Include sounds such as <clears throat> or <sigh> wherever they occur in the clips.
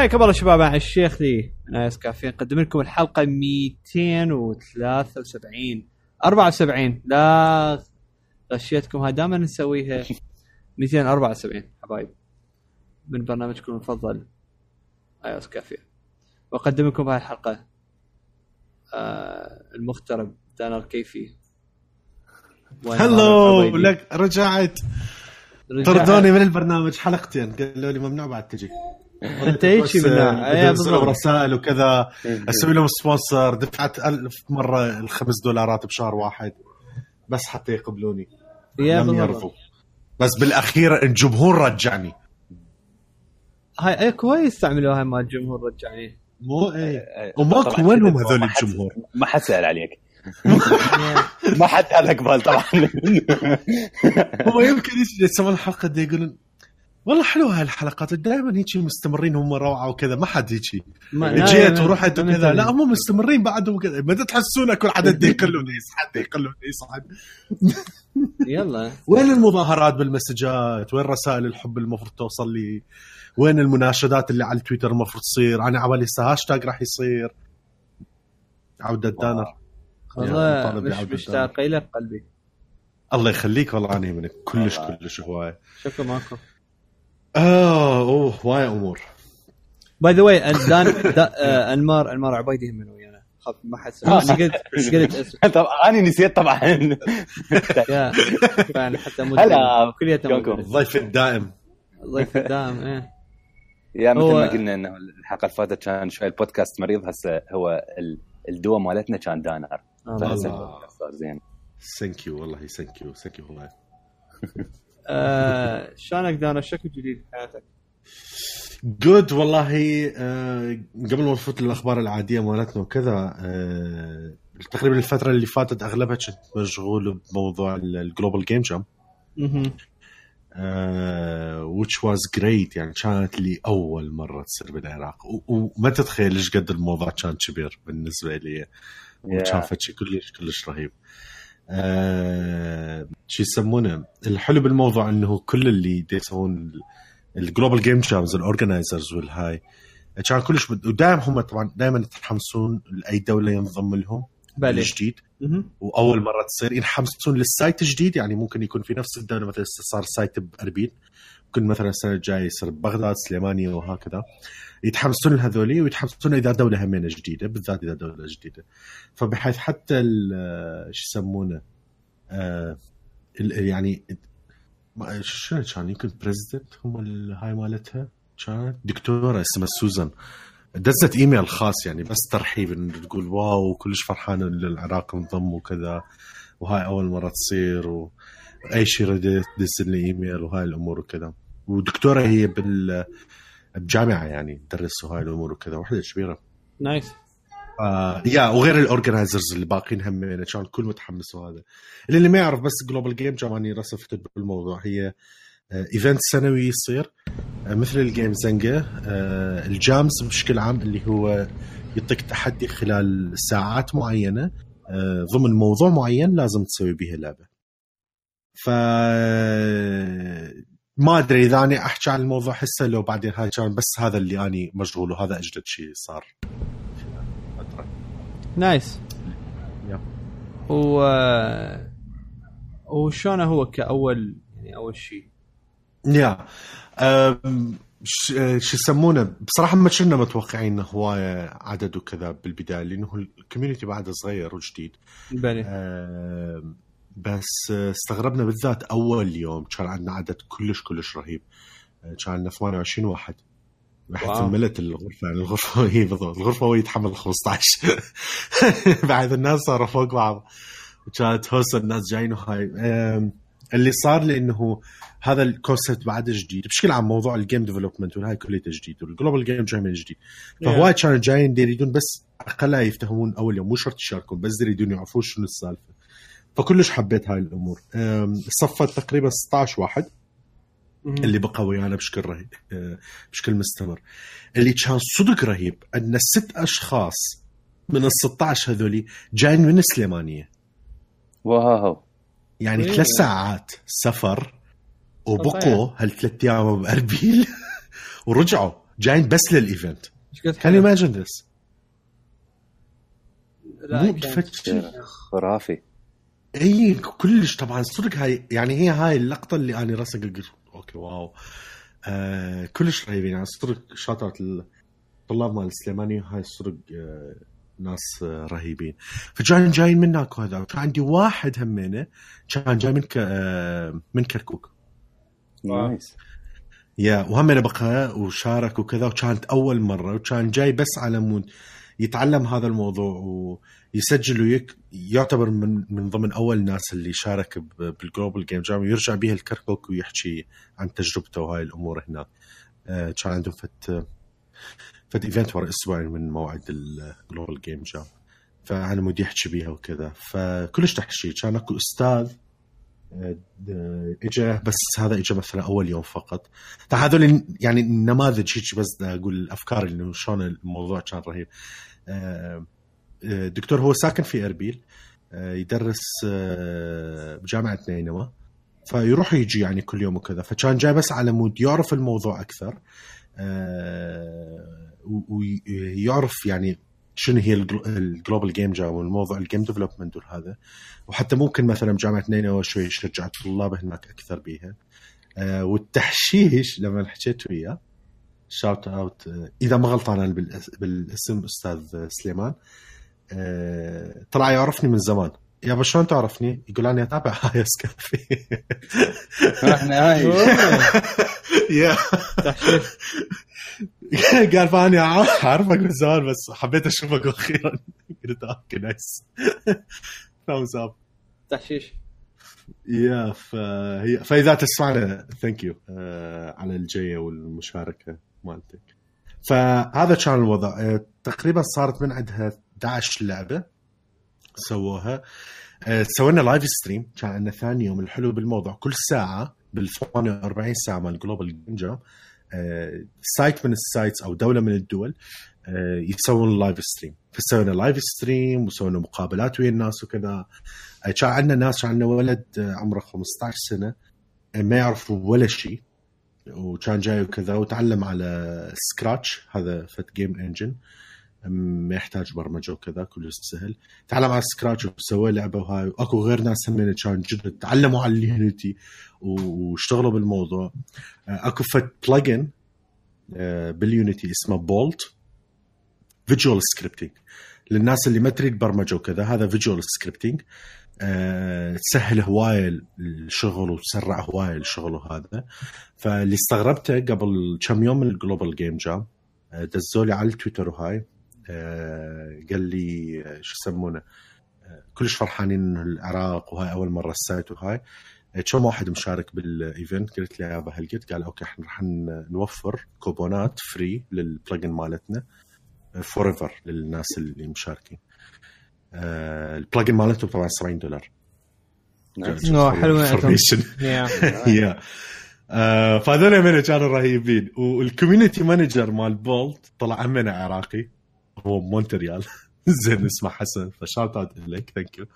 حياكم الله شباب مع الشيخ لي من ايس كافيه نقدم لكم الحلقة 273 74 لا غشيتكم. هاي دائما نسويها 274 حبايب من برنامجكم المفضل. ايس كافيه وأقدم لكم هاي الحلقة آه المغترب دانر كيفي. هلو؟ لك رجعت. رجع- طردوني من البرنامج حلقتين. قالوا لي ممنوع بعد تجي. أنت هيك بس، من آه، نوع. إيه،. رسائل وكذا. أسوي لهم sponsor. دفعت ألف مرة الخمس دولارات بشهر واحد. بس حتى يقبلوني. يا لم. يرضوا. بس بالأخير الجمهور رجعني. هاي اي كويس تعملوها هاي مال الجمهور رجعني. مو إيه. إيه، وماكو وينهم هذول الجمهور؟ ما حد سأل عليك. <laughs> ما حد قال بال طبعا. هو يمكن يجي يسوون الحلقة دي يقولون والله حلوة هاي الحلقات. دائما هيك مستمرين هم روعة وكذا ما حد ما- جيت ورحت وكذا لا هم مستمرين بعد وكذا. ما تحسون كل حد يقلون يصعد يقلون يصعد <laughs> يلا. وين المظاهرات بالمسجات؟ وين رسائل الحب المفروض توصل لي؟ وين المناشدات اللي على التويتر المفروض تصير؟ أنا عبالي هسه هاشتاج راح يصير. عودة دانر. والله مش مشتاق لك قلبي. الله يخليك والله أنا منك كلش. كلش هواية. شكرا ماكو. آه أوه هوايه أمور by the way آه، أنمار أنمار عبيدي هم من ويانا خاف ما حد سمع. بس قلت بس قلت <laughs> اسم طب أنا نسيت طبعا <laughs> حتى مو هلا. كليتنا؟ مدرس. الضيف الدائم ضيف الدائم إيه يا مثل هو- ما قلنا إنه الحلقة اللي فاتت كان شوي البودكاست مريض هسه هو ال- الدوا مالتنا كان دانر الله. فهسه الله. البودكاست صار زين thank you والله thank you thank you هوايه آه، شلونك دانر؟ شكو جديد في حياتك؟ good والله آه، قبل ما نفوت الاخبار العادية مالتنا وكذا آه، تقريبا الفترة اللي فاتت أغلبها كنت مشغول بموضوع ال Global Game Jam which was great يعني كانت لي أول مرة تصير بالعراق. وما تتخيل إيش قد الموضوع كان كبير بالنسبة لي. كان فشي كلش كلش رهيب. آه، شو يسمونه؟ الحلو بالموضوع إنه كل اللي يسوون ال Global Game Jams ال organizers والهاي كان كلش بد... ودائما هم طبعا دائما يتحمسون لأي دولة ينضم لهم بالي. جديد. وأول مرة تصير يتحمسون لل site الجديد يعني ممكن يكون في نفس الدولة مثلا صار site بأربيل ممكن مثلا السنة الجاية يصير ببغداد سليمانية وهكذا. يتحمسون لهذولي ويتحمسون اذا دولة همينة جديدة بالذات اذا دولة جديدة. فبحيث حتى ال- شو يسمونه آه يعني شنو كان؟ يمكن president هم هاي مالتها؟ كانت دكتورة اسمها سوزان. دزت إيميل خاص يعني بس ترحيب إنه تقول wow كلش فرحانة إن العراق انضم وكذا وهاي أول مرة تصير واي شيء ردت دز لي إيميل وهاي الأمور وكذا. ودكتورة هي بال بجامعه يعني تدرس وهاي الأمور وكذا وحدة كبيرة. nice. آه يا وغير ال organizers اللي باقيين هم يعني كان الكل متحمس وهذا اللي, اللي ما يعرف بس Global Game Jam إني رسفت بالموضوع. هي آه event سنوي يصير آه مثل ال game زنقه آه ال jams بشكل عام اللي هو يعطيك تحدي خلال ساعات معينة. آه ضمن موضوع معين لازم تسوي به لعبة. ف ما أدري إذا أني أحكي عن الموضوع هسه لو بعدين هاي كان بس هذا اللي أني مشغول وهذا أجدد شيء صار. فتره نايس. و وشلونه هو كأول يعني أول شيء يا. شو يسمونه؟ بصراحة ما كنا متوقعين هوايه عدد وكذا بالبداية لأنه ال community بعده صغير وجديد. بالي أم، بس استغربنا بالذات أول يوم كان عندنا عدد كلش كلش رهيب. كان عندنا 28 واحد. wow. ملت الغرفة. يعني الغرفة <laughs> هي بالضبط. الغرفة هو يتحمل 15 <laughs> بعد الناس صاروا فوق بعض. وكانت هوسه الناس جايين وهاي. اللي صار لأنه هذا ال concept بعد جديد. بشكل عام موضوع ال game development والهاي كليته جديد وال Global Game Jam همين جديد. فهواي كانوا جايين يريدون بس اقلها يفتهمون أول يوم. مو شرط يشاركون بس يريدون يعرفون شنو السالفة. فكلش حبيت هاي الأمور. صفت تقريبا 16 واحد. اللي بقى ويانا بشكل رهيب آه، بشكل مستمر. اللي كان صدق رهيب أن الست أشخاص من ال 16 هذولي جايين من السليمانيه واو يعني إيه. ثلاث ساعات سفر وبقوا هالثلاث أيام بأربيل. <laughs> ورجعوا جايين بس لل event. Can you imagine this لا خرافي. اي كلش طبعا صدق هاي يعني هي هاي اللقطة اللي أنا راسا قلت okay واو. آه كلش رهيبين يعني صدق شاطرت الطلاب مال السليماني هاي صدق آه ناس آه رهيبين. فكان جايين من هناك وهذا وكان عندي واحد همينة كان جاي من ك... آه من كركوك. واو. nice yeah وهم بقى وشارك وكذا وكانت أول مرة وكان جاي بس على مود. يتعلم هذا الموضوع ويسجل وهيك يعتبر من من ضمن أول الناس اللي شارك بال Global Game Jam ويرجع بيها الكركوك ويحكي عن تجربته وهاي الأمور هناك. آه، كان عندهم فت فت event ورا أسبوعين من موعد ال Global Game Jam فأنا مودي يحكي بيها وكذا. فكلش تحكي كان أكو أستاذ اجى بس هذا اجى مثلا أول يوم فقط. فهذول يعني نماذج هيك بس أقول الأفكار إنه شلون الموضوع كان رهيب. آه، آه، دكتور هو ساكن في اربيل آه، يدرس آه، بجامعة نينوى. فيروح يجي يعني كل يوم وكذا. فكان جاي بس على مود يعرف الموضوع أكثر آه، ويعرف يعني شنو هي ال Global Game Jam والموضوع ال game development وهذا وحتى ممكن مثلا بجامعه نينوى شوي يشجع الطلاب هناك أكثر بيها. آه، والتحشيش <laughs> لما حكيت وياه shout out إذا ما غلطان أنا بالاسم أستاذ سليمان. آه، طلع يعرفني من زمان. يابا شلون تعرفني؟ يقول أنا أتابع هاي سكافي nice yeah. تحشيش. <laughs> قال فاني أعرفك من زمان بس حبيت أشوفك أخيرا. <laughs> قلت okay nice. <laughs> Thumbs up تحشيش. yeah فهي فإذا تسمعنا thank you على الجية والمشاركة مالتك. فهذا كان الوضع. آه، تقريبا صارت من عندها 11 لعبة. سووها. آه، سوينا live stream كان عندنا ثاني يوم الحلو بالموضوع. كل ساعة بال 48 ساعة مال Global Game Jam site من ال sites أو دولة من الدول آه، يسوون live stream فسوينا live stream وسوينا مقابلات ويا الناس وكذا. آه، كان عندنا ناس كان عندنا ولد عمره 15 سنة ما يعرف ولا شيء. وكان جاي وكذا وتعلم على Scratch هذا فت game engine ما يحتاج برمجة وكذا كله سهل. تعلم على Scratch وسوى لعبة وهاي. واكو غير ناس هم كان جد تعلموا على ال Unity واشتغلوا بالموضوع. آه، أكو فت plugin بال Unity اسمه Bolt visual scripting للناس اللي ما تريد برمجة وكذا هذا visual scripting أه تسهل هواية الشغل وتسرع هواية الشغل وهذا. فاللي استغربته قبل كم يوم من ال Global Game Jam دزوا لي على التويتر وهاي. قال لي آه، شو يسمونه؟ آه، كلش فرحانين إنه العراق وهاي أول مرة ال site وهاي. آه، كم واحد مشارك بال event قلت له yeah هالقد؟ قال okay إحنا راح نوفر كوبونات free لل plugin مالتنا forever للناس اللي مشاركين. آه، ال plugin مالتهم طبعا 70 دولار. Nice. أوه، حلو عندهم. Information. Yeah <laughs> آه، فهذول من كانوا رهيبين. وال community manager مال Bolt طلع همنا عراقي. هو مونتريال. <laughs> زين اسمه حسن. ف shout out لك thank you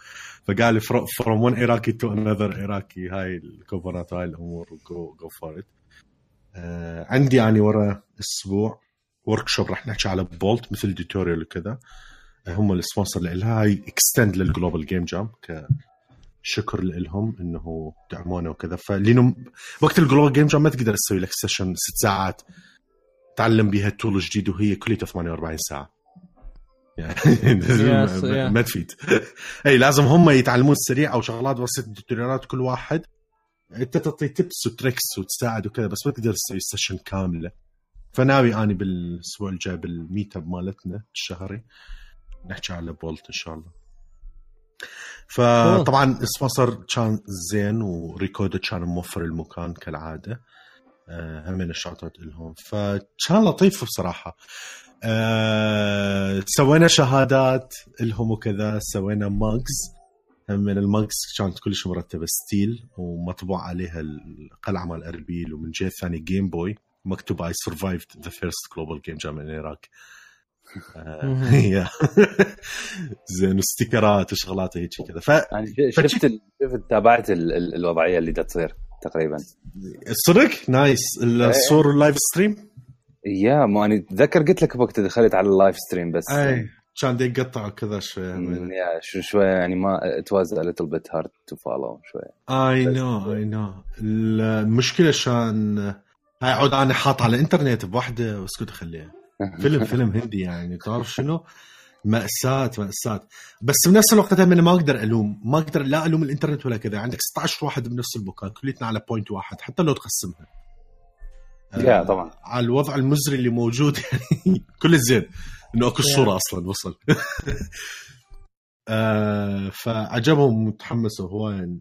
فقال لي from one عراقي to another عراقي هاي الكوبونات هاي الأمور go go for it عندي اني ورا أسبوع workshop راح نحكي على Bolt مثل tutorial وكذا. آه، هم ال sponsor لها هاي extend لل Global Game Jam كشكر لهم إنه دعمونا وكذا. فلانه وقت ال Global Game Jam ما تقدر تسوي لك session ست ساعات تعلم بها ال tool الجديد وهي كلها 48 ساعة. يعني <laughs> Yes, ما- yeah. ما تفيد. اي لازم هم يتعلمون سريع أو شغلات بسيطه tutorialات كل واحد. أنت تعطي tips و tricks وتساعد وكذا بس ما تقدر تسوي session كاملة. فناوي أني بالأسبوع الجاي بال meetup مالتنا الشهري نحكي على Bolt إن شاء الله. فطبعا ال sponsor كان زين وريكوردو كان موفر المكان كالعادة. هم من ال shout outs لهم. فكان لطيف بصراحة. أه سوينا شهادات لهم وكذا سوينا mugs هم من ال mugs كانت كلش مرتبة steel ومطبوع عليها القلعة مال اربيل ومن جهة الثانية Game Boy مكتوب I survived the first Global Game Jam in العراق آه،. <laughs> زين و stickerات وشغلات هيك كذا. ف يعني ش- شفت شفت تابعت ال- ال- الوضعية اللي دا تصير تقريبا. صدق؟ Nice. الصور ال live stream يا ما أنا أتذكر قلت لك وقت دخلت على اللايف ستريم بس. اي كان يقطع كذا شوي yeah شو شوي يعني ما it was a little bit hard to follow شوي اي نو اي نو المشكلة شان هاي عود أنا حاط على الإنترنت بوحدة واسكت خليها. <laughs> فيلم فيلم هندي يعني تعرف شنو؟ مأساة مأساة. بس بنفس الوقت أنا ما أقدر ألوم ما أقدر لا ألوم الإنترنت ولا كذا. عندك 16 واحد بنفس المكان كليتنا على point واحد حتى لو تقسمها يا آه، طبعا. على الوضع المزري اللي موجود <laughs> يعني كل الزين. إنه أكو الصورة أصلا وصل. <laughs> آه فعجبهم متحمسوا هواي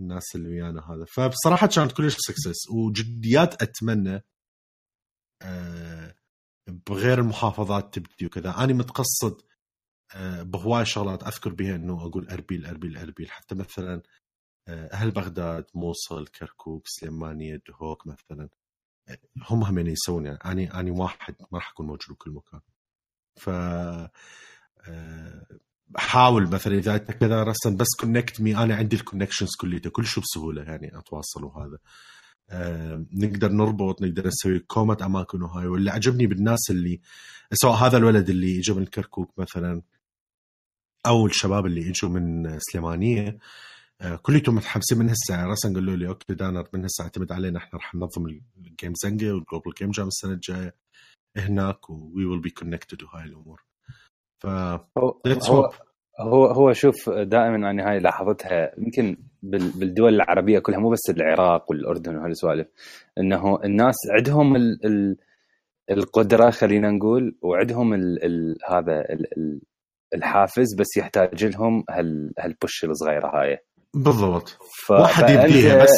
الناس اللي ويانا هذا. فبصراحة كانت كلش سكسس وجديات أتمنى آه بغير المحافظات تبدي وكذا. أنا متقصد بهواي شغلات أذكر بها إنه أقول أربيل أربيل أربيل. حتى مثلا آه، أهل بغداد موصل كركوك سليمانية دهوك مثلا آه، هم هم يعني يسوون يعني. أنا أنا واحد ما راح أكون موجود بكل مكان. ف آه، حاول مثلا إذا أنت كذا رسم بس connect me أنا عندي ال connections كليته كل شيء بسهولة يعني أتواصل وهذا. آه، نقدر نربط نقدر نسوي كومة أماكن وهاي. واللي عجبني بالناس اللي سواء هذا الولد اللي اجى من الكركوك مثلا أو الشباب اللي إجوا من سليمانية آه، كليتهم متحمسين من هسه يعني رسم قالوا لي okay دانر من هسه اعتمد علينا إحنا راح ننظم ال Game Zanga و ال Global Game Jam السنة الجاية هناك we will be connected وهاي الأمور ف هو هو. هو هو شوف دائما أنا هاي لاحظتها يمكن بال- بالدول العربية كلها مو بس العراق والأردن وهالسوالف إنه الناس عندهم ال ال القدرة خلينا نقول وعندهم ال ال هذا ال ال الحافز بس يحتاج لهم هال هال push الصغيرة هاي. بالضبط. ف... واحد يبديها بس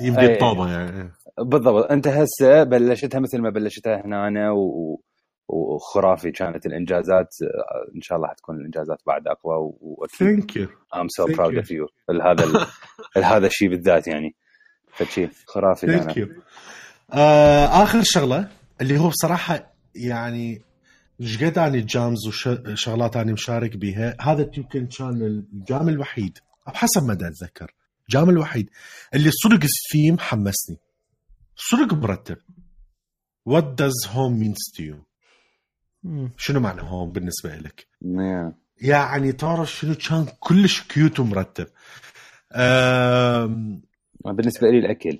يبدي أي. الطوبه يعني. بالضبط. أنت هسه بلشتها مثل ما بلشتها هنا و... وخرافي كانت الإنجازات إن شاء الله حتكون الإنجازات بعد أقوى thank you Thank proud you. of you. هذا ال... هذا الشيء بالذات يعني. فشي خرافي thank you آه، آخر شغلة اللي هو بصراحة يعني إيش قد اني jams وشغلات اني مشارك بيها هذا يمكن كان ال jam الوحيد أو حسب ما اتذكر ال jam الوحيد اللي صدق الثيم حمسني صدق مرتب What does home means to you. شنو معنى home بالنسبة لك؟ Yeah. يعني تعرف شنو كان كلش cute ومرتب أم... بالنسبة لي الأكل.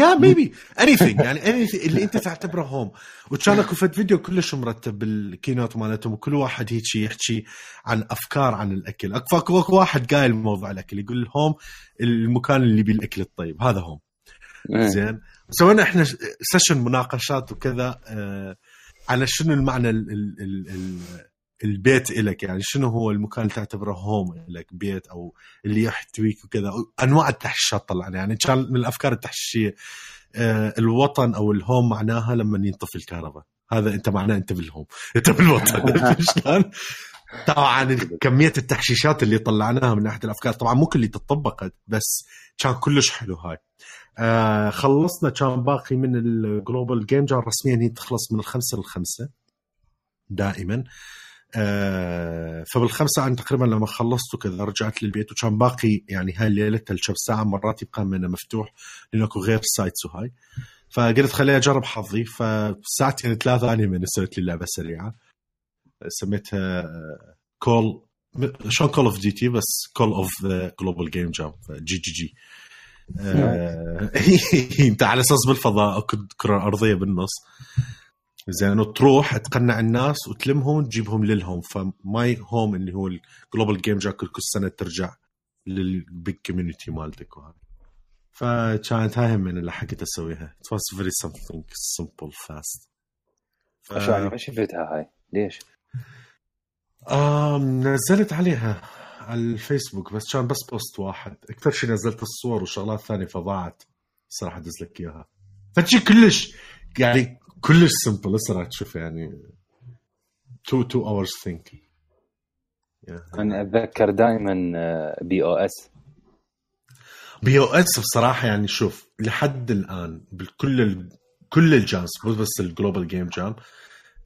yeah maybe anything يعني اني اللي انت تعتبره home وكان اكو فد فيديو كلش مرتب بال keynote مالتهم وكل واحد هيك يحكي عن أفكار عن الأكل. اكو اكو واحد قايل موضوع الأكل يقول ال home المكان اللي بيه الاكل الطيب. هذا home إيه. زين؟ سوينا إحنا session مناقشات وكذا آه على شنو المعنى ال ال ال ال البيت إلك يعني شنو هو المكان اللي تعتبره home إلك بيت أو اللي يحتويك وكذا. أنواع التحشيشات طلعنا يعني كان من الأفكار التحشيشية آه الوطن أو ال home معناها لما ينطفي الكهرباء. هذا أنت معناه أنت بال home أنت بالوطن؟ <laughs> طبعا كمية التحشيشات اللي طلعناها من ناحية الأفكار طبعا مو كل اللي تطبقت بس كان كلش حلو هاي. آه خلصنا كان باقي من ال Global Game Jam رسميا هي تخلص من الخمسة للخمسة دائما. آه فبالخمسة أنا تقريبا لما خلصت وكذا رجعت للبيت وكان باقي يعني هاي الليلة الكم ساعة مرات يبقى منه مفتوح لأنه أكو غير sites وهاي. فقلت خليني أجرب حظي. فساعتين ثلاثة اني من سويت لي لعبة سريعة. سميتها call شلون Call of Duty بس Call of Global Game Jam GGJ آه، <laughs> إنت على أساس بالفضاء أكو كرة أرضية بالنص. زين وتروح تقنع الناس وتلمهم وتجيبهم لل home. ف my home اللي هو ال Global Game Jam كل سنة ترجع لل big community مالتك وهذا. فكانت هاي هم من اللي حكيت أسويها. It was very something simple fast. ف... ما شفتها هاي. ليش؟ آم نزلت عليها على الفيسبوك بس كان بس post واحد. أكثر شيء نزلت الصور وشغلات ثانية فضاعت. صراحة أدز لك إياها. فشي كلش يعني كلش simple هسه راح تشوف يعني 2 2 hours thing أنا أتذكر دائما BOS BOS بصراحة يعني شوف لحد الآن بكل. كل ال jams مو بس ال Global Game Jam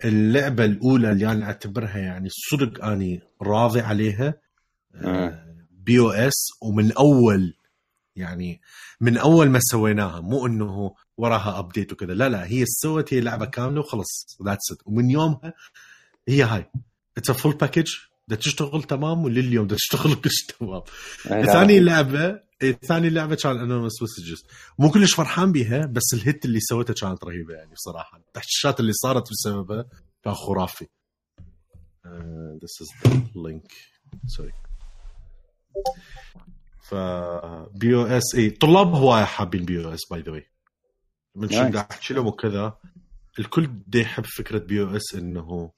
اللعبة الأولى اللي أنا أعتبرها يعني صدق أني راضي عليها BOS ومن أول يعني من أول ما سويناها مو إنه وراها update وكذا. لا لا هي سوت هي لعبة كاملة وخلص that's it ومن يومها هي هاي. it's full package بدها تشتغل تمام ولليوم بدها تشتغل <laughs> كلش تمام. لا، ثاني لعبة ثاني لعبة كان Anonymous Messages مو كلش فرحان بيها بس ال hit اللي سوتها كانت رهيبة يعني بصراحة. التحشيشات اللي صارت بسببها كان خرافي. Uh, this is the link. Sorry. ف BOS اي طلاب هواية حابين BOS by the way من. قاعد احكي لهم وكذا. الكل بده يحب فكرة BOS إنه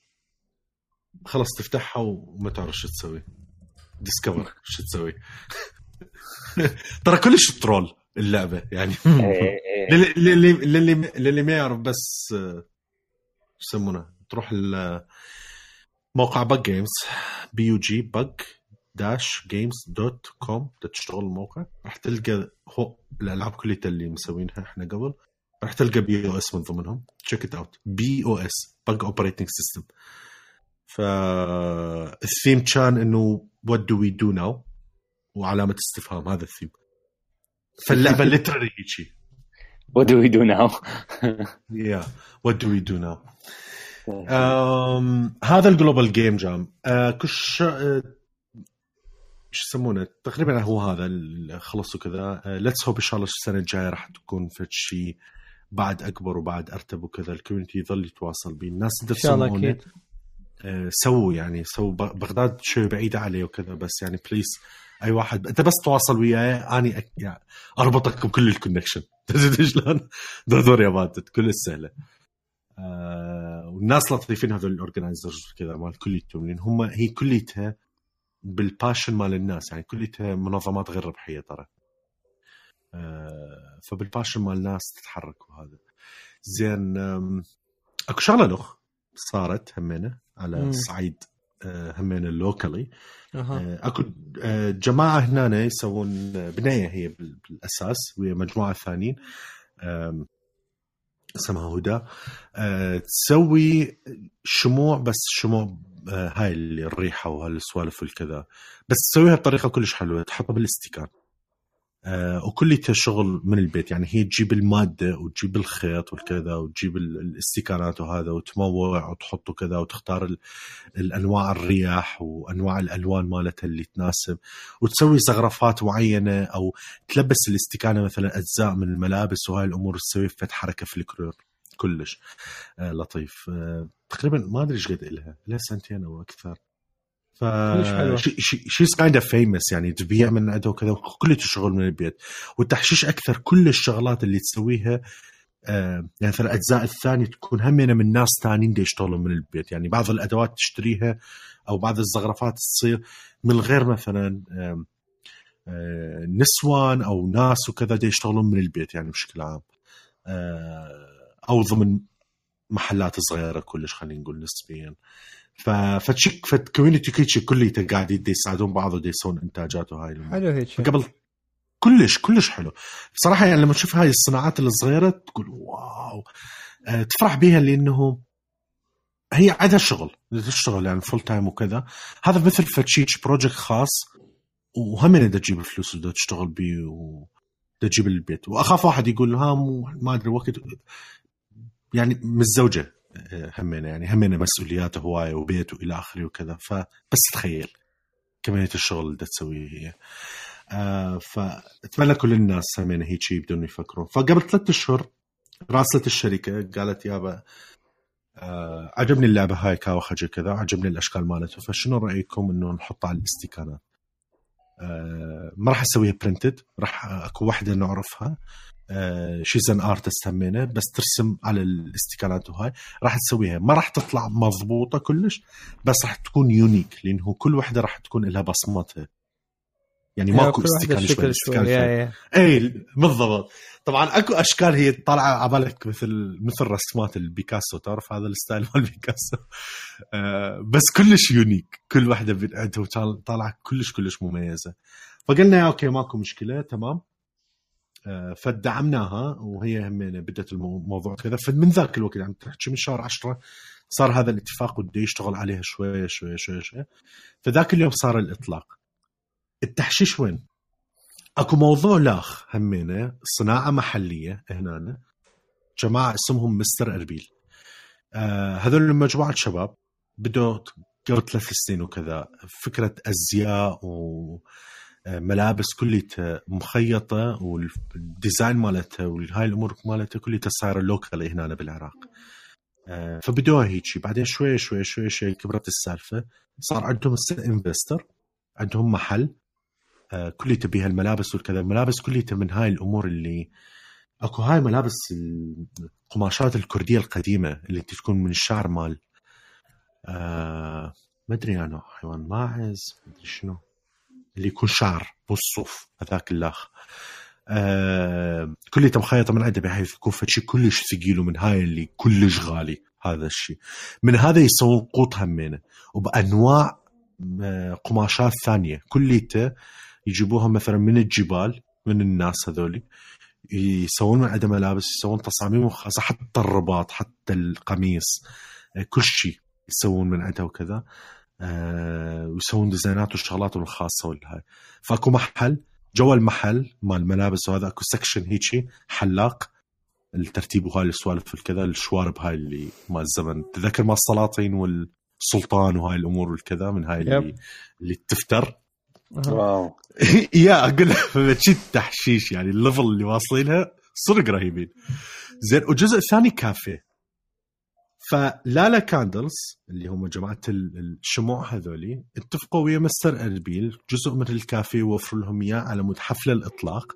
خلص تفتحها وما تعرف شو تسوي. discover شو تسوي. <laughs> ترى كلش troll اللعبة يعني. إيه، <laughs> إيه. للي للي للي, للي ما يعرف بس شو يسمونه؟ تروح موقع Bug Games B U G Bug dash games dot com تشتغل الموقع. راح تلقى هو الألعاب كلها اللي مسوينها إحنا قبل. راح تلقى BOS من ضمنهم. check it out BOS Bug Operating System فال theme كان إنه what do we do now وعلامة استفهام هذا الثيم. فاللعبة <laughs> literally هيجي. What do we do now? Yeah. What do we do now? <laughs> um, هذا ال Global Game Jam uh, كش شو يسمونه؟ تقريبا هو هذا اللي خلص وكذا let's hope إن شاء الله السنة الجاية راح تكون في شيء بعد أكبر وبعد أرتب وكذا ال community يظل يتواصل بيه الناس. إن تقدر شاء الله أكيد. آه، سووا يعني سووا بغداد شوي بعيدة عليه وكذا بس يعني please أي واحد أنت بس تواصل وياي أني أك... يعني أربطك بكل ال connection <laughs> تدري شلون؟ دور يا باتت كل سهله آه والناس لطيفين هذول ال organizers كذا مال كليتهم لأن هم هي كليتها بال passion مال الناس يعني كليتها منظمات غير ربحية ترى. فبالباشن مال الناس تتحرك وهذا. زين اكو شغلة لخ صارت همينة على مم. الصعيد آه، همينة اللوكالي آه، اكو آه، جماعة هنا يسوون بنايه هي بال- بالأساس ويا مجموعة ثانيين اسمها هدى. تسوي شموع بس شموع هاي اللي الريحة وهالسوالف والكذا. بس تسويها بطريقة كلش حلوة تحطها بالاستيكان. آه، وكليتها شغل من البيت. يعني هي تجيب المادة وتجيب الخيط والكذا وتجيب ال- الاستيكانات وهذا وتموع وتحط كذا وتختار ال- الأنواع الرياح وأنواع الألوان مالتها اللي تناسب. وتسوي زخرفات معينة أو تلبس الاستيكانة مثلا أجزاء من الملابس وهاي الأمور تسوي فت حركة في الكرور كلش. آه لطيف. آه تقريبا ما أدري إيش قد لها لها سنتين أو أكثر. ف. she's kind of famous يعني تبيع من عندها وكذا كله شغل من البيت. والتحشيش أكثر كل الشغلات اللي تسويها آه يعني مثلا الأجزاء الثانية تكون همينه من ناس ثانيين يشتغلون من البيت. يعني بعض الأدوات تشتريها أو بعض الزخرفات تصير من غير مثلا آم، آه، نسوان أو ناس وكذا دي يشتغلون من البيت يعني بشكل عام. آه، أو ضمن محلات صغيرة كلش خلينا نقول نسبيا. ف فد شي فد community هيجي كليته قاعدين دي يساعدون بعض ودي يسوون انتاجات وهاي حلو هيك. قبل كلش كلش حلو. بصراحة يعني لما تشوف هاي الصناعات الصغيرة تقول wow. آه، تفرح بيها لأنه هي عندها شغل تشتغل يعني full time وكذا. هذا مثل فد شي project خاص وهم بدها تجيب فلوس وبدها تشتغل بيه وبدها تجيب البيت. وأخاف واحد يقول ها مو ما أدري وقت. يعني متزوجه آه، همينة يعني همينة مسؤوليات هواية وبيت وإلى آخره وكذا. فبس تخيل كمية الشغل اللي تسويه هي. آه فاتمنى كل الناس همين هيك يبدون يفكرون. فقبل ثلاثة أشهر راسلت الشركة قالت يابا آه عجبني اللعبة هاي كاوخجه كذا عجبني الأشكال مالته فشنو رأيكم إنه نحطها على الاستيكانات؟ آه ما راح أسويها printed راح أكو واحدة نعرفها. آه she's an artist همينة بس ترسم على الاستيكانات وهاي. راح تسويها. ما راح تطلع مضبوطة كلش بس راح تكون unique لأنه كل واحدة راح تكون لها بصمتها. يعني ماكو واحدة استيكان شكل شوي. اي بالضبط. طبعا أكو أشكال هي طالعة على بالك مثل مثل رسمات البيكاسو. تعرف هذا ال style مال بيكاسو؟ آه بس كلش unique كل واحدة بين- عندها طالعة كلش كلش مميزة. فقلنا okay ماكو مشكلة تمام. آه فدعمناها وهي همينه بدت الموضوع كذا. فمن ذاك الوقت يعني تحكي من شهر 10 صار هذا الاتفاق وده يشتغل عليها شوية شوية شوية شوية فذاك اليوم صار الإطلاق. التحشيش وين؟ أكو موضوع لاخ همينة صناعة محلية هنا جماعة اسمهم Mr. Erbil. آه هذول مجموعة شباب بدوا قبل ثلاث سنين وكذا. فكرة أزياء وملابس كلها مخيطة وال design مالتها وهاي الأمور مالتها كلها صايرة local هنا بالعراق. آه، فبدوها هيك بعدين شوي شوي شوي شوي كبرت السالفة. صار عندهم investor عندهم محل. آه، كلها بها الملابس والكذا. الملابس كلها من هاي الأمور اللي أكو هاي ملابس القماشات الكردية القديمة اللي تكون من الشعر مال آه ما أدري أنا حيوان ماعز ما أدري شنو. اللي يكون شعر بالصوف هذاك الأخ. آه كلها مخيطة من عنده بحيث يكون شيء كلش ثقيل ومن هاي اللي كلش غالي هذا الشيء من هذا يسوون قوط همينه وبأنواع آه، قماشات ثانية. كليته يجيبوها مثلا من الجبال من الناس هذولي يسوون من عنده ملابس يسوون تصاميم خاصه حتى الرباط حتى القميص آه، كل شيء يسوون من عندها وكذا. ويسوون ديزاينات وشغلاتهم الخاصة والهاي. فاكو محل جوا المحل مال الملابس وهذا اكو section هيجي حلاق. الترتيب وهاي السوالف الكذا الشوارب هاي اللي مال الزمن. تذكر مال السلاطين والسلطان وهاي الأمور والكذا من هاي اللي, اللي تفتر؟ wow. <laughs> yeah أقول لك تحشيش يعني ال level اللي واصلينها صدق رهيبين. زين والجزء الثاني كافيه. ف Lala Candles اللي هم جماعة الشموع هذولي اتفقوا ويا Mr. Erbil جزء من الكافيه وفروا لهم إياه على مود حفل الإطلاق.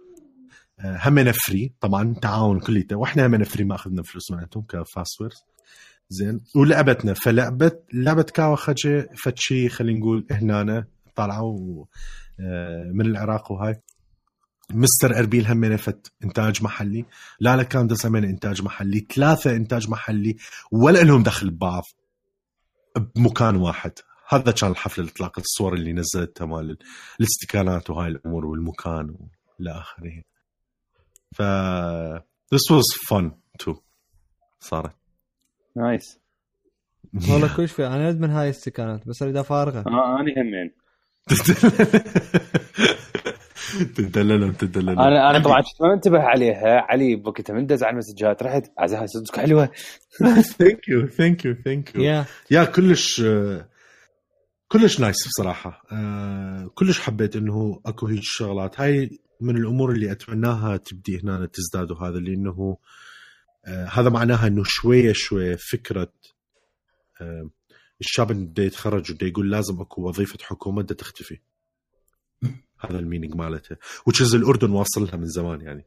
آه، همنا free طبعا تعاون كليته وإحنا همنا free ما أخذنا فلوس من عندهم كفاسورد. زين ولعبتنا فلعبه لعبه كاوا خجه فتشي خلينا نقول هنا طلعوا آه، من العراق وهاي. مستر أربيل هم فت إنتاج محلي. لا لا كان همين إنتاج محلي. ثلاثة إنتاج محلي ولا لهم دخل ببعض بمكان واحد. هذا كان الحفل الإطلاق الصور اللي نزلتها مال الاستكانات وهاي الأمور والمكان وإلى آخره. ف this was fun too صارت. نايس والله كلش في أنا أدمن هاي الاستكانات بس أريد افارغه آه أنا همين. <laughs> تدللهم تدللهم أنا أنا طبعا ما انتبه عليها. علي بوقتها من دز على المسجات رحت عزها صدق حلوة. ثانك يو ثانك يو ثانك يو يا كلش كلش نايس بصراحة. آه، كلش حبيت إنه أكو هيك شغلات هاي من الأمور اللي أتمناها تبدي هنا تزداد وهذا لأنه آه، هذا معناها إنه شوية شوية فكرة آه، الشاب اللي بده يتخرج وبده يقول لازم أكو وظيفة حكومة بدها تختفي. هذا المينينج مالته وتشز الأردن واصل لها من زمان يعني.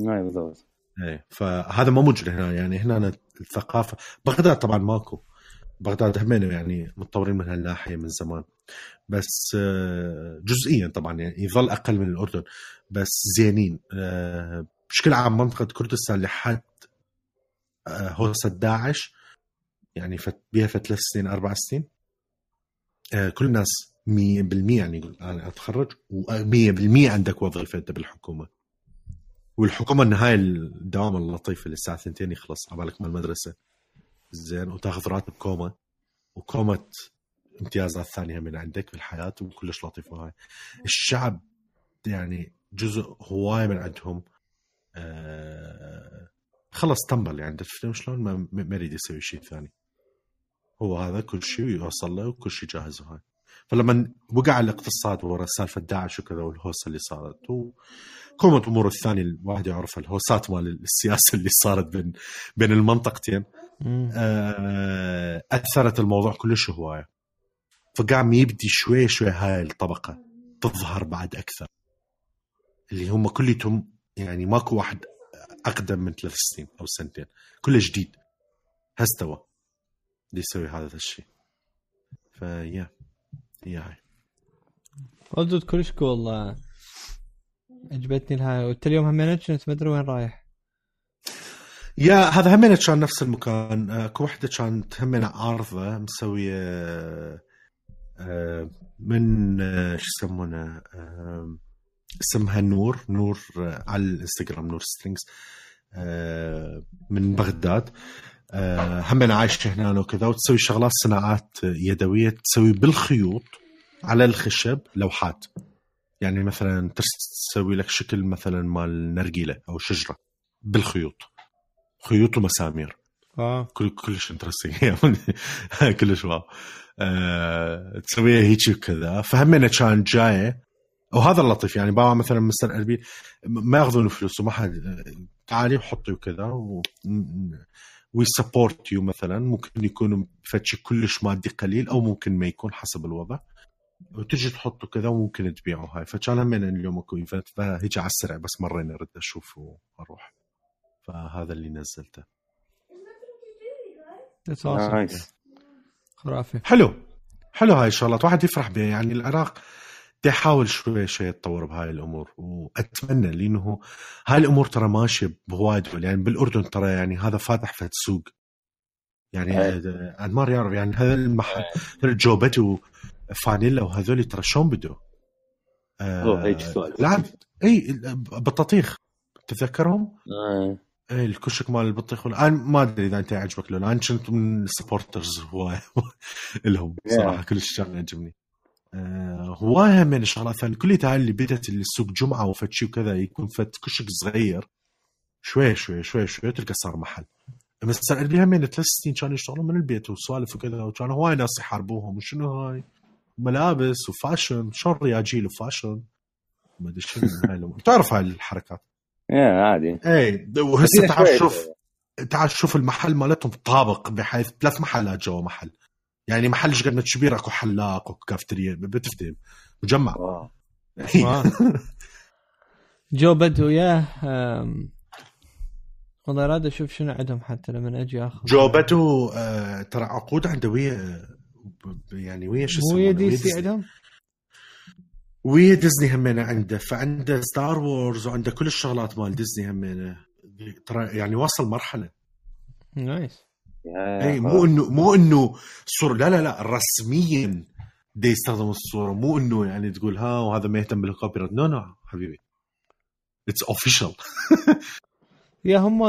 نعم بالضبط. إيه فهذا ما موجود هنا يعني. هنا الثقافة بغداد طبعا ماكو. بغداد همين يعني متطورين من هالناحية من زمان. بس آه، جزئيا طبعا يعني يظل أقل من الأردن. بس زينين. آه، بشكل عام منطقة كردستان لحد آه، هوسة داعش يعني بيها ثلاث سنين أربع سنين. كل الناس 100% يعني يقول أنا أتخرج و100% عندك وظيفه انت بالحكومة. والحكومة النهاية الدوام اللطيف اللي الساعة 2 يخلص عبالك من المدرسة؟ زين وتاخذ راتب كومه وكومه امتيازات ثانية من عندك في الحياة وكلش لطيفه هاي الشعب يعني جزء هواي من عندهم آه خلص تنبل يعني تفهم شلون ما يريد يسوي شيء ثاني. هو هذا كل شيء يوصل له وكل شيء جاهز وهاي. فلما وقع الاقتصاد ورا سالفة داعش وكذا والهوسة اللي صارت وكومة الأمور الثانية الواحد يعرفها الهوسات مال السياسة اللي صارت بين بين المنطقتين آه أثرت الموضوع كلش هواية. فقام يبدي شوي شوي هاي الطبقة تظهر بعد أكثر. اللي هم كليتهم يعني ماكو واحد أقدم من ثلاث سنين أو سنتين. كله جديد. هستوى. اللي يسوي هذا الشيء. فيا هاي ردود كلش والله. عجبتني الهاي وانت اليوم همينة كنت ما أدري وين رايح. yeah هذا همينة كان نفس المكان. اكو وحدة كانت همينة عارضة مسوية آه، من آه، شو يسمونه آه، اسمها نور نور على الانستغرام Noor Strings من بغداد. آه، هم أنا عايش هنا وكذا وتسوي شغلات صناعات يدوية تسوي بالخيوط على الخشب لوحات. يعني مثلا تسوي لك شكل مثلا مال نرجيلة أو شجرة بالخيوط. خيوط ومسامير. آه. كل كلش interesting <laughs> كلش wow. أه تسويها هيك وكذا. فهمنا كان جاية وهذا اللطيف. يعني بابا مثلا Mr. Erbil ما يأخذون فلوس وما حد تعالي وحطي وكذا و... we support you مثلا. ممكن يكون فد شي كلش مادي قليل أو ممكن ما يكون حسب الوضع. وتجي تحطه كذا وممكن تبيعه هاي فكان هم اليوم أكو event فهيجي على السريع بس مرينا ارد أشوف وأروح. فهذا اللي نزلته. That's awesome. nice خرافي. حلو. حلو هاي الشغلات واحد يفرح بها. يعني العراق بدي أحاول شوي شوي يتطور بهاي الأمور وأتمنى لأنه هاي الأمور ترى ماشية بهوايد دول يعني بالأردن ترى يعني هذا فاتح فد سوق يعني. آه، انمار يعرف يعني هذا المحل جو بدو فانيلا وهذول ترى شلون هيك سؤال. لا إي بطاطيخ تتذكرهم؟ آه. إيه الكشك مال البطيخ أنا ما أدري إذا أنت عجبك لو لا. أنا كنت من ال supporters <laughs> هواي لهم صراحة كلش كان يعجبني هواي هم من الثانية كلها هاي اللي بدت السوق جمعة وفد شي وكذا يكون فد كشك صغير. شوي شوي شوي شوي تلقى صار محل. بس هم من ثلاث سنين كانوا يشتغلون من البيت وسوالف وكذا وكانوا هواي ناس يحاربوهم وشنو هاي؟ ملابس و fashion شلون رياجيل و fashion. ما أدري شنو هاي. <laughs> تعرف هاي الحركات؟ yeah عادي. إيه وهسه تعال. شوف تعال شوف المحل مالتهم طابق بحيث ثلاث محلات جوا محل. يعني محل قد كبير أكو حلاق اكو كافتريا بتفتهم. مجمع. wow. wow. <laughs> جو بدو yeah والله راد أشوف شنو عندهم حتى لما أجي آخذ. جو بدو آه ترى عقود عنده ويا يعني ويا شو يسمونه ويا DC Disney. عندهم؟ ويا ديزني همينه عنده. فعنده Star Wars وعنده كل الشغلات مال ديزني همينه ترى يعني وصل مرحلة. nice. اي مو انه مو إنه صورة لا لا لا رسميا دي يستخدم الصورة. مو إنه يعني تقول ها وهذا ما يهتم بال copyright no no حبيبي. it's official <laughs> yeah هم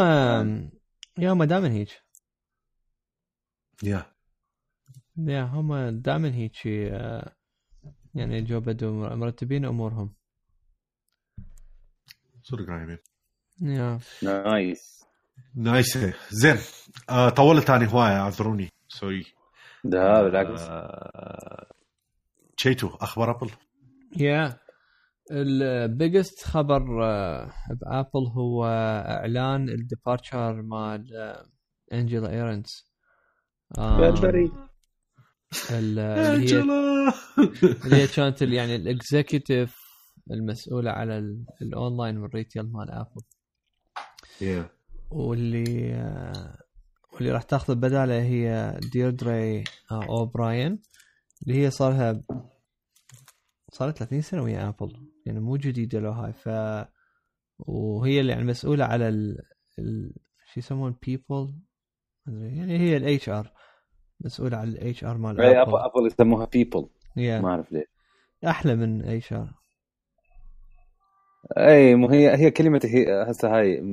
yeah هم دائما هيك. يا يا هم دائما هيك يعني جو بدو مرتبين أمورهم. صدق yeah. nice nice زين آه طولت اني هواية أعذروني. sorry ده بالعكس. آه شنو أخبار أبل؟ yeah ال biggest خبر بابل هو إعلان ال departure مال انجلا ايرنز آم، Burberry ال- اللي هي اللي هي كانت يعني ال executive المسؤولة على ال- ال online وال retail مال ابل yeah واللي واللي راح تاخذ بدالة هي ديردري آه، اوبراين اللي هي صار لها صار لها 30 سنة ويا ابل يعني مو جديدة له هاي ف وهي اللي يعني مسؤولة على ال, ال... شو يسمون people يعني هي ال HR مسؤولة على ال HR مال ابل ابل ابل يسموها people yeah. ما أعرف ليه. أحلى من HR اي مو هي هي كلمة هي هسه هاي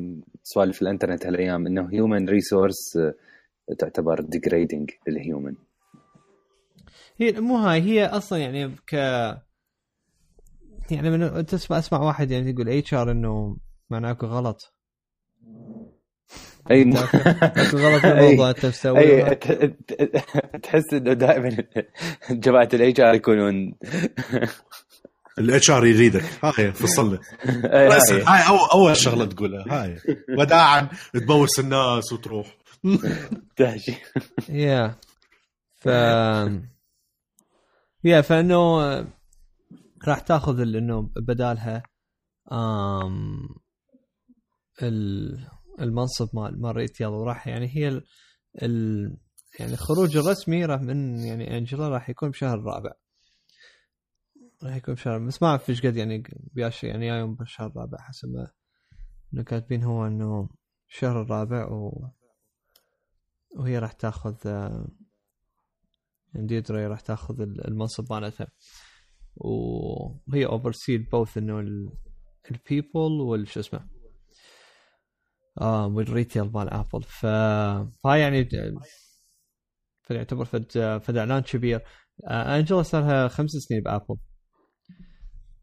سوالف الإنترنت هالأيام إنه human resource تعتبر degrading لل human هي مو هاي هي أصلا يعني ك يعني من تسمع أسمع واحد يعني يقول HR إنه معناه اكو غلط <laughs> أي اكو غلط أي. بالموضوع أنت مسويه ت- تحس إنه دائما جماعة ال HR يكونون ال HR يريدك. هاي فصلنا أي، بس هاي. هاي اول أول شغلة تقولها هاي. <laughs> وداعا تبوس الناس وتروح. <laughs> تهجي يا ف yeah فإنه راح تاخذ إنه بدالها آم ال- المنصب مال مال retail وراح يعني هي ال... ال... يعني الخروج الرسمي راح من يعني أنجلا راح يكون بشهر الرابع. راح يكون بشهر بس ما أعرف إيش قد يعني بياش يعني يوم بالشهر الرابع حسب ما إنه كاتبين هو إنه الشهر الرابع و... وهي راح تاخذ يعني ديدري راح تاخذ ال- المنصب مالتها. وهي oversee both إنه ال people والشو اسمه آه وال retail مال ابل فهاي يعني فيعتبر فد فد اعلان كبير. آه أنجلا صار لها خمس سنين بأبل.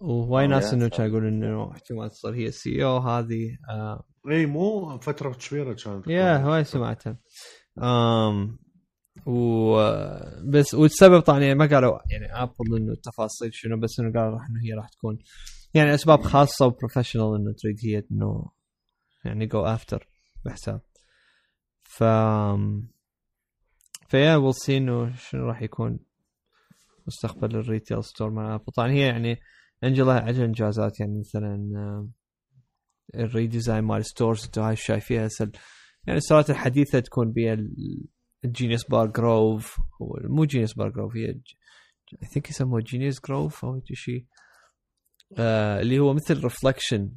وهواي آه، ناس إنه. كانوا يقولون إنه احتمال تصير هي ال CEO هذه آه إي مو فترة كبيرة كانت. yeah هواي سمعتها. امم و بس والسبب طبعا يعني ما قالوا يعني ابل إنه التفاصيل شنو بس إنه قالوا راح إنه هي راح تكون يعني أسباب خاصة و professional إنه تريد هي إنه يعني go after بحساب. ف ف yeah we'll see إنه شنو راح يكون مستقبل ال retail store مع ابل طبعا هي يعني انجلا عندها انجازات يعني مثلا ال redesign مال stores انتو هاي شايفيها هسه يعني الستورات الحديثة تكون بها ال Genius Bar Grove مو Genius Bar Grove هي اي think يسموه Genius Grove أو شيء آه اللي هو مثل reflection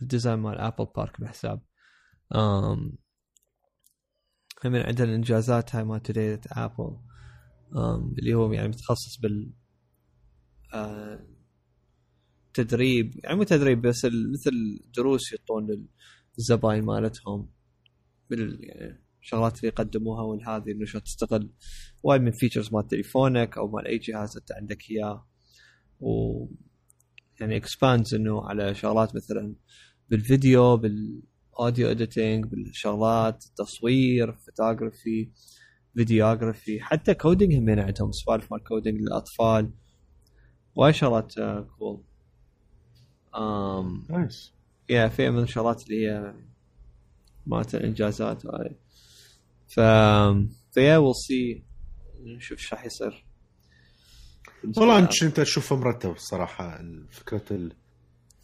لل design مال Apple Park بحساب. um, هم عندنا الانجازات هاي مال Today at Apple اللي هو يعني متخصص بال آه تدريب يعني مو تدريب بس مثل دروس يعطون للزباين مالتهم بال يعني الشغلات اللي يقدموها والهذه انه شلون تستغل وايد من features مال تليفونك أو مال أي جهاز أنت عندك إياه. و يعني expands إنه على شغلات مثلا بالفيديو بال audio editing بالشغلات التصوير photography videography حتى coding هم عندهم سوالف مال coding للأطفال. وايد شغلات cool امم nice yeah في من الشغلات اللي هي مالت الإنجازات هاي. ف yeah we'll see نشوف إيش راح يصير. والله أنت أنت تشوفه مرتب الصراحة فكرة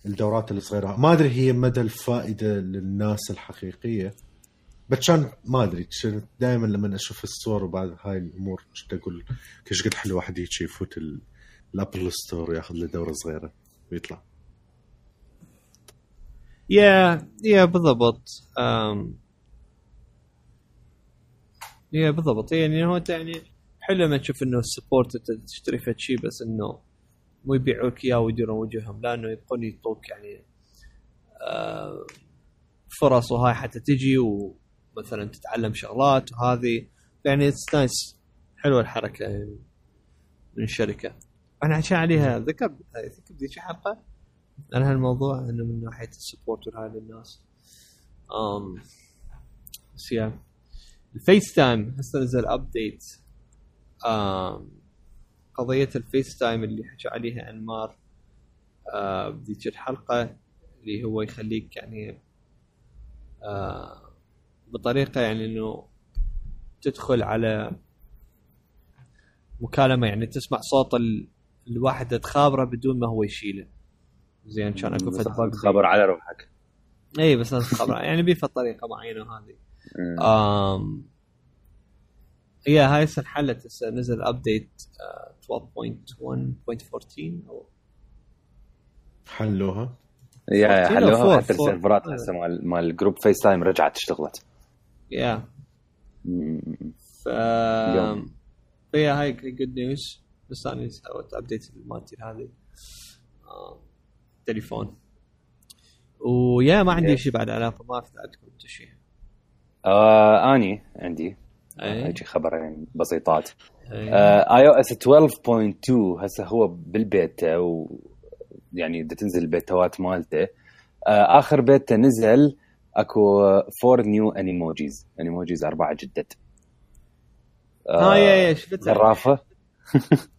الدورات الصغيره ما أدري هي مدى الفائدة للناس الحقيقية بس كان ما أدري. دائما لما أشوف الصور وبعد هاي الأمور كنت أقول كيش قد حلو واحد يجي يفوت ال Apple Store وياخذ له دورة صغيرة ويطلع. yeah yeah بالضبط. yeah بالضبط. يعني هو يعني حلو لما تشوف إنه ال support تشتري فد شيء بس إنه مو يبيعوك اياه ويديرون وجههم لأنه يبقون يعطوك يعني فرص وهاي حتى تجي ومثلا تتعلم شغلات وهذه. يعني it's nice حلوة الحركة يعني من الشركة أنا عشان عليها ذكر ذكر بذيك حلقه عن هالموضوع إنه من ناحية ال support وهاي للناس امم بس yeah ال FaceTime هسه نزل update قضية ال FaceTime اللي حكى عليها أنمار. آه بذيك الحلقة اللي هو يخليك يعني آه بطريقة يعني إنه تدخل على مكالمة يعني تسمع صوت الواحد تخابره بدون ما هو يشيله. زين كان أكو فد خبر على روحك. اي بس لازم خبر. يعني بيها طريقه معينة وهذه امم هي هاي هسه انحلت هسه نزل update 12.1.14 أو حلوها. yeah حلوها. حتى السيرفرات هسه مال مال group FaceTime رجعت اشتغلت. yeah. ف هي هاي good news بس أنا سويت update مالتي هذه تليفون و yeah ما عندي شيء بعد علاقة ما افتح عندكم شيء آه أني عندي. هيجي خبرين بسيطات. iO S 12.2 هسه هو بالبيتا و يعني بدها تنزل البيتوات مالته. آه آخر بيتا نزل أكو four new Animojis Animojis أربعة جدد. آه yeah yeah زرافة.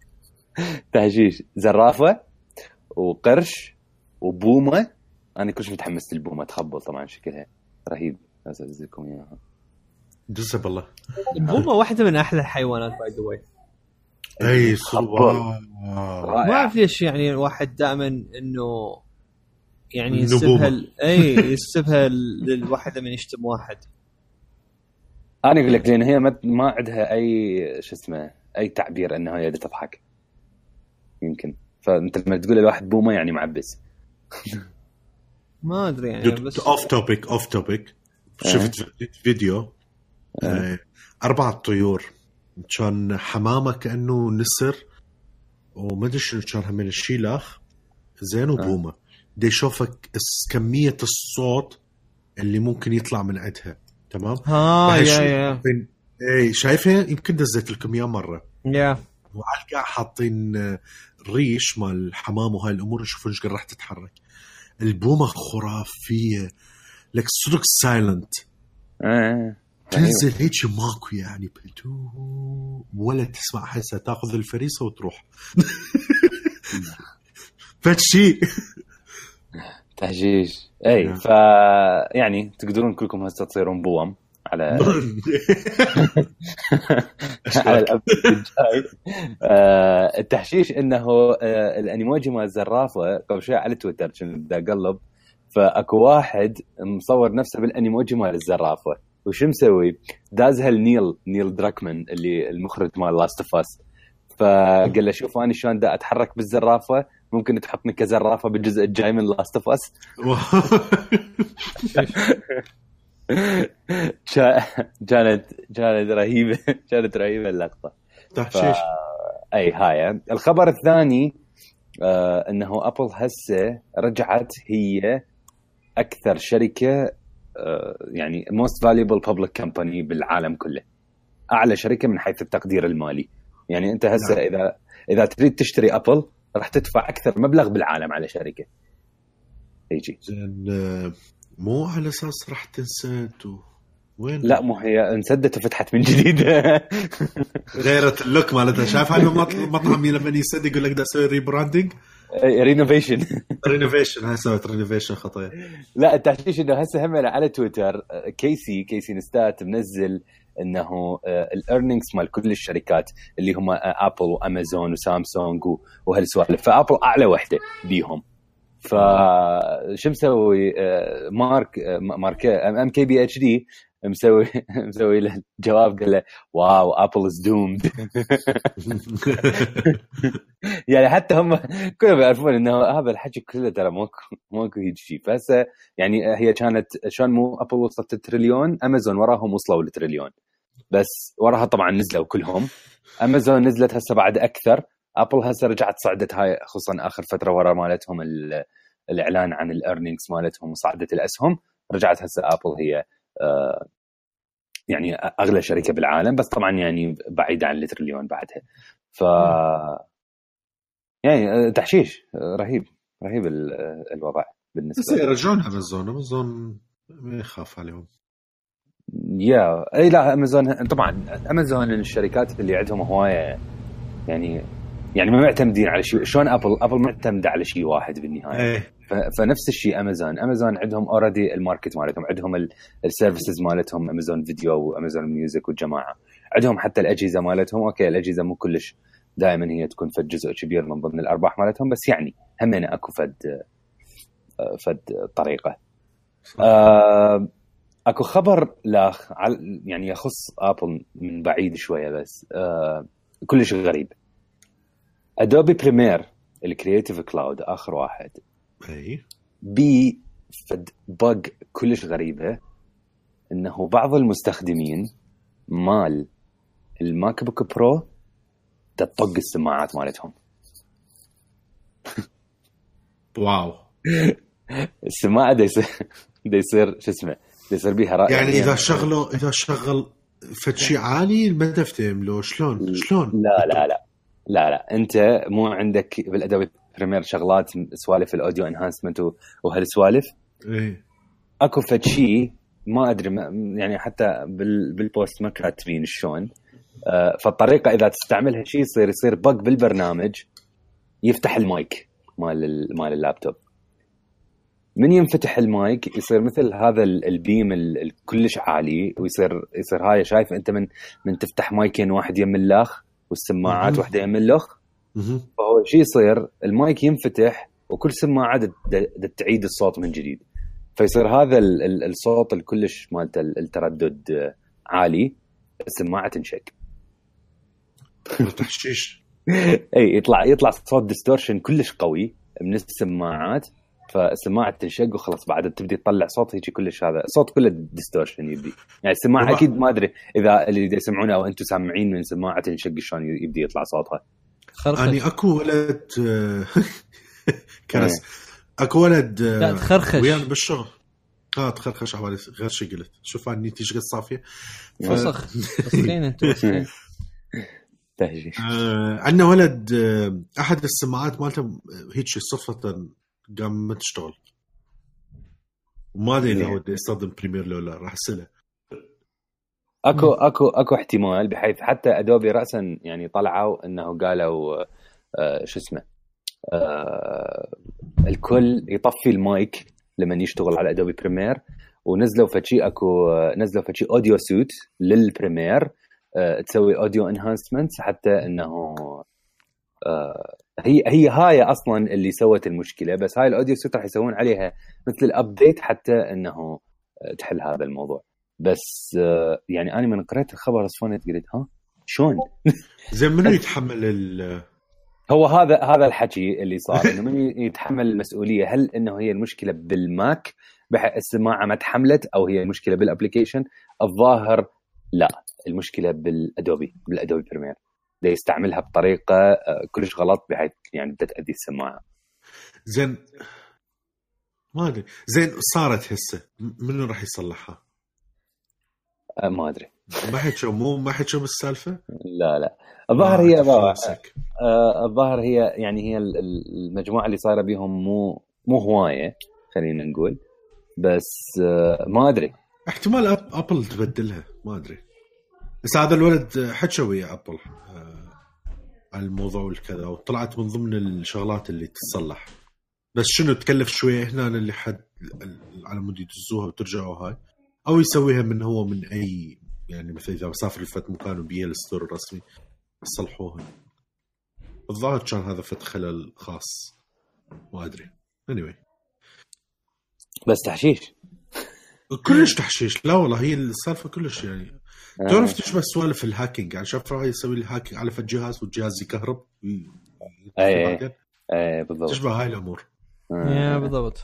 <laughs> تحشيش. زرافة وقرش وبومة؟ أنا كلش متحمس للبومة تخبل طبعا شكلها رهيب. لازم انزلكم إياها. دز بالله البومة واحدة من أحلى الحيوانات by the way أي ما أعرف ليش يعني الواحد دائما إنه يعني يسبها أي يسبها للواحدة من يشتم واحد. أنا أقول لك لأن هي ما عندها أي شو اسمه أي تعبير إنها هي تضحك. يمكن. فأنت لما تقول الواحد بومة يعني معبس. ما أدري يعني بس off topic off topic شفت فيديو آه. أربع طيور. كان حمامة كأنه نسر وما أدري شنو كان هم الشيلاخ زين وبومة. دي يشوفك كمية الصوت اللي ممكن يطلع من عندها. تمام؟ ها yeah yeah. اي شايفها؟ يمكن دزيت لكم اياه مرة. yeah. وعلى القاع حاطين ريش مال الحمام وهاي الأمور نشوف إيش راح تتحرك. البومة خرافية. لك صدق silent آه. تنزل هيك ماكو يعني بهدوء ولا تسمع حسه تأخذ الفريسة وتروح. <laughs> فشي تحشيش. اي نعم. ف يعني تقدرون كلكم هسه تصيرون بوم. على <laughs> <laughs> على الأب آه، التحشيش إنه آه، ال Animoji مال الزرافه قبل شوي على تويتر كنت اقلب فأكو واحد مصور نفسه بال Animoji مال الزرافة. وش مسوي؟ دازها ل Neil Neil Druckmann اللي المخرج مال Last of Us فقال له شوف أنا شلون دا أتحرك بالزرافة؟ ممكن تحطني كزرافة بالجزء الجاي من Last of Us كانت كانت رهيبه كانت رهيبة اللقطة. تحشيش. أي هاي. الخبر الثاني آه إنه Apple هسه رجعت هي أكثر شركة آه يعني most valuable public company بالعالم كله. أعلى شركة من حيث التقدير المالي. يعني أنت هسه نعم. اذا إذا تريد تشتري أبل راح تدفع أكثر مبلغ بالعالم على شركة. يجي. زين آه، مو على أساس راح تنسد و... وين؟ لا مو هي انسدت وفتحت من جديد. <laughs> غيرت اللوك مالتها. شايف هاي المط- المطعم لما يسد يقول لك دا أسوي rebranding renovation renovation هاي سويت renovation خطيه لا التحشيش إنه هسه هم على تويتر آه، Casey Casey Neistat منزل إنه ال earnings مال كل الشركات اللي هم ابل وأمازون وسامسونج وهالسوالف. فأبل أعلى وحدة بيهم. فشو مسوي؟ مارك مارك ام كي بي اتش دي مسوي مسوي له جواب قال له واو Apple is doomed يعني حتى هم كلهم يعرفون إنه هذا الحكي كله ترى ماكو ماكو هيك شيء فهسه يعني هي كانت شلون مو ابل وصلت التريليون؟ امازون وراهم وصلوا للتريليون بس وراها طبعا نزلوا كلهم. امازون نزلت هسه بعد أكثر. أبل هسه رجعت صعدت هاي خصوصا آخر فترة ورا مالتهم ال- الإعلان عن ال earnings مالتهم وصعدت الأسهم رجعت هسه أبل هي آه، يعني أغلى شركة بالعالم بس طبعا يعني بعيدة عن التريليون بعدها ف يعني آه، تحشيش آه، رهيب رهيب ال- الوضع بس بالنسبة لي. يرجعون أمازون أمازون ما يخاف عليهم yeah إي لا أمازون طبعا أمازون الشركات اللي عندهم هواية يعني يعني ما معتمدين على شيء. شلون ابل ابل معتمدة على شيء واحد بالنهاية. إيه. فنفس الشيء امازون امازون عندهم already ال market مالتهم عندهم ال services مالتهم Amazon Video و Amazon Music والجماعة. عندهم حتى الأجهزة مالتهم. okay الأجهزة مو كلش دائما هي تكون فد جزء كبير من ضمن الأرباح مالتهم بس يعني همين أكو فد فد طريقة. آه، أكو خبر لا عل- يعني يخص ابل من بعيد شوية بس آه، كلش غريب. Adobe Premiere ال Creative Cloud آخر واحد. أي. بي فد bug كلش غريبة إنه بعض المستخدمين مال ال MacBook Pro تطق السماعات مالتهم. واو. السماعة دا يصير دا يصير شو اسمه دا يصير بيها رأي يعني إذا شغلوا إذا شغل فد شيء عالي ما تفتهم له. شلون؟ شلون؟ لا لا لا. لا لا انت مو عندك بال Adobe Premiere شغلات سوالف ال audio enhancement وهالسوالف. إيه. أكو فد شيء ما أدري ما يعني حتى بال بال post ما كاتبين شلون. آه، فالطريقة إذا تستعملها شيء يصير يصير bug بالبرنامج يفتح المايك مال ال- مال اللابتوب. من ينفتح المايك؟ يصير مثل هذا ال- ال beam ال- الكلش عالي ويصير يصير هاي شايف أنت من من تفتح مايكين واحد يم اللاخ والسماعات يم اللخ مهم. فهو شو يصير المايك ينفتح وكل سماعه تعيد الصوت من جديد. فيصير هذا ال- ال- الصوت الكلش مالته ال- التردد آه، عالي السماعه تنشق. تحشيش. <laughs> إي يطلع يطلع صوت distortion كلش قوي من السماعات. فالسماعه تنشق وخلاص بعد تبدي تطلع صوت هيك كلش هذا صوت كله distortion يبدي. يعني السماعه أكيد ما أدري إذا اللي يسمعونه أو أنتم سامعين من سماعة تنشق شلون يبدي يطلع صوتها. خرخش. اني أكو ولد <laughs> كرس. أكو ولد لا تخرخش. ويانا بالشغل. آه تخرخش على غير شي قلت. شوف اني تيجي قد صافية. <laughs> فسخ. فسخين أنتم. <laughs> فسخين. تهجي آه عندنا ولد آه أحد السماعات مالته هيك صدفة قام ما تشتغل. ما أدري إذا. هو بده يستخدم Premiere لو لا راح اساله أكو أكو أكو احتمال بحيث حتى أدوبي راسا يعني طلعوا إنه قالوا آه شو اسمه آه الكل يطفي المايك لما يشتغل على Adobe Premiere. ونزلوا فشي أكو نزلوا فشي audio suite لل Premiere آه تسوي audio enhancements حتى إنه آه هي هي هاي أصلا اللي سوت المشكلة بس هاي ال audio suite راح يسوون عليها مثل ال update حتى إنه آه، تحل هذا الموضوع. بس آه، يعني أنا من قريت الخبر صفنت قلت ها شلون؟ <laughs> زين منو يتحمل ال؟ هو هذا هذا الحكي اللي صار إنه من يتحمل المسؤولية هل إنه هي المشكلة بال Mac؟ بحيث السماعة ما تحملت أو هي المشكلة بال application الظاهر لا المشكلة بال Adobe بال Adobe Premiere يستعملها بطريقة آه، كلش غلط بحيث يعني بدها تأذي السماعة. زين ما أدري. زين صارت هسه. منو راح يصلحها؟ آه، ما أدري. ما حكوا مو ما حكوا بالسالفة؟ لا لا. الظاهر هي. آه، الظاهر هي يعني هي ال- ال- المجموعة اللي صايرة بيهم مو مو هواية خلينا نقول. بس ما أدري. احتمال أبل تبدلها. ما أدري. بس هذا الولد حكى ويا ابل آه، على الموضوع والكذا وطلعت من ضمن الشغلات اللي تصلح بس شنو تكلف شوية هنا اللي حد على مود يدزوها وترجعوا هاي؟ أو يسويها من هو من أي يعني مثلا إذا سافر لفت مكان وبيه الستور الرسمي يصلحوها الظاهر كان هذا فت خلل خاص. ما أدري. Anyway. بس تحشيش. كلش تحشيش. لا والله هي السالفة كلش يعني آه. تعرف تشبه سوالف الهاكينج؟ يعني شاف راح يسوي لي هاكينج على فد جهاز والجهاز يكهرب. بعدين إيه بالضبط. تشبه هاي الأمور. آه. يا بالضبط.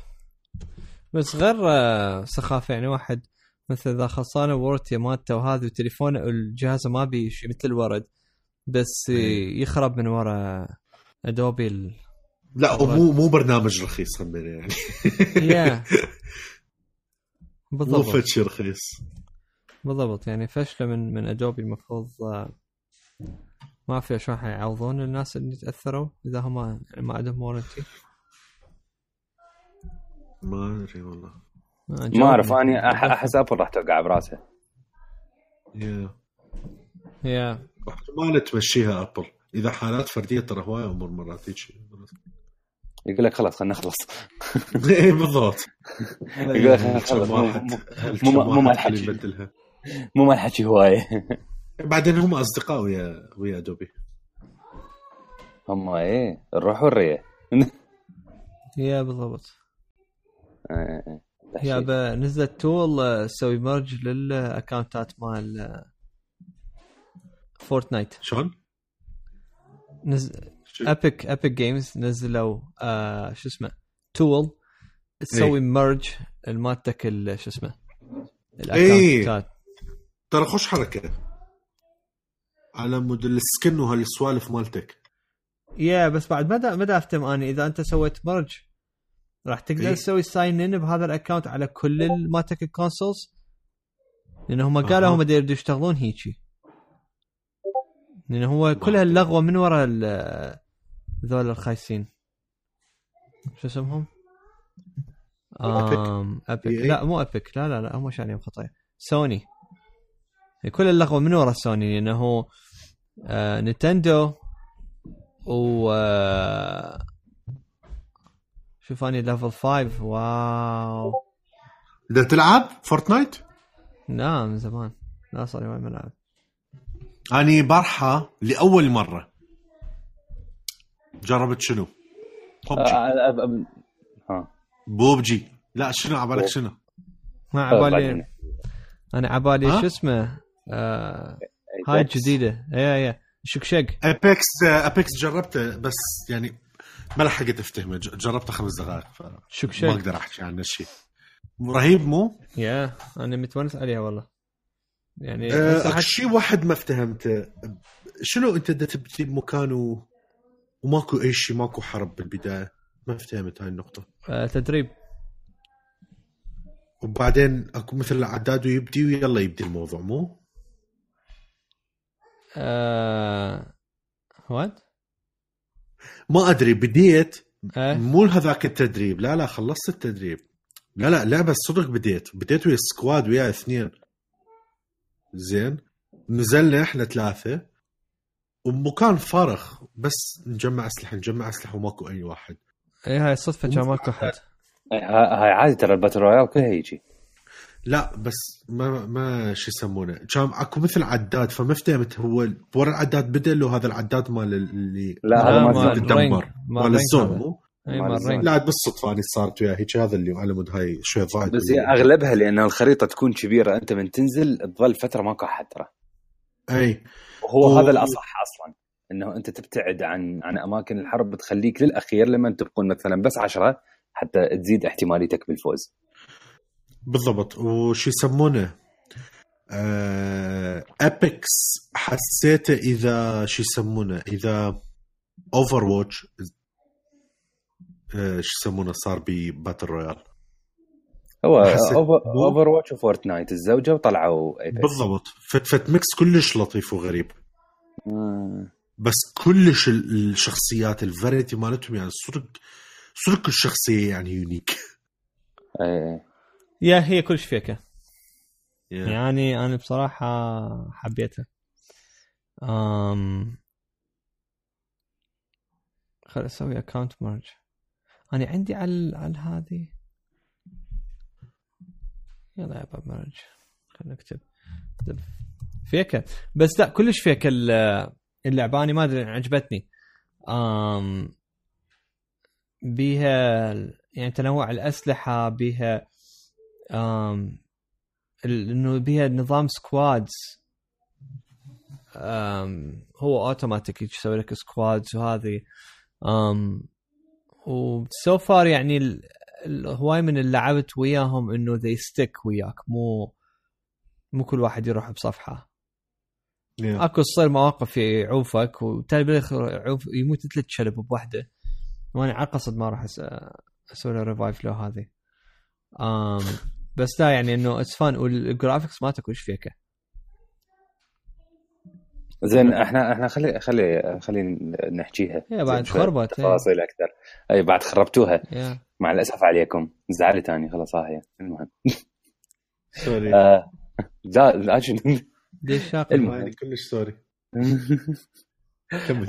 بس غير آه، سخافة يعني واحد مثل إذا خلصانة ورتي مالته وهذا وتليفونه الجهاز ما بي شيء مثل الورد بس إيه. يخرب من ورا ادوبي ال... لا ومو مو برنامج رخيص همين يعني. يا. <laughs> مو بالضبط فد شيء رخيص. بالضبط يعني فشلة من من Adobe المفروض آه، ما في شلون حيعوضون الناس اللي تأثروا إذا هم يعني ما عندهم warranty ما أدري والله. ما أعرف اني أح- أحس Apple راح توقع براسها yeah yeah احتمال تمشيها Apple إذا حالات فردية ترى هواي أمور مرات هيك. يقول لك خلاص خلينا نخلص. <laughs> إيه بالضبط. يقول لك خلاص مو- مو- هل مو- كم مو واحد مال حكي. اللي يبدلها مو مال حكي هوايه بعدين هم أصدقاء ويا ويا Adobe. هم إيه الروح والريه yeah بالضبط. آه، آه. yeah ب- نزلت tool آه، تسوي merge للاكونتات مال آه، Fortnite شلون؟ نز... شو- Epic Epic Games نزلوا آه شو اسمه tool. تسوي merge مالتك ال- شو اسمه إيه. الاكونتات ترى خوش حركة. على مود ال skin وهالسوالف مالتك. yeah بس بعد ما دا ما دا افتهم اني إذا أنت سويت merge راح تقدر إيه. تسوي sign in بهذا ال account على كل ال- مالتك ال consoles لأن هم قالوا. هم يريدوا يشتغلون هيجي. لأن هو كل. هاللغوة من وراء ذول الخايسين. شو اسمهم؟ Epic EA. لا مو Epic لا لا لا هم شانهم خطايا سوني كل اللغوة من ورا سوني لأنه آه Nintendo و آه، شوف أني level 5 wow. إذا تلعب Fortnite؟ لا من زمان. لا صار لي ما ملعب أني بارحه لأول مرة. جربت شنو؟ آه، ها. بوبجي. لا شنو؟ عبالك شنو؟ ما عبالي. أنا عبالي؟ شو اسمه؟ آه هاي الجديده اي اي شكشق Apex Apex جربته بس يعني ما لحقت أفتهمه. ج- جربته خمس دقائق فما شكشق أقدر أحكي عنه شيء رهيب مو؟ يا أنا متونس عليها والله. يعني أه شيء واحد ما افتهمته. شنو أنت دا تبدي بمكان و... وماكو أي شيء ماكو حرب بالبداية؟ ما افتهمت هاي النقطة. آه تدريب. وبعدين أكو مثل العداد ويبدي ويلا يبدي الموضوع مو؟ آه وات؟ ما أدري بديت آه مو هذاك التدريب. لا لا خلصت التدريب. لا لا لعبه صدق بديت. بديت ويا squad ويا اثنين. زين. نزلنا إحنا ثلاثة. ومكان فارغ بس نجمع أسلحة نجمع أسلحة وماكو أي واحد. اي هاي صدفة كان ماكو أحد. هاي هاي عادي ترى ال battle royale كلها يجي. لا بس ما ما شو يسمونه. كان اكو مثل عداد فما فهمت هو ورا العداد بدا له هذا العداد مال اللي لا هذا مال. تدمر مال ال zone هذا. مو لا بالصدفه اني صارت وياه هيك هذا اللي على مود هاي شوي ضاعت بس هي أغلبها لأن الخريطة تكون كبيرة. أنت من تنزل تظل فترة ماكو احد ترى. أي. وهو و- هذا الأصح أصلا إنه أنت تبتعد عن عن أماكن الحرب بتخليك للأخير لما تبقون مثلا بس عشرة حتى تزيد احتماليتك بالفوز. بالضبط. وش يسمونه؟ آه Apex حسيته إذا شو يسمونه؟ إذا Overwatch آه شو يسمونه؟ صار ب battle royale هو Overwatch و Fortnite تزوجوا وطلعوا Apex بالضبط. فد فد mix كلش لطيف وغريب. آه. بس كلش ال- الشخصيات ال variety مالتهم يعني صدق صدق كل شخصيه يعني unique إيه. yeah هي كلش فيكة. يعني يعني أنا بصراحة حبيتها. أم... خل أسوي account merge أنا عندي على على هذه. يلا يابا merge خلينا نكتب. نكتب فيكة. بس لا كلش فيكة ال- اللعبة. أنا ما أدري عجبتني. أم... بيها يعني تنوع الأسلحة بيها ال- إنه بيها نظام squads أم هو اوتوماتيك يسوي لك squads وهذه أم و so far يعني هواي من اللي لعبت وياهم إنه they stick وياك مو مو كل واحد يروح بصفحة. Yeah. أكو تصير مواقف يعوفك وتالي بالآخر يعوف يموت ثلاث شلب بوحدة. وأنا على قصد ما راح أسوي له revive لو هذه أم بس لا يعني إنه it's fun وال graphics مالته كلش فيكه زين إحنا إحنا خلي خلي خلي نحكيها. هي بعد خربت، هي. تفاصيل أكثر. أي بعد خربتوها. yeah مع الأسف عليكم. زعلت اني خلاص ها هي المهم. sorry آه لا لا شنو؟ ليش كلش sorry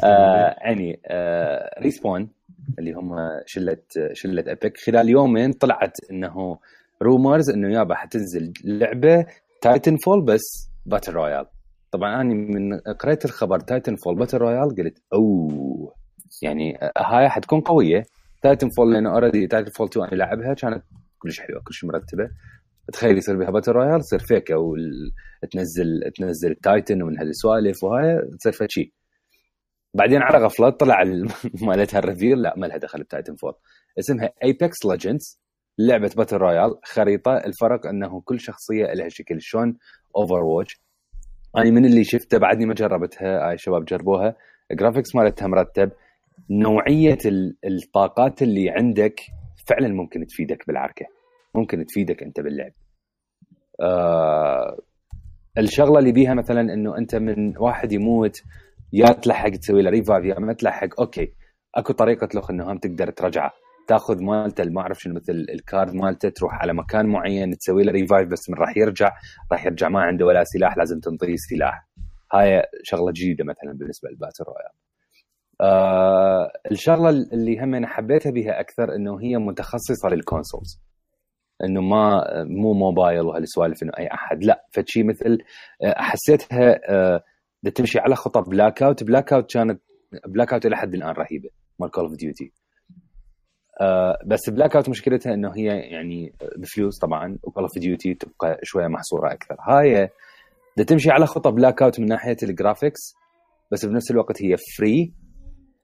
آه يعني آه Respawn اللي هم شلة شلة Apex خلال يومين طلعت إنه rumors إنه يابا حتنزل لعبة Titanfall بس battle royale طبعا أنا من قريت الخبر Titanfall battle royale قلت أوه. يعني هاي حتكون قوية. Titanfall لأنه already Titanfall 2 أنا لعبها كانت كلش حلوة كلش مرتبة. تخيل يصير بها battle royale تصير فيكه وتنزل تنزل ال Titan ومن هالسوالف وهاي تصير فشي بعدين على غفلة طلع ال- <laughs> مالتها reveal لا ما لها دخل ب Titanfall اسمها Apex Legends لعبة battle royale خريطة. الفرق أنه كل شخصية لها شكل. شلون Overwatch أنا من اللي شفته بعدني ما جربتها هاي شباب جربوها. ال graphics مالتها مرتب. نوعية ال- الطاقات اللي عندك فعلا ممكن تفيدك بالعركة. ممكن تفيدك أنت باللعب. آه الشغلة اللي بيها مثلا إنه أنت من واحد يموت يا تلحق تسوي له revive يا ما تلحق okay. أكو طريقة لخ إنه هم تقدر ترجعه. تاخذ مالته ما أعرف شنو مثل ال card مالته تروح على مكان معين تسوي له revive بس من راح يرجع راح يرجع ما عنده ولا سلاح لازم تنطيه سلاح. هاي شغلة جديدة مثلا بالنسبة لل battle royale. آه الشغلة اللي هم أنا حبيتها بها أكثر إنه هي متخصصة لل consoles إنه ما مو موبايل وهالسوالف إنه أي أحد لا فد شي مثل آه، حسيتها آه، تمشي على خطى Blackout Blackout كانت بلاك اوت إلى حد الآن رهيبة مال Call of Duty بس Blackout مشكلتها إنه هي يعني بفلوس طبعا و Call of Duty تبقى شوية محصورة أكثر. هاي بدها تمشي على خطى Blackout من ناحية ال graphics بس بنفس الوقت هي free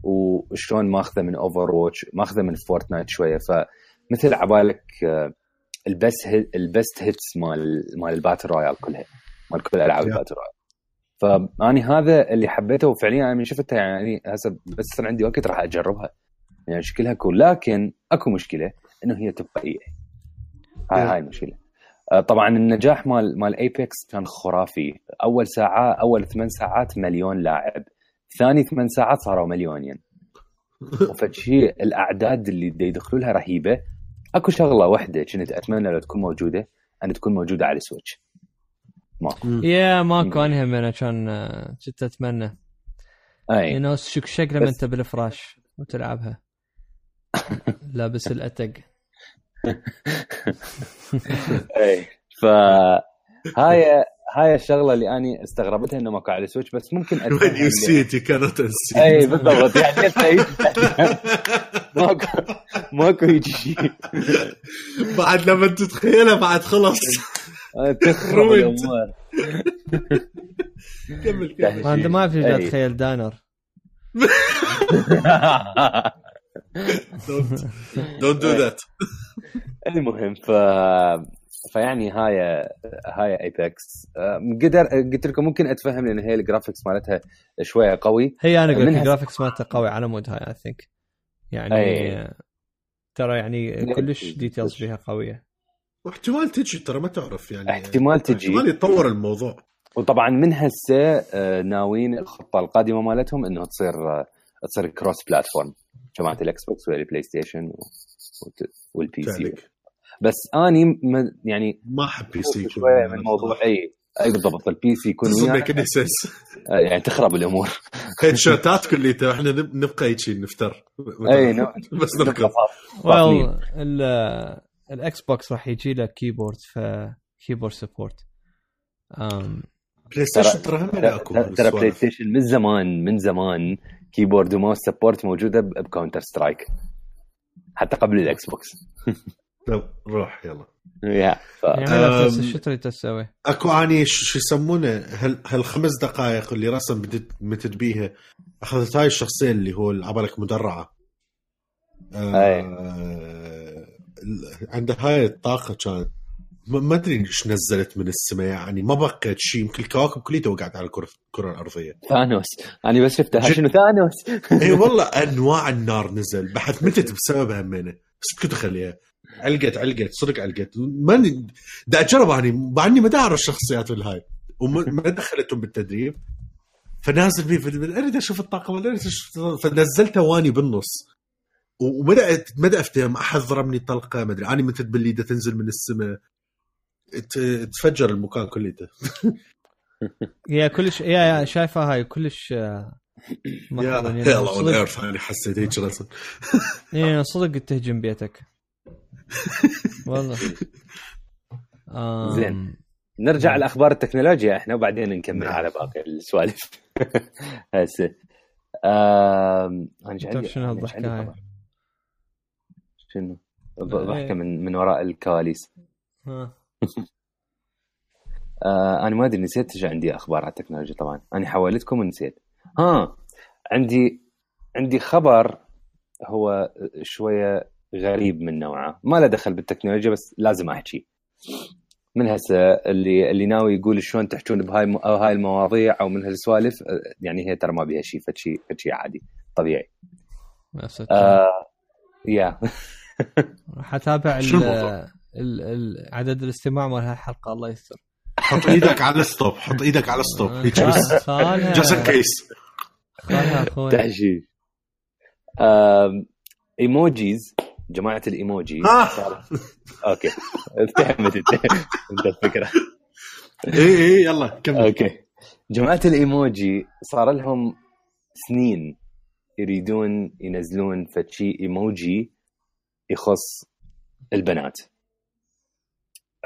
وشلون ماخذة من Overwatch ماخذة من Fortnite شوية. فمثل عبالك آه، ال best ال best hits مال مال ال battle royale كلها مال كل ألعاب. ال battle royale فأني هذا اللي حبيته وفعليا أنا من شفتها يعني هسه بس صار عندي وقت راح أجربها. يعني شكلها cool لكن أكو مشكلة إنه هي تبقى إي هاي Yeah. هاي المشكلة. آه، طبعا النجاح مال مال Apex كان خرافي. أول ساعة أول ثمان ساعات مليون لاعب. ثاني ثمان ساعات صاروا مليونين. <laughs> وفد شي الأعداد اللي يدخلوا لها رهيبة. أكو شغلة واحدة كنت أتمنى لو تكون موجودة أن تكون موجودة على السويتش يا ماكو أنهي من كان آه، كنت أتمنى. أي. يو شك شك لما بس- انت بالفراش وتلعبها. <coughs> لابس الاتق اي ف هاي هاي الشغلة اللي أني استغربتها إنه ماكو على السويتش بس ممكن when you اتفهم see it you cannot unsee اي it. بالضبط. يعني أنت- ماكو ماكو هيجي شيء. بعد لما تتخيلها بعد خلص تخرب Ruined. الأمور. كمل كمل. ما عندي ما في. اتخيل دانر. <laughs> <laughs> don't don't do that. المهم ف فيعني هاي هاي Apex قدر قلت لكم ممكن أتفهم لأن هي ال graphics مالتها شوية قوي. هي أنا قلت ال graphics مالته قوي على مود هاي I think يعني أي. آه، ترى يعني كلش details فيها قوية. واحتمال تجي ترى ما تعرف يعني. احتمال تجي. احتمال يتطور الموضوع. وطبعا من هسه آه، ناويين الخطة القادمة مالتهم إنه تصير آه، تصير cross platform جماعة ال Xbox وال PlayStation و- وت- وال PC بس اني م- يعني ما أحب PC شوية من موضوع إي إي بالضبط ال PC يكون آه، <laughs> يعني تخرب الأمور. headshot ات كليته إحنا نب- نبقى هيك نفتر. إي <laughs> بس نركض. Well ال Xbox راح يجي له keyboard ف keyboard support PlayStation ترى هم ترى بلاي ستيشن من زمان من زمان keyboard و mouse support موجودة ب Counter-Strike. حتى قبل ال Xbox <laughs> طب روح يلا. يا ف... يعني شو تريد تسوي؟ أكو أني ش- شو يسمونه هال هالخمس دقائق اللي رسم بدت متت بيها أخذت هاي الشخصيه اللي هو اللي عبالك مدرعه. آه ال- عنده هاي الطاقة كانت. ما ما أدري إيش نزلت من السماء يعني ما بقيت شيء يمكن الكواكب كلها وقعت على الكره الكرة الأرضية. ثانوس. أنا بس شفتها جد. شنو ثانوس؟ إي <laughs> والله أنواع النار نزل. بحث متت بسببها همينه بس كنت أخليها. علقت علقت صدق علقت. ماني دا اجرب إني بعدني ما دا اعرف الشخصيات الهاي وما ما دخلتهم بالتدريب. فنازل فيه فد- أريد أشوف الطاقم أريد أشوف فنزلته واني بالنص. وبدات ما افتهم احد ضربني طلقة ما أدري. اني متت باللي تنزل من السماء. تفجر المكان كله <laughs> يا كلش يا يا شايفه هاي كلش آه، يا يعني يلا اون صدق- ايرث أنا حسيت هيك رسم <laughs> يعني صدق تهجم بيتك <laughs> والله زين. نرجع لأخبار التكنولوجيا إحنا وبعدين نكمل على باقي السوالف هسه أنا عندي؟ شنو عندي هاي؟ شنو؟ إيه. ضحكة من من وراء الكواليس ها. آه أنا ما أدري نسيت إيش عندي أخبار على التكنولوجيا طبعا. أنا حولتكم ونسيت. ها عندي عندي خبر هو شوية غريب من نوعه. ما له دخل بالتكنولوجيا بس لازم أحكي. من هسه اللي اللي ناوي يقول شلون تحجون بهاي الم- أو هاي المواضيع أو من هالسوالف آه، يعني هي ترى ما بيها شيء فشي فشي عادي. طبيعي. نفس الشيء. آه يا. راح <laughs> اتابع شو ال- الموضوع؟ ال- ال- عدد الاستماع مال هالحلقة الله يستر. حط إيدك على ال stop حط إيدك على ال stop. هيك <laughs> بس خالها. just in case خالها أخوي. تحشيش آم، emojis جماعة الايموجي آه. صار- <laughs> okay. افتهمت انت. <laughs> انت الفكرة. اي اي يلا كمل. okay. جماعة الإيموجي صار لهم سنين يريدون ينزلون فشي إيموجي يخص البنات.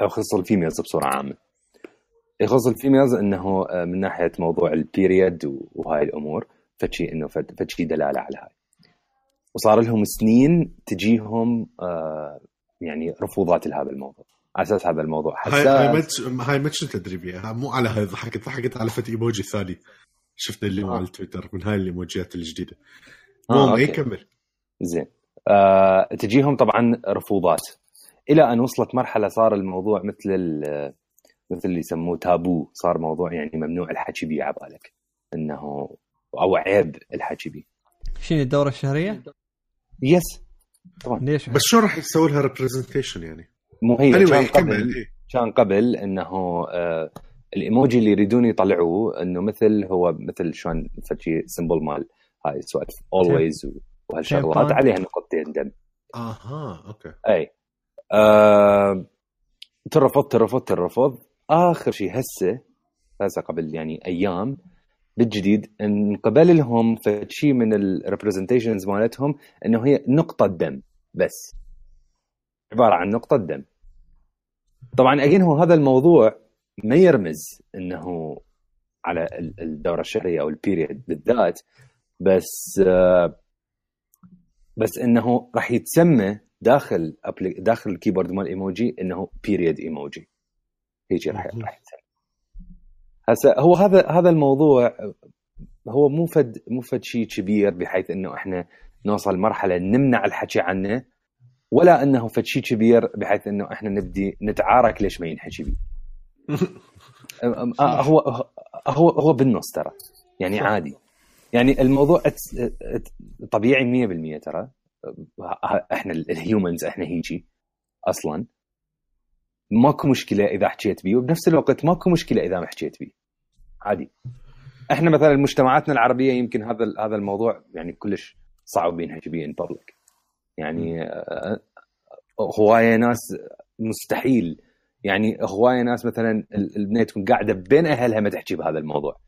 أو يخص ال females بصورة عامة. يخص ال females إنه آه، من ناحية موضوع ال period وهاي الأمور فد شي إنه فد شي دلالة على هاي. وصار لهم سنين تجيهم آه، يعني رفوضات لهذا الموضوع. على أساس هذا الموضوع. هاي هاي حساس. هاي ما كنت أدري بيها. مو على هاي ضحكت ضحكت على فت إيموجي ثاني. شفنا اللي آه. مال تويتر من هاي الإيموجيات الجديدة. آه، اي okay. كمل. زين. آه، تجيهم طبعا رفوضات. إلى أن وصلت مرحلة صار الموضوع مثل ال- مثل اللي يسموه تابو صار موضوع يعني ممنوع الحكي بيه عبالك إنه أو عيب الحكي بيه شنو الدورة الشهرية؟ Yes ليش؟ بس شلون راح يسوي لها representation يعني؟ مو هي كان anyway كمل قبل إيه. كان قبل إنه آه الإيموجي اللي يريدون يطلعوه إنه مثل هو مثل شلون فد شي symbol مال هاي سوالف Always وهالشغلات. عليها نقطتين دم آها okay أي آه ترفض ترفض ترفض. آخر شيء هسه هسه قبل يعني أيام بالجديد انقبل لهم في شيء من ال representations مالتهم إنه هي نقطة دم بس. عبارة عن نقطة دم. طبعا أجين هو هذا الموضوع ما يرمز إنه على الدورة الشهرية أو ال period بالذات بس بس إنه راح يتسمى داخل داخل ال keyboard مال إيموجي إنه period emoji. هيجي راح راح يتسمى. هسه هو هذا هذا الموضوع هو مو فد مو فد شيء كبير بحيث إنه إحنا نوصل مرحلة نمنع الحكي عنه ولا إنه فد شيء كبير بحيث إنه إحنا نبدي نتعارك ليش ما ينحكي بيه <laughs> آه، هو هو هو بالنص ترى. يعني عادي. يعني الموضوع طبيعي 100% ترى. إحنا الهيومنز إحنا هيجي أصلا. ماكو مشكلة إذا حكيت بيه وبنفس الوقت ماكو مشكلة إذا ما حكيت بيه. عادي. إحنا مثلا مجتمعاتنا العربية يمكن هذا هذا الموضوع يعني كلش صعب ينحكي بيه ان بابليك يعني آه، هواية ناس مستحيل. يعني هواية ناس مثلا البنيه تكون قاعدة بين أهلها ما تحكي بهذا الموضوع.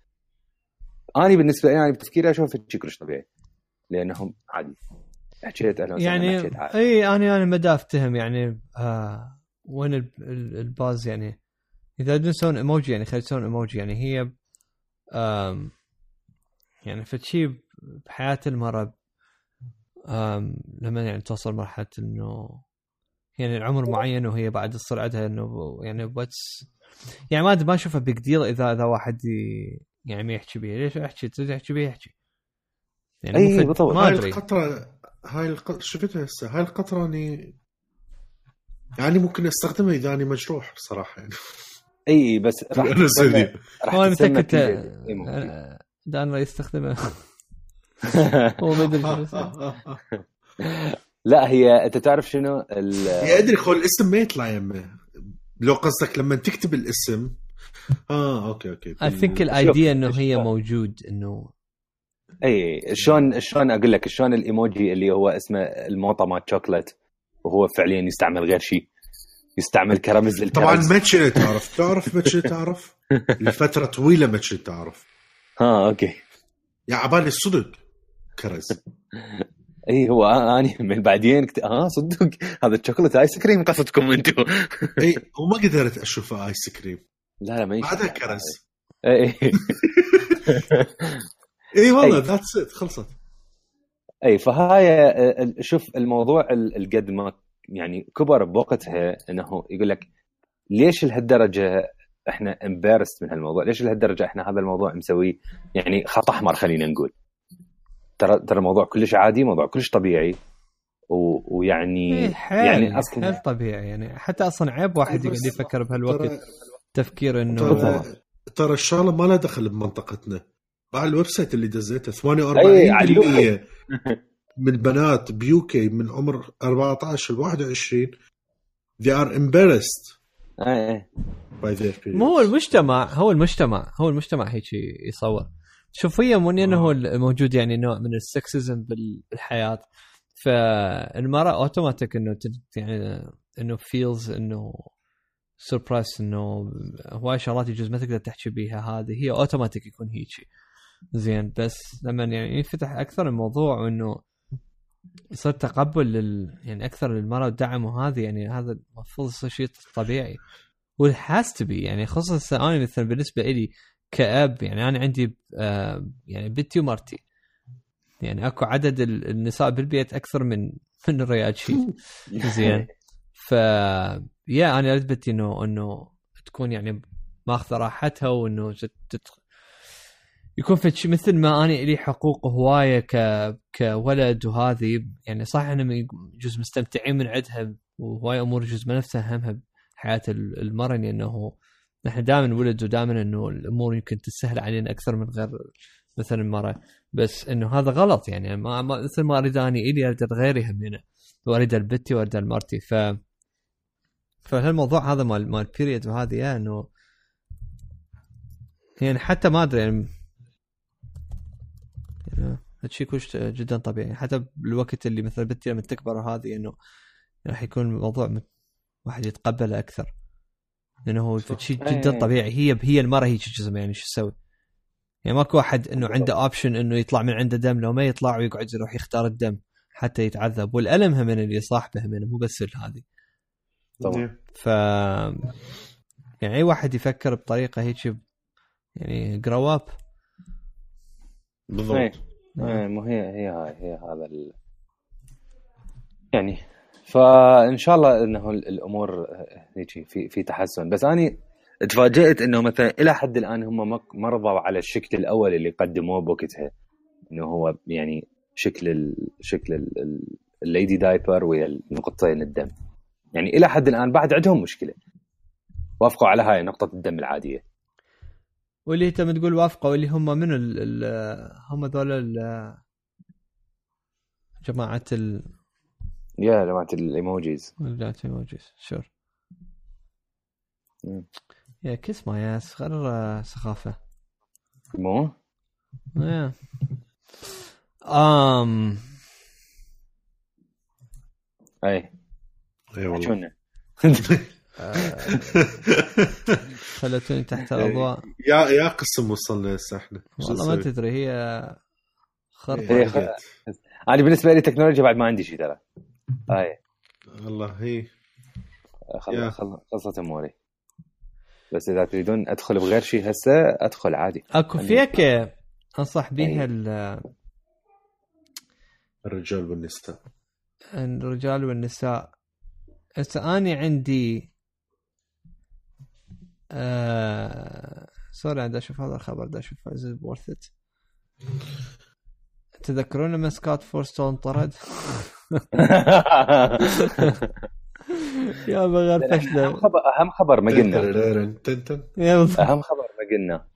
أنا بالنسبة لي يعني بتفكيري أشوف شيء كلش طبيعي لأنهم عادي. حكيت أهلا يعني إي أنا أنا ما افتهم يعني آه وين الباز يعني إذا نسوي إيموجي يعني خلينا نسوي إيموجي يعني هي آم يعني فشي بحياة المرأة لما يعني توصل مرحلة إنه يعني العمر معين وهي بعد تصير عندها إنه يعني بس يعني ما ما أشوفها بيج ديل إذا إذا واحد يعني ما يحكي بيه ليش احكي؟ تريد تحكي بيه احكي يعني أي بالضبط. هاي القطرة هاي القطره شفتها هسه؟ هاي القطرة اني يعني ممكن استخدمها إذا اني مجروح بصراحة يعني. أي بس راح <laughs> أنا متأكد دان راح يستخدمها. <laughs> هو ما لا هي أنت تعرف شنو؟ yeah إدري خو الاسم ما يطلع يمه لو قصدك لما تكتب الاسم <laughs> آه okay okay. I think ال idea إنه هي موجود إنه إي شلون شلون أقول لك شلون الإيموجي اللي هو اسمه الموطه مال شوكلت وهو فعليا يستعمل غير شيء يستعمل كرمز طبعا ما كنت تعرف. تعرف ما كنت تعرف؟ <laughs> لفترة طويلة ما كنت تعرف. ها okay. yeah عبالي الصدق كرز. إي هو أني <laughs> من بعدين كت... آه صدق. هذا الشوكولاته ice cream قصدكم أنتم إي وما قدرت اشوفه ice cream لا لا ما بعدها كرز. اي اي <laughs> والله that's it خلصت. اي فهاي شوف الموضوع القد ما يعني كبر بوقتها إنه يقول لك ليش لهالدرجة إحنا embarrassed من هالموضوع؟ ليش لهالدرجة إحنا هذا الموضوع مسويه يعني خط أحمر خلينا نقول. ترى ترى الموضوع كلش عادي موضوع كلش طبيعي و... ويعني إيه حيل يعني أصلا حيل طبيعي يعني حتى أصلا عيب واحد يقعد يفكر بهالوقت. تفكير إنه ترى, ترى الشغله ما لها دخل بمنطقتنا. مع ال website اللي دزيته 48% <laughs> من بنات ب UK من عمر 14 ل 21 they are embarrassed by their مو هو المجتمع هو المجتمع هو المجتمع هيك يصور. شوف هي مو إنه هو موجود يعني نوع من ال sexism بالحياة. فالمرأة اوتوماتيك إنه يعني إنه feels إنه suppressed انه هواي شغلات يجوز ما تقدر تحكي بيها. هذه هي اوتوماتيك يكون هيك زين بس لما يعني ينفتح أكثر الموضوع وانه يصير تقبل لل يعني أكثر للمرأة ودعم وهذه يعني هذا المفروض يصير شيء طبيعي. و it has to be يعني خصوصا أنا مثلا بالنسبة لي كأب يعني أنا عندي آه يعني بنتي ومرتي. يعني أكو عدد النساء بالبيت أكثر من من الريال شيء <laughs> زين. ف yeah أنا بنتي إنه إنه تكون يعني ماخذة راحتها وإنه يكون في مثل ما أنا لي حقوق هوايه ك كولد وهذه يعني صح إحنا جزء مستمتعين من عندها وهواي أمور جزء ما نفسها همها بحياة المراه لأنه نحن دائما ولد ودائما إنه الأمور يمكن تسهل علينا أكثر من غير مثلا المراه بس إنه هذا غلط يعني ما, مثل ما أريد اني إلي أريد غيري همينه وأريد لبنتي وأريد لمرتي ف فهالموضوع هذا مال مال بيريد وهذه إنه يعني حتى ما أدري يعني هالشيء كلش جدا طبيعي. حتى بالوقت اللي مثلا بنتي لما تكبر وهذه إنه راح يكون الموضوع واحد يتقبله أكثر. لأنه هو. شيء إيه. جدا طبيعي. هي هي المرة هي شو اسمه يعني شو تسوي؟ يعني ماكو واحد إنه عنده اوبشن إنه يطلع من عنده دم. لو ما يطلع ويقعد يروح يختار الدم حتى يتعذب. والألم هم اللي يصاحبه هم مو بس هذه طبعا. ف يعني أي واحد يفكر بطريقة هيك يعني grow up بالضبط. إيه. إيه، مو هي هي هاي هي هذا ال... يعني فان شاء الله إنه ال- الأمور هيك في في تحسن. بس أني تفاجئت إنه مثلا إلى حد الآن هم ما- ما رضوا على الشكل الأول اللي قدموه بوقتها إنه هو يعني شكل ال... شكل ال- ال- ال lady diaper ويا نقطتين الدم. يعني إلى حد الآن بعد عندهم مشكلة. وافقوا على هاي نقطة الدم العادية. واللي أنت تقول وافقوا اللي هم من ال ال هم ذول ال- جماعة ال yeah جماعة ال emojis. جماعة emojis sure مم. يا كيس ما غير آه، سخافة. مو؟ Yeah. Um, أي. اي والله. <laughs> خلتوني تحت الأضواء. يا يا قسم وصلنا هسه إحنا والله ما؟ تدري هي خرطة. إيه، إيه، أنا بالنسبة لي تكنولوجيا بعد ما عندي شيء ترى. هاي والله هي. خل- خلصت أموري. بس إذا تريدون أدخل بغير شيء هسه أدخل عادي. أكو يعني- فيك أنصح بيها أي. ال- الرجال والنساء. الرجال والنساء. هسه أني عندي آه... sorry دا أشوف هذا الخبر دا أشوف is worth it تذكرون لما سكوت فورستول طرد؟ يا بغير أهم فشله خبر أهم خبر ما قلنا. أهم خبر ما قلنا.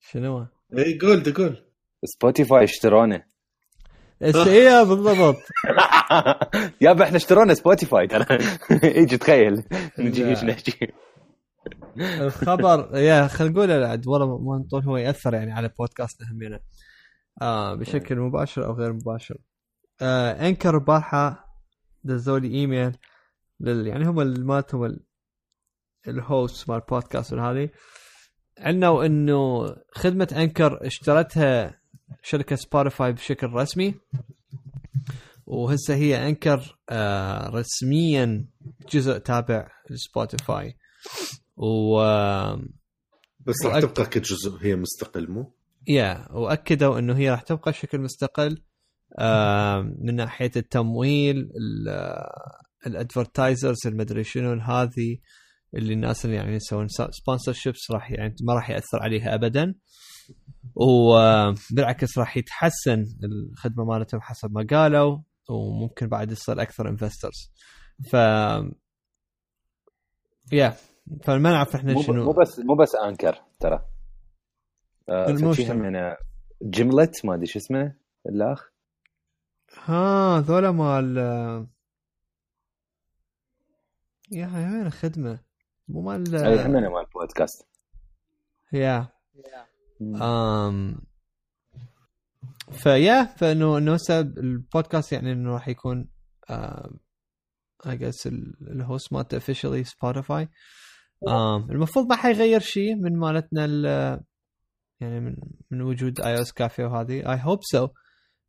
شنو؟ اي قول دي قول. Spotify اشترونه. إيه بالضبط؟ <laughs> يابا إحنا اشترونا Spotify ترى. <laughs> يجي تخيل. نجي. إيش نحكي الخبر يا خلينا نقول عاد والله ما نطول هو يأثر يعني على بودكاستنا همينه آه بشكل مباشر أو غير مباشر. آه Anchor البارحه دزوا لي ايميل لل يعني هم ال- مالتهم ال- ال host مال البودكاست هذه. عنا إنه خدمة Anchor اشترتها شركة Spotify بشكل رسمي. وهسه هي Anchor آه رسميا جزء تابع ل Spotify. و آه، بس راح وأك- تبقى كجزء هي مستقل مو؟ yeah وأكدوا إنه هي راح تبقى بشكل مستقل آه، من ناحية التمويل ال advertisers المدري شنو هذه اللي الناس اللي يعني يسوون sponsorships راح يعني ما راح يأثر عليها ابدا. وبالعكس راح يتحسن الخدمة مالتهم حسب ما قالوا وممكن بعد يصير أكثر investors ف yeah فما نعرف إحنا شنو. مو بس مو بس انكر ترى. آه، المجتمع. جملت ما أدري شو اسمه الأخ. ها ذولا مال يا هاي وين الخدمة؟ مو مال اي هم مال بودكاست يا آم فيا فإنه إنه هسه البودكاست يعني إنه راح يكون I guess ال host مالته officially سبوتيفاي المفروض ما حيغير شيء من مالتنا ال- يعني من من وجود اي اس كافيه وهذه. I hope so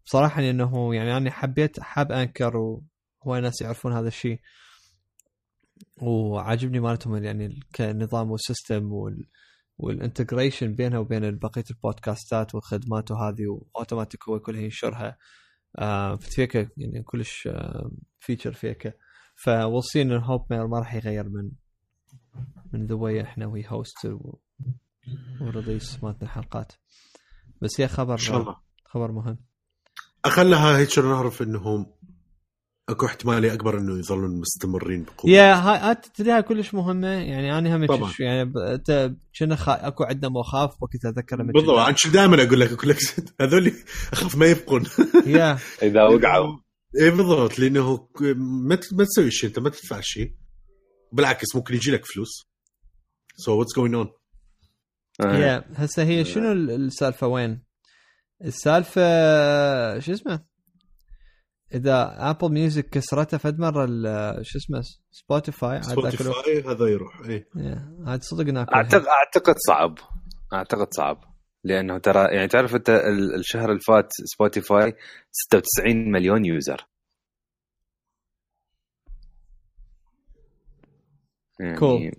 بصراحة لأنه يعني أنا حبيت حاب أنكر وهواي ناس يعرفون هذا الشيء وعاجبني مالتهم يعني كنظام و system وال وال integration بينها وبين بقية البودكاستات والخدمات وهذه وأوتوماتيك هو كلها ينشرها آه فيك يعني كلش آه فيتشر فيك. فوصي ان هوب ما ما راح يغير من من ذا واي إحنا وي هوست وريليس مالتنا الحلقات. بس هي خبر إن شاء الله. خبر مهم. أخلها هيك نعرف انهم أكو احتماليه أكبر إنه يظلون مستمرين بقوة. يا هاي تدري هاي كلش مهمة؟ يعني أنا هم طبعاً. يعني انت كنا خا... أكو عندنا مخاوف وقت أتذكر بالضبط. شو دائما أقول لك أقول لك <laughs> هذول أخاف ما يبقون. yeah. <laughs> إذا وقعوا. اي بالضبط. لأنه ما ما تسوي شيء أنت ما تدفع شيء. بالعكس ممكن يجي لك فلوس. so what's going on آه. yeah هسه هي شنو ال- السالفة وين؟ السالفة شو اسمه؟ إذا Apple Music كسرته فد مرة ال- شو اسمه Spotify Spotify هذا يروح اي yeah، عاد صدق اعتقد أعتقد صعب. أعتقد صعب. لأنه ترى يعني تعرف أنت ال- الشهر اللي فات Spotify 96 مليون user. يعني Cool.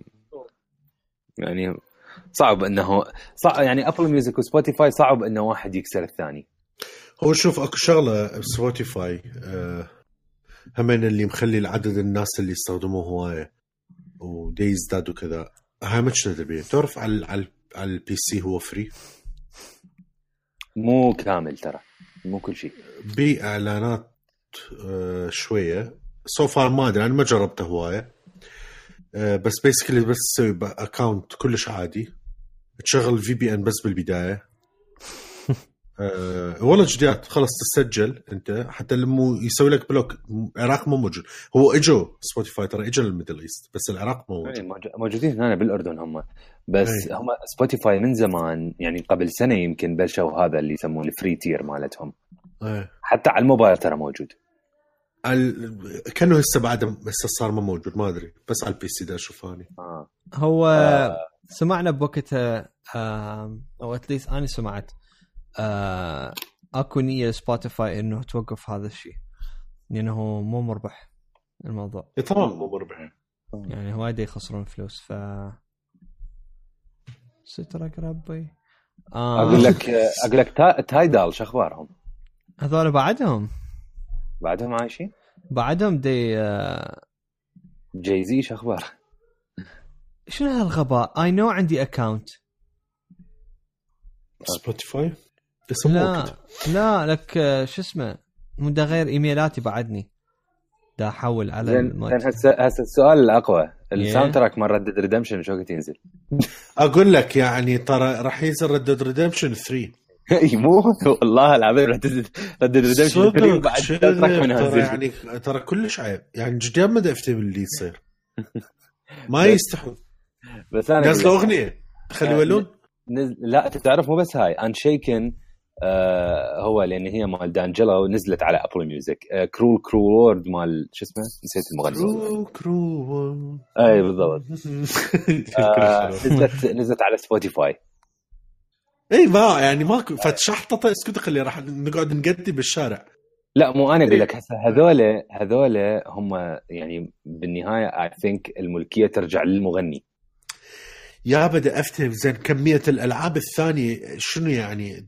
يعني صعب إنه صعب يعني Apple Music و Spotify صعب إنه واحد يكسر الثاني. هو شوف اكو شغلة ب Spotify آه همين اللي مخلي العدد الناس اللي يستخدموه هواية ودي يزداد وكذا. هاي ما تبي تعرف على على على ال PC هو free مو كامل ترى. مو كل شيء. بإعلانات آه شوية. so far ما أدري أنا ما جربته هواية. آه بس basically بس تسوي account كلش عادي. تشغل VPN بس بالبداية. آه والله جديات خلص تسجل انت حتى لما يسوي لك block. العراق مو موجود. هو اجوا Spotify ترى اجوا لل Middle East بس العراق مو إيه، موجود موجو- موجودين هنا بالأردن هم. بس إيه. هم Spotify من زمان يعني قبل سنة يمكن بلشوا هذا اللي يسمونه ال free tier مالتهم. إيه. حتى على الموبايل ترى موجود. ال... كانه هسه بعد هسه صار ما موجود ما أدري. بس على ال PC دا أشوف اني آه. هو آه. سمعنا بوقتها آم، أو at least أنا سمعت. آه، اكو نية Spotify انه توقف هذا الشيء. لأنه مو مربح الموضوع. إيه طبعا مو مربح. يعني وايد يخسرون فلوس ف سترك ربي. آه أقول لك أقول لك تا- Tidal شو أخبارهم؟ هذول بعدهم. بعدهم عايشين؟ بعدهم دي آه Jay-Z شو أخبار؟ شنو هالغباء؟ I know عندي account Spotify؟ يسموه لا كده. لا لك آه، شو اسمه؟ مو دا غير إيميلاتي بعدني. دا احول على زين هسه هسه السؤال الأقوى. ال soundtrack مال Red Dead Redemption شو وقت ينزل؟ <laughs> أقول لك يعني ترى راح ينزل Red Dead Redemption 3 إي مو <laughs> والله العظيم Red Dead Red Dead Redemption 3 بعد ترى يعني ترى كلش عيب. يعني جديان ما افتهم اللي يصير. <laughs> ما يستحون بس أنا نزلوا أغنية. خلي يولون نز... لا أنت تعرف مو بس هاي. انشيكن آه هو لأن هي مال دانجيلا ونزلت على ابل ميوزك آه كرول كرول مال شو اسمه؟ نسيت المغني. كرو كرو اي بالضبط. <laughs> آه نزلت نزلت على سبوتيفاي اي ما يعني ماكو فتشحططه اسكت خلي راح نقعد نقدي بالشارع. لا مو أنا إيه. أقول لك. هسه هذول هذول هم يعني بالنهاية اي ثينك الملكية ترجع للمغني. يا بدأ أفتهم زين كمية الألعاب الثانية شنو يعني؟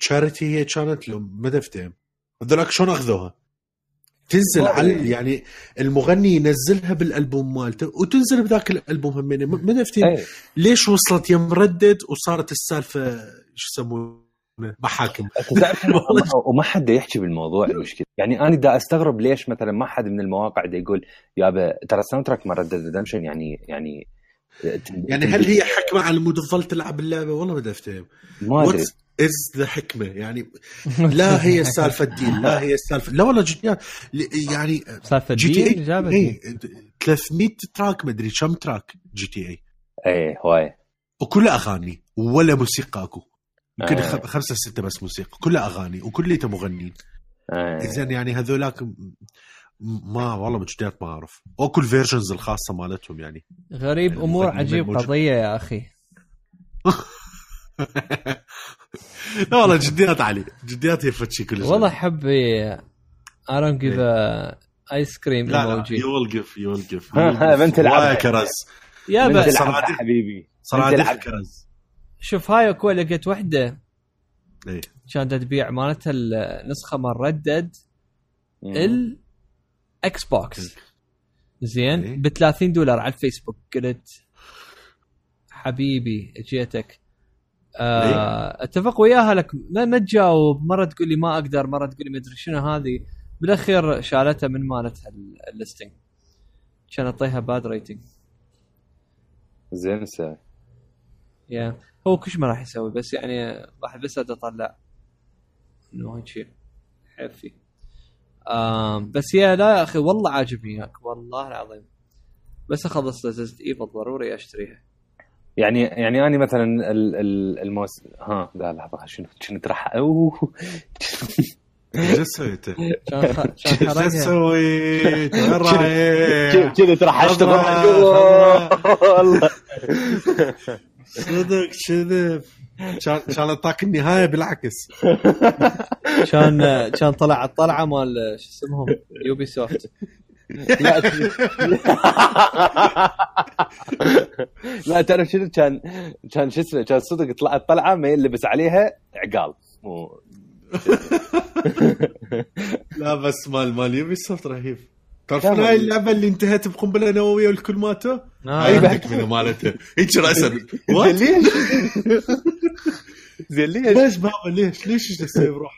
تشاريتي هي كانت؟ لو ما أفتهم. هذولاك شلون أخذوها؟ تنزل على إيه. يعني المغني ينزلها بالألبوم مالته وتنزل بذاك الألبوم همين ما دا أفتهم. اي ليش وصلت يم ردد وصارت السالفة شو يسمونه؟ محاكم. <laughs> وما حد يحكي بالموضوع المشكلة يعني أنا دا أستغرب ليش مثلا ما حد من المواقع دا يقول يابا ترى الساوند تراك مال ريد ريدمشن يعني يعني يعني هل هي حكمة على مود تظل تلعب اللعبة؟ والله ما دا افتهم ما أدري. از ذا حكمة؟ يعني لا هي <laughs> السالفه الدين لا هي السالفه لا والله جديان يعني سالفة جي تي الدين جابت؟ اي 300 تراك مدري كم تراك جي تي اي اي هواي. وكلها أغاني ولا موسيقى أكو. يمكن آه. خ- خمسة ستة بس موسيقى. كلها أغاني وكليته مغنيين آه. زين يعني هذولاك ما والله بجديات ما أعرف. واكو الفيرجنز الخاصة مالتهم يعني. غريب يعني أمور عجيب موجود. قضية يا أخي. <laughs> لا والله جديات علي. جديات هي فتشي كل والله حبي I don't give إيه. a ice cream لا لا emoji. ويل جيف يو ويل جيف بنت العب. كرز يا بس. حبيبي. صراحة. كرز شوف هاي أكو لقيت وحدة. إيه. كانت تبيع مالتها النسخه مال ردد مم. بوكس إيه. زين ب 30 دولار على الفيسبوك. قلت حبيبي جيتك. آه أتفق وياها لك. ما, تجاوب. مرة تقول لي ما أقدر مرة تقول لي ما أدري شنو هذه. بالأخير شالتها من مالتها ال- الليستنج كان أعطيها باد ريتنج زين سوي يا. هو كل ما راح يسوي بس يعني راح بس اطلع إنه هيك شيء. حفي بس يا لا يا أخي والله عاجبني ياك والله العظيم. بس أخلص ريزنت ايفل ضروري أشتريها. يعني يعني أنا مثلا ال- ال- الموس ها لا لحظة شنو شنو ترح <laughs> كان إيش حرقها سويت؟ وين رايح؟ كذا خبرة، والله صدق كذب كان كان اعطاك النهاية بالعكس. كان كان طلع الطلعة مال شو اسمهم؟ يوبي سوفت لا لا تعرف شنو؟ كان كان شو اسمه؟ كان صدق طلعت طلعه ما يلبس عليها عقال. مو لا بس مال مال يوبي سوفت رهيب تعرفون لا، هاي اللعبة اللي انتهت بقنبلة نووية والكل ماتوا؟ هاي آه. التكمله مالتها هيك راسا؟ ليش؟ <laughs> زين ليش؟ ليش بابا ليش ليش إيش تسوي بروح؟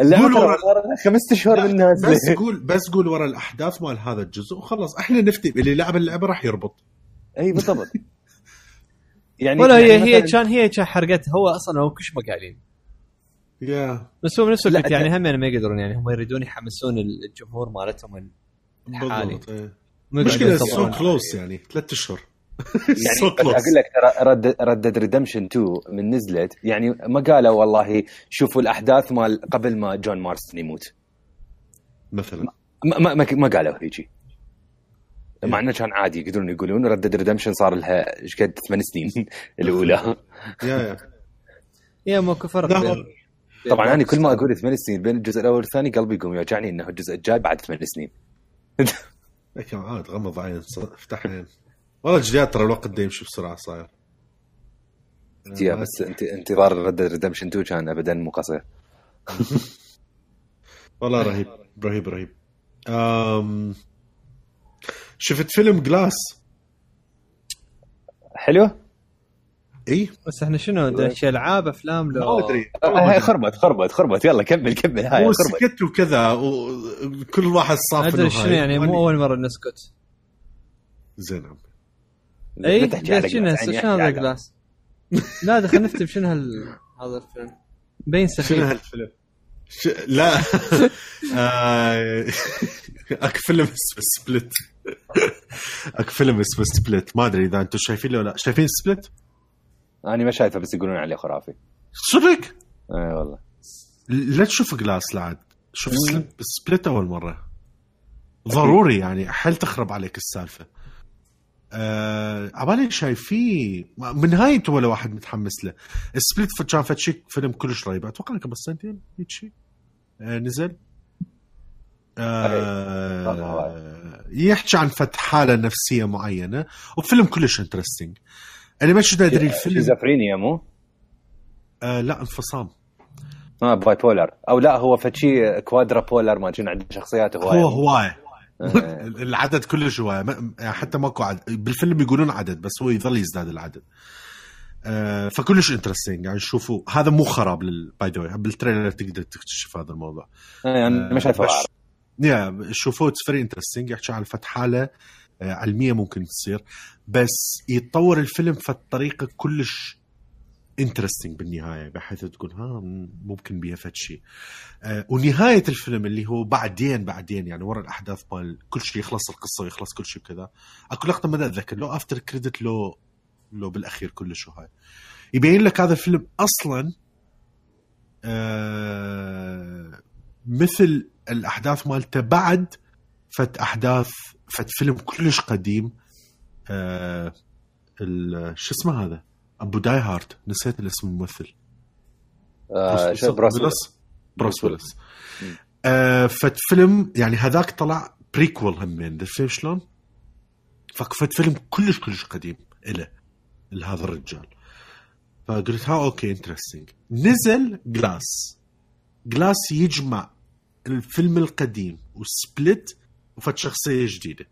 اللعبة قول ورا. خمس أشهر من بس نازله قول بس قول ورا الأحداث مال هذا الجزء وخلص إحنا نفتي اللي لعب اللعبة راح يربط أي بالضبط <laughs> يعني ولا هي يعني هي مثلاً- كان هي كان حرقتها هو أصلا هو كل ما قايلين yeah بس هو بنفس الوقت يعني هم يعني ما يقدرون يعني هم يريدون يحمسون الجمهور مالتهم الحالي. إيه. قاعدين so. close يعني ثلاث أشهر. <laughs> يعني So. أقول لك ترى Red Dead Redemption 2 من نزلت يعني ما قالوا والله شوفوا الأحداث مال قبل ما جون مارستون يموت. مثلا. ما ما, ما, ما قالوا هيجي. مع إنه كان عادي يقدرون يقولون Red Dead Redemption صار لها إيش قد ثمان سنين <laughs> الأولى. يا يا يا ماكو فرق طبعا أنا كل ما. أقول ثمان سنين بين الجزء الأول والثاني قلبي يقوم يوجعني إنه الجزء الجاي بعد ثمان سنين. هيك عاد غمض عين افتح عين والله جديات ترى الوقت ده يمشي بسرعة صاير. yeah بس انت انتظار Red Dead Redemption 2 كان ابدا مو قصير. <laughs> والله رهيب رهيب رهيب. أم... شفت فيلم Glass حلو؟ إي. بس إحنا شنو دش ألعاب أفلام؟ لو ما أدري. آه، خربت خربت خربت. يلا كمل كمل. هاي هو خربت. سكت وكذا وكل واحد صاف أدري إنه شنو هاي. يعني مو أول مرة نسكت زين عم إي شنو جلاس، شنو يعني هذا جلاس لا ده خلينا نكتب شنو هال هذا الفيلم. شنو سخيف. هالفيلم؟ ش... لا. <laughs> آه، أك فيلم اسمه سبلت أكو فيلم اسمه Split ما أدري إذا أنتم شايفين ولا لا. شايفين Split؟ أنا ما شايفه بس يقولون عليه خرافي. صدق؟ اي والله. لا تشوف Glass لعد. شوف Split أول مرة. ضروري يعني حل تخرب عليك السالفة. آه عبالي شايفيه من نهايته ولا واحد متحمس له. Split كان فد شيء فيلم كلش رهيب. أتوقع قبل سنتين هيك شيء. آه نزل. آه يحكي عن فد حالة نفسية معينة. وفيلم كلش interesting أنا ما شفت ادري الفيلم. شيزوفرينيا مو؟ آه لا انفصام. آه bipolar أو لا هو فد شي quadrapolar ما عنده شخصيات هواية. هو هواية. آه. <laughs> العدد كلش هواية. يعني حتى ماكو عدد. بالفيلم يقولون عدد بس هو يظل يزداد العدد. آه فكلش interesting يعني شوفوا هذا مو خراب by the بال trailer تقدر تكتشف هذا الموضوع. آه، شايفه. بس- أعرف. yeah شوفوه it's very interesting يحكي عن فد حالة آه، علمية ممكن تصير بس يتطور الفيلم فالطريقة كلش interesting بالنهاية بحيث تقول ها ممكن بيها فد شيء. آه، ونهاية الفيلم اللي هو بعدين بعدين يعني ورا الأحداث مال كل شيء يخلص القصة ويخلص كل شيء كذا. اكو لقطه ما أتذكر؟ لو after credit لو لو بالأخير كلش وهاي يبين لك هذا الفيلم أصلا آه مثل الأحداث مالته بعد فد أحداث فيلم كلش قديم آه ال- شو اسمه هذا؟ أبو Die Hard نسيت الاسم الممثل. آه، بروس ويلس. بروس ويلس. آه فيلم يعني هذاك طلع prequel همين فاهم شلون؟ فد فيلم كلش كلش قديم إله لهذا الرجال. فقلت ها okay interesting نزل Glass Glass يجمع الفيلم القديم و Split وفد شخصية جديدة.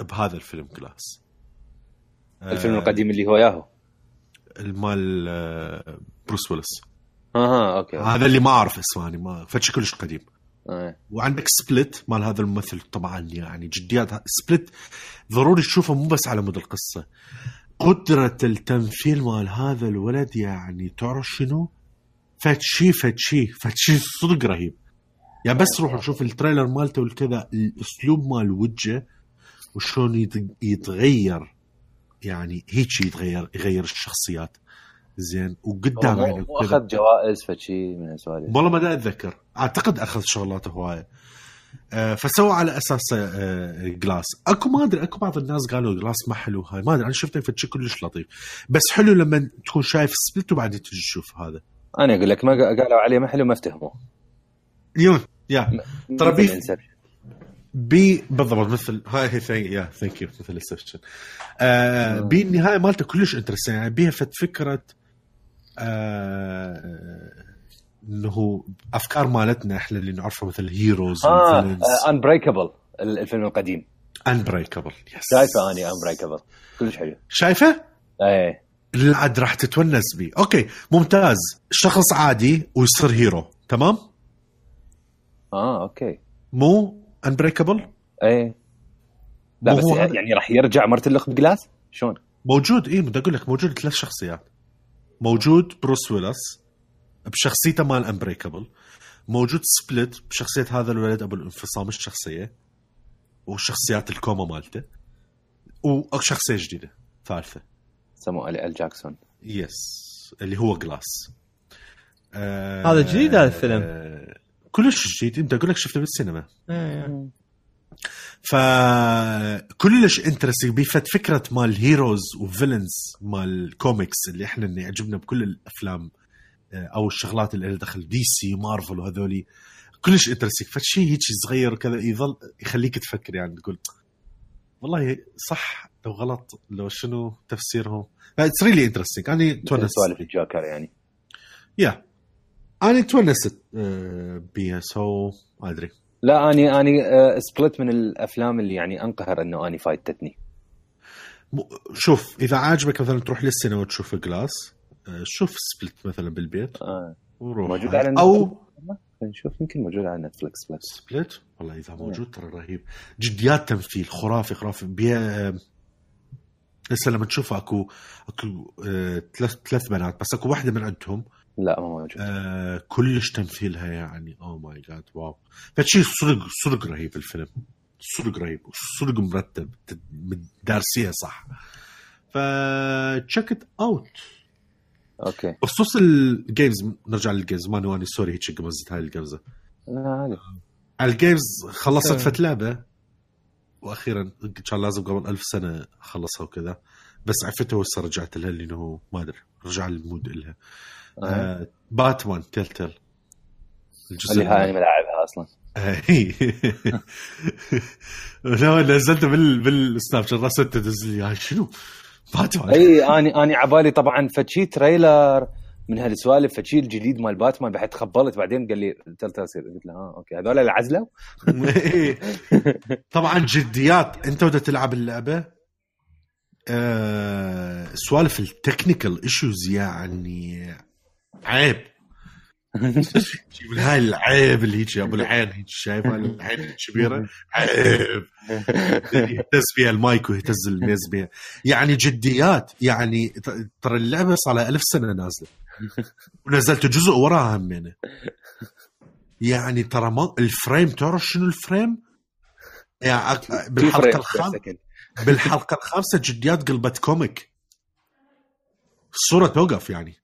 بهذا الفيلم Glass الفيلم القديم اللي هو ياهو. المال آه، بروس ويلس أها okay هذا اللي ما أعرف اسمه يعني ما فتش كلش قديم. آه. وعندك Split مال هذا الممثل طبعا يعني جديات. Split ضروري تشوفه مو بس على مود القصة. قدرة التمثيل مال هذا الولد يعني تعرف شنو؟ فد شي فد شي فد شي صدق رهيب. يعني بس روح شوف ال trailer مالته والكذا الأسلوب مال وجهه وشلون يت- يتغير. يعني هيك يتغير يغير الشخصيات. زين وقدام هو عينك مو وكذا. اخذ جوائز فشي من هالسوالف والله ما دا أتذكر. أعتقد أخذ شغلات هواية. آه، فسوى على أساس آه، Glass أكو ما أدري أكو بعض الناس قالوا Glass ما حلو هاي. ما أدري أنا شفته فشي كلش لطيف. بس حلو لما تكون شايف Split وبعدين تجي تشوف هذا. أنا أقول لك ما قالوا عليه ما حلو ما افتهموه. يون. يا ترى Inception. بي بالضبط مثل هاي هي thank يا thank you مثل ال section آه بالنهايه مالته كلش interesting يعني بيها فد فكرة آه انه أفكار مالتنا إحنا اللي نعرفها مثل heroes آه Unbreakable الفيلم القديم. انبريكابل شايفه أني انبريكابل كلش حلو. شايفه؟ إيه. عاد راح تتونس بيه. أوكي ممتاز. شخص عادي ويصير hero تمام؟ آه أوكي. مو Unbreakable إيه. لا بس هذا؟ يعني راح يرجع مرتلق ب Glass؟ شلون؟ موجود إيه بدي أقول لك موجود ثلاث شخصيات. موجود بروس ويلس بشخصيته مال Unbreakable موجود Split بشخصية هذا الولد أبو الانفصام الشخصيه وشخصيات الكومة مالته وشخصيه جديدة ثالثة. سموه ال إل جاكسون. يس اللي هو Glass. آه هذا جديد هذا الفيلم. آه كلش جديد. انت أقول لك شفته بالسينما. إيه. فكلش interesting بيها فد فكرة مال heroes و villains مال كوميكس اللي إحنا اللي يعجبنا بكل الأفلام آه، أو الشغلات اللي لها دخل دي سي مارفل وهذولي كلش interesting فشي هيك صغير كذا يظل يخليك تفكر يعني تقول والله صح لو غلط لو شنو تفسيرهم. It's really interesting أنا تونست سوالف الجوكر يعني. يا أنا تونست آه، بيها so ما أدري. لا اني اني Split من الأفلام اللي يعني أنقهر إنه اني فايتتني. شوف إذا عاجبك مثلا تروح للسينما وتشوف Glass آه، شوف Split مثلا بالبيت آه. وروح. موجود على أو نشوف يمكن موجود على نتفلكس بلس Split والله إذا موجود ترى رهيب. جديات تمثيل خرافي خرافي. بيها آه، هسه لما تشوف أكو أكو ثلاث ثلاث بنات بس أكو واحدة من عندهم لا ما موجود. آه كلش تمثيلها يعني oh my God wow. فشي صدق صدق رهيب الفيلم. صدق رهيب صدق مرتب دارسيها صح. ف check it out okay. بخصوص ال games نرجع لل games ما نواني sorry هيك قمزت هاي القفزه لا عادي. على ال games خلصت sorry. فد لعبة وأخيرا كان لازم قبل ألف سنة اخلصها وكذا. بس عرفت هسه رجعت لها لأنه ما أدري رجع ال mood لها آه. آه باتمان Tell الجزء اللي هاي ملاعبها أصلا. اي <laughs> لا نزلته بال بالسناب شات راسلته تنزل لي. شنو؟ باتمان اي اني اني عبالي طبعا فشي تريلر من هالسوالف فشي الجديد مال باتمان بعد تخبلت بعدين قال لي تل تصير قلت له آه أوكي. هذول العزلة؟ <laughs> إيه. طبعا جديات. أنت بدك تلعب اللعبة؟ آه سوالف التكنيكال ايشوز يعني عيب. <laughs> من هاي العيب اللي هيك أبو العين هيك شايفها العين الكبيره عيب. يهتز فيها المايك ويهتز الميز بيها. يعني جديات يعني ترى اللعبة صار لها ألف سنة نازلة. ونزلت جزء وراها همينه يعني. ترى ما ال frame تعرف شنو ال frame؟ يعني بالحلقة الخامسه بالحلقة الخامسة جديات قلبت comic. الصورة توقف يعني.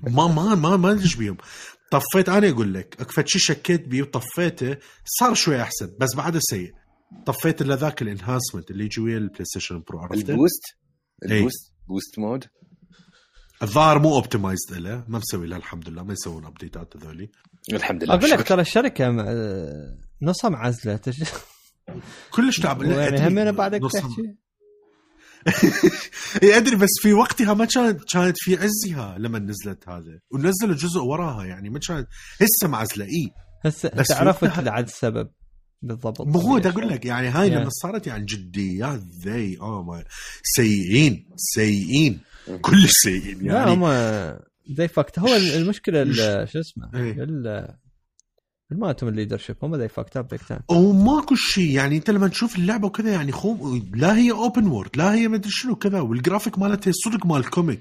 ما ما ما ما ادري بيهم. طفيت أنا أقول لك أكو فد شي شكيت بيه وطفيته صار شوي أحسن بس بعده سيء طفيت إلا ذاك ال enhancement اللي يجي ويا البلاي ستيشن برو عرفته؟ ال boost؟ إي. ال boost؟ boost mode؟ الظاهر مو optimized له ما مسوي له الحمد لله ما يسوون updateات هذولي الحمد لله أقول لك. ترى الشركة آه، نصها معزلة. تش- كلش تعب. لا،. همينة بعدك تحكي؟ اي <laughs> أدري بس في وقتها ما كانت كانت في عزها لما نزلت هذا ونزلوا جزء وراها يعني ما كانت هسه معزله اي هسه بس وقتها- عاد السبب بالضبط. مو هو أقول لك يعني هاي Yeah. لما صارت يعني جديات ذي اوه ما سيئين سيئين. كلش سيئين لا يعني. هم ذي فاكت هو <laughs> المشكلة ال- <laughs> شو اسمه؟ إيه. مالتهم الليدر شيب هم ذي فاكت اب بيك تايم وماكو شيء يعني أنت لما تشوف اللعبة وكذا يعني خو لا هي open world لا هي مدري شنو كذا والجرافيك مالتها صدق مال ال comic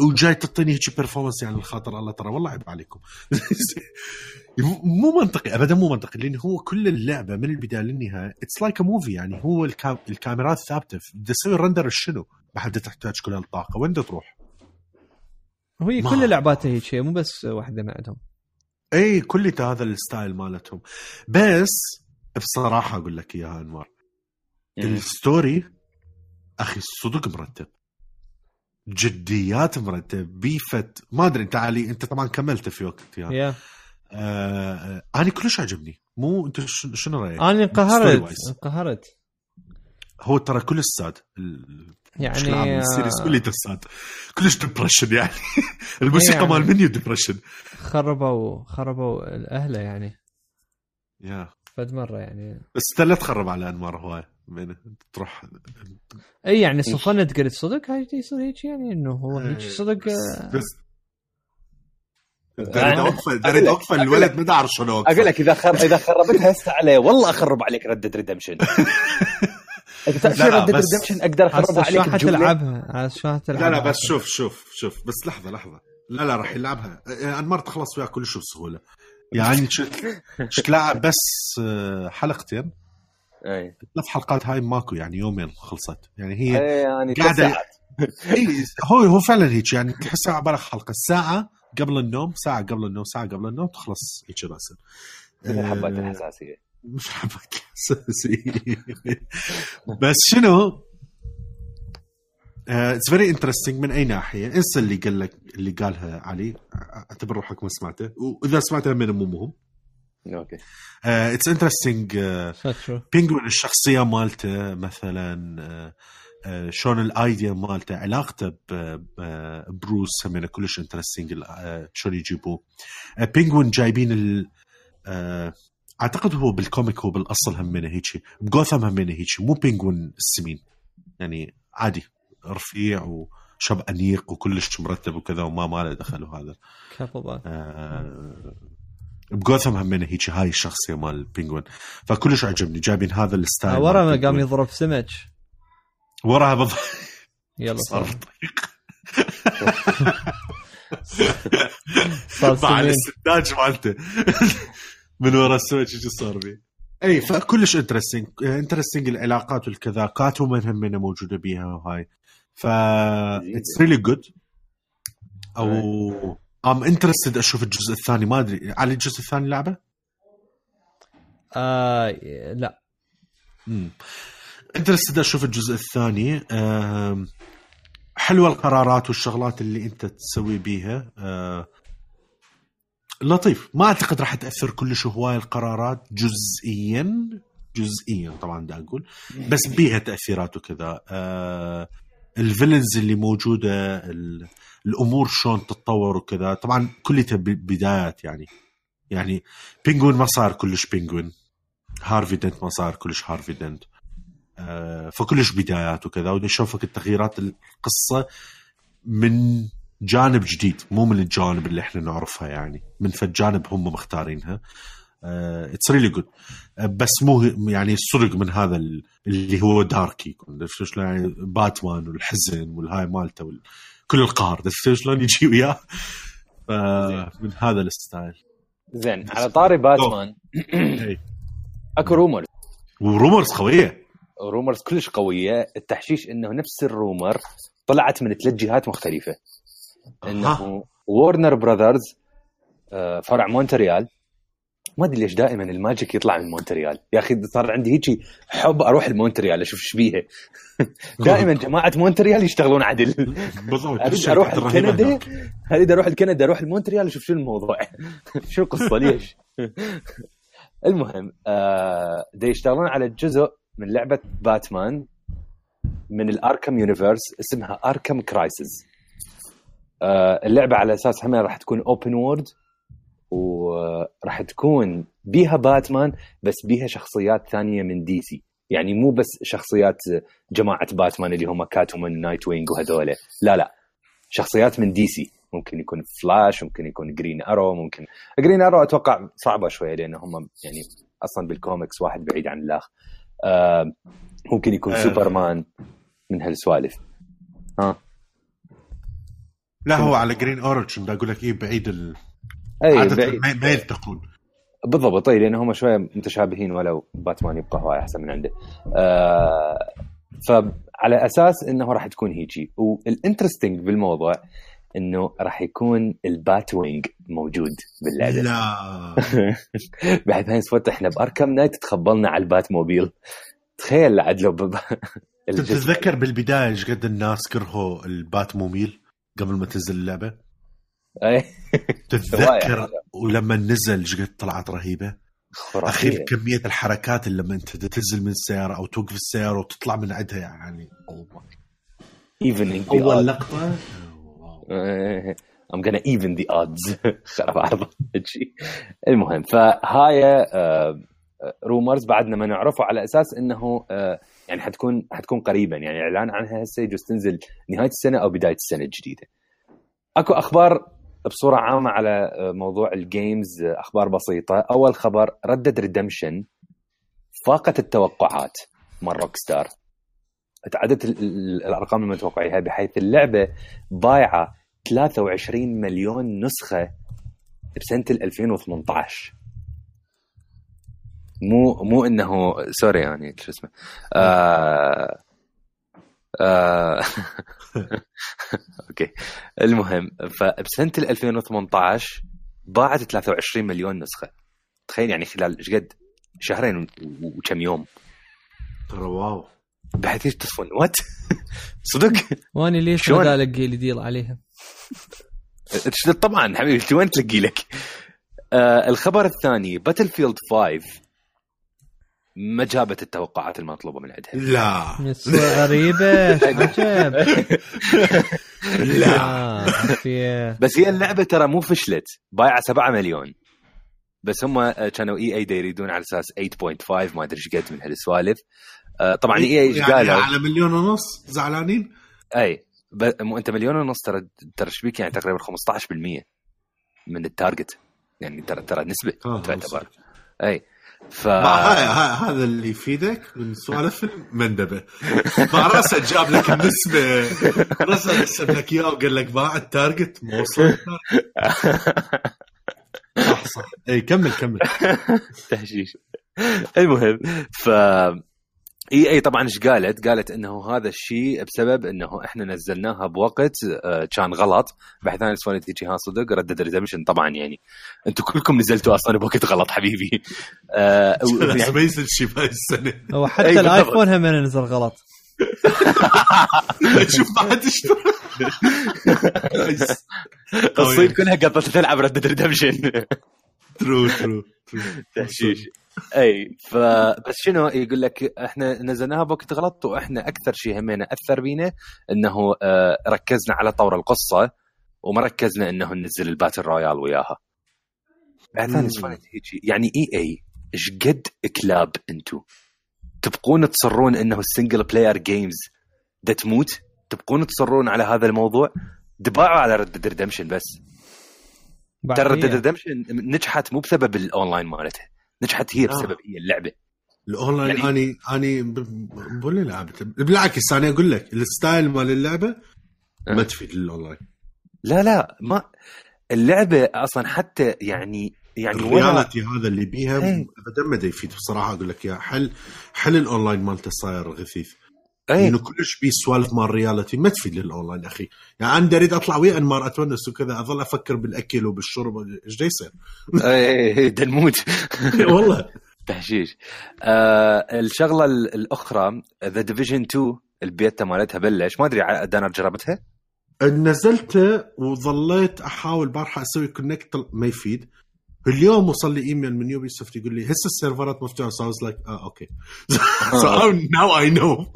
وجاي تعطيني هيك performance يعني الخاطر الله ترى والله عيب عليكم. <laughs> مو منطقي ابدا مو منطقي لأن هو كل اللعبة من البداية للنهاية it's like movie يعني هو الكام الكاميرات ثابتة. بدي أسوي render شنو؟ بعد تحتاج كل هالطاقه وين تروح؟ وهي كل لعباته هيك شيء مو بس واحدة من عندهم. اي كل هذا ال style مالتهم. بس بصراحة أقول لك إياها أنوار. ال story أخي صدق مرتب. جديات مرتب. بيفت. ما أدري أنت علي أنت طبعا كملت في وقت يعني. يا. آه آه أنا كلش عجبني مو أنت شنو رأيك؟ أنا انقهرت. انقهرت. هو ترى كل ال sad ال- يعني عام ال series آه، كله ال sad كلش depression يعني. <laughs> الموسيقى يعني. مال menu depression خربوا خربوا اهله يعني. يا فد مرة يعني. بس انت لا تخرب على أنوار هواي. من تروح إي يعني صفنت قلت صدق هاي يصير هيك يعني إنه هو هيك إيه. صدق آه، بس دريد اوقفه أقول دريد اوقفه الولد ما اعرف شلون اوقفه أقول لك إذا خر... إذا خربتها هسه عليه. والله أخرب عليك Red Dead Redemption <laughs> Red Dead بس- Redemption أقدر اخربها شلون عليك بجملة. حتلعبها شلون حتلعبها لا لا بس شوف شوف شوف بس لحظة لحظة. لا لا راح يلعبها. آه، انمار تخلص وياه كلش بسهولة. يعني لاعب بس آه، حلقتين؟ أي. ثلاث حلقات هاي ماكو يعني يومين خلصت. يعني هي يعني <laughs> إي هو هو فعلا هيك يعني تحسها عباره حلقة ساعة قبل النوم ساعة قبل النوم ساعة قبل النوم تخلص هيك راسا. من حبات آه، الحساسية. مش حبك اساسي بس شنو؟ it's very interesting من أي ناحية. انسى اللي قال لك اللي قالها علي. أعتبر روحك ما سمعته. وإذا سمعته من مو مهم أوكي it's interesting شو Penguin الشخصية مالته مثلا آه، آه، شلون ال idea مالته علاقته ب- ب- Bruce همينه كلش interesting شلون يجيبوه. آه، Penguin جايبين ال آه، أعتقد هو بال comic هو بالأصل همينه هيك بجوثام همينه هيك مو Penguin السمين. يعني عادي. رفيع وشاب أنيق وكلش مرتب وكذا وما ما له دخل وهذا. كفو آه، بجوثام همينه هيك هاي الشخصية مال Penguin. فكلش عجبني. جايبين هذا ال style ورا مال ما قام. يضرب سمك وراها بالضبط يلا <laughs> صار بالطريق صار <laughs> <laughs> مع الاستنتاج مالته. من ورا السمك شو صار بيه اي فكلش interesting interesting العلاقات والكذا. Catwoman همينه موجودة بيها وهاي ف it's really good I'm interested أشوف الجزء الثاني. ما أدري. على الجزء الثاني لعبة؟ آه لا. interested أشوف الجزء الثاني. أم، حلوة القرارات والشغلات اللي أنت تسوي بيها. أه، لطيف. ما أعتقد راح تأثر كلش هواي القرارات جزئيا جزئيا طبعا دا أقول بس بيها تأثيرات وكذا. أه، ال villains اللي موجودة ال- الأمور شلون تتطور وكذا. طبعا كلها بدايات يعني. يعني Penguin ما صار كلش Penguin. Harvey Dent ما صار كلش Harvey Dent. آه، فكلش بدايات وكذا. ونشوفك التغييرات القصة من جانب جديد مو من الجانب اللي إحنا نعرفها يعني من فجانب هم مختارينها. it's really good بس مو يعني صدق من هذا ال- اللي هو dark يكون. شلون؟ يعني باتمان والحزن والهاي مالته وال... كل القهر. شلون؟ يجي وياه. ف- من هذا ال style. زين على طاري باتمان. <clears throat> أكو rumor و rumors قوية. rumors كلش قوية. التحشيش إنه نفس ال rumor طلعت من ثلاث جهات مختلفة. إنه Warner Brothers آه، فرع مونتريال. ما أدري ليش دائما ال magic يطلع من مونتريال. يا أخي صار عندي هيك حب أروح المونتريال أشوف إيش بيها. <laughs> دائما جماعة مونتريال يشتغلون عدل. بالضبط أريد أروح رهيبة لكندا هناك. أريد أروح لكندا أروح المونتريال أشوف شو الموضوع. <laughs> شو القصة ليش؟ <laughs> المهم آه دا يشتغلون على جزء من لعبة باتمان من ال Arkham universe اسمها Arkham Crisis آه اللعبة على أساس هم راح تكون open world وراح تكون بيها باتمان بس بيها شخصيات ثانية من DC يعني مو بس شخصيات جماعة باتمان اللي هم Catwoman Nightwing وهذول لا لا. شخصيات من DC ممكن يكون فلاش ممكن يكون Green Arrow ممكن Green Arrow أتوقع صعبة شوية لأن هم يعني أصلا بالكوميكس واحد بعيد عن الأخ. آه ممكن يكون آه. سوبرمان من هالسوالف. ها؟ لا هو على Green Arrow أقول لك إيه بعيد ال... أي عادة بعيد. ما, يلتقون. بالضبط أي لأن هم شوية متشابهين ولو باتمان يبقى هواي أحسن من عنده. آه فعلى أساس إنه راح تكون هيجي. وال interesting بالموضوع إنه راح يكون ال Batwing موجود باللعبة. لا. بحيث هاي صوت إحنا ب Arkham Knight تخبلنا على ال Batmobile تخيل عاد لو <laughs> تتذكر بالبداية إيش قد الناس كرهوا ال Batmobile قبل ما تنزل اللعبة؟ تتذكر <laughs> ولما نزل إيش قد طلعت رهيبة؟ اخير كمية الحركات اللي لما أنت تنزل من السيارة أو توقف السيارة وتطلع من عندها يعني أوه. even أول لقطة؟ <laughs> I'm gonna even the odds. <laughs> خرب عرض. المهم فهاي rumors بعدنا ما نعرفه على أساس إنه آه، يعني حتكون حتكون قريبا يعني إعلان عنها هسه يجوز تنزل نهاية السنة أو بداية السنة الجديدة. أكو أخبار بصورة عامة على موضوع ال games أخبار بسيطة، أول خبر Red Dead Redemption فاقت التوقعات مال Rockstar. تعدت ال- ال- الأرقام المتوقعيها بحيث اللعبة بايعة 23 مليون نسخة بسنة ال 2018 مو مو إنه sorry يعني شو اسمه. آه آه <laughs> okay. المهم فبسنة ال 2018 باعت 23 مليون نسخة. تخيل يعني خلال إيش قد؟ شهرين و- وكم يوم. ترى wow. بحيث إيش تصفون؟ what <laughs> صدق؟ واني ليش؟ ما القي لي deal عليها؟ طبعا حبيبي انت وين تلقي لك؟ آه الخبر الثاني Battlefield 5 ما جابت التوقعات المطلوبة من عندها. لا. غريبة. <laughs> عجب لا. بس هي اللعبة ترى مو فشلت. بايعة 7 مليون. بس هم آه، كانوا EA يريدون على أساس 8.5 ما أدري إيش قد من هالسوالف. آه طبعا EA إيش يعني قالوا؟ على مليون ونص؟ زعلانين؟ أي. ب- مو أنت مليون ونص ترى ترى إيش بيك؟ يعني تقريبا 15% من ال target. يعني ترى ترى نسبة آه، تعتبر. أي. ف ما هذا اللي يفيدك من سوالف المندبة. مع راسه جاب لك النسبة. راسه حسب لك اياه وقال لك باع ال target مو وصل صح صح. إي كمل كمل. <laughs> تهشيش المهم ف EA طبعا إيش قالت؟ قالت إنه هذا الشيء بسبب إنه إحنا نزلناها بوقت آه، كان غلط. بحيث أنا سوالف تجي ها صدق Red Dead Redemption طبعا يعني. أنتم كلكم نزلتوا أصلا بوقت غلط حبيبي. <laughs> آه، <laughs> يعني ما ينزل شيء بهاي السنة هو حتى. الآيفون هم نزل غلط. <laughs> شوف بعد اشترى الصين كلها قطت تلعب Red Dead Redemption true true تهشيش. أي فبس شنو يقول لك إحنا نزلناها بوقت غلط وإحنا أكثر شيء همنا اثر بينا إنه آه، ركزنا على طور القصة وما ركزنا إنه ننزل ال battle royale وياها. بعد هيجي. يعني EA إيش قد كلاب أنتو؟ تبقون تصرون إنه ال single player games دا تموت؟ تبقون تصرون على هذا الموضوع؟ دباعوا على Red Dead Redemption بس. ترى Red Dead. Redemption نجحت مو بسبب الاونلاين مالتها. نجحت هي آه. بسبب هي اللعبة الاونلاين يعني- اني اني بقول لعبته بالعكس أنا أقول لك ال style مال اللعبة ما أه. تفيد الاونلاين لا لا ما اللعبة أصلا حتى يعني يعني ولا ال reality هذا اللي بيها إيه. ابدا ما يفيد بصراحة أقول لك يا حل حل الأونلاين مالته صاير غثيث اي لأنه كلش بي سوالف مال ال reality ما تفيد للاونلاين أخي. يعني أنا اريد أطلع ويا انمار اتونس وكذا أظل أفكر بالأكل وبالشرب. إيش يصير؟ اي دنموت والله. <laughs> تهشيش آه الشغلة ال- الأخرى The Division 2 البيتا مالتها بلش. ما أدري دانا جربتها؟ نزلته وظليت أحاول بارحه أسوي connect ما يفيد. اليوم وصل لي إيميل من Ubisoft يقول لي هسه السيرفرات مفتوحة. so I like آه okay. so now I know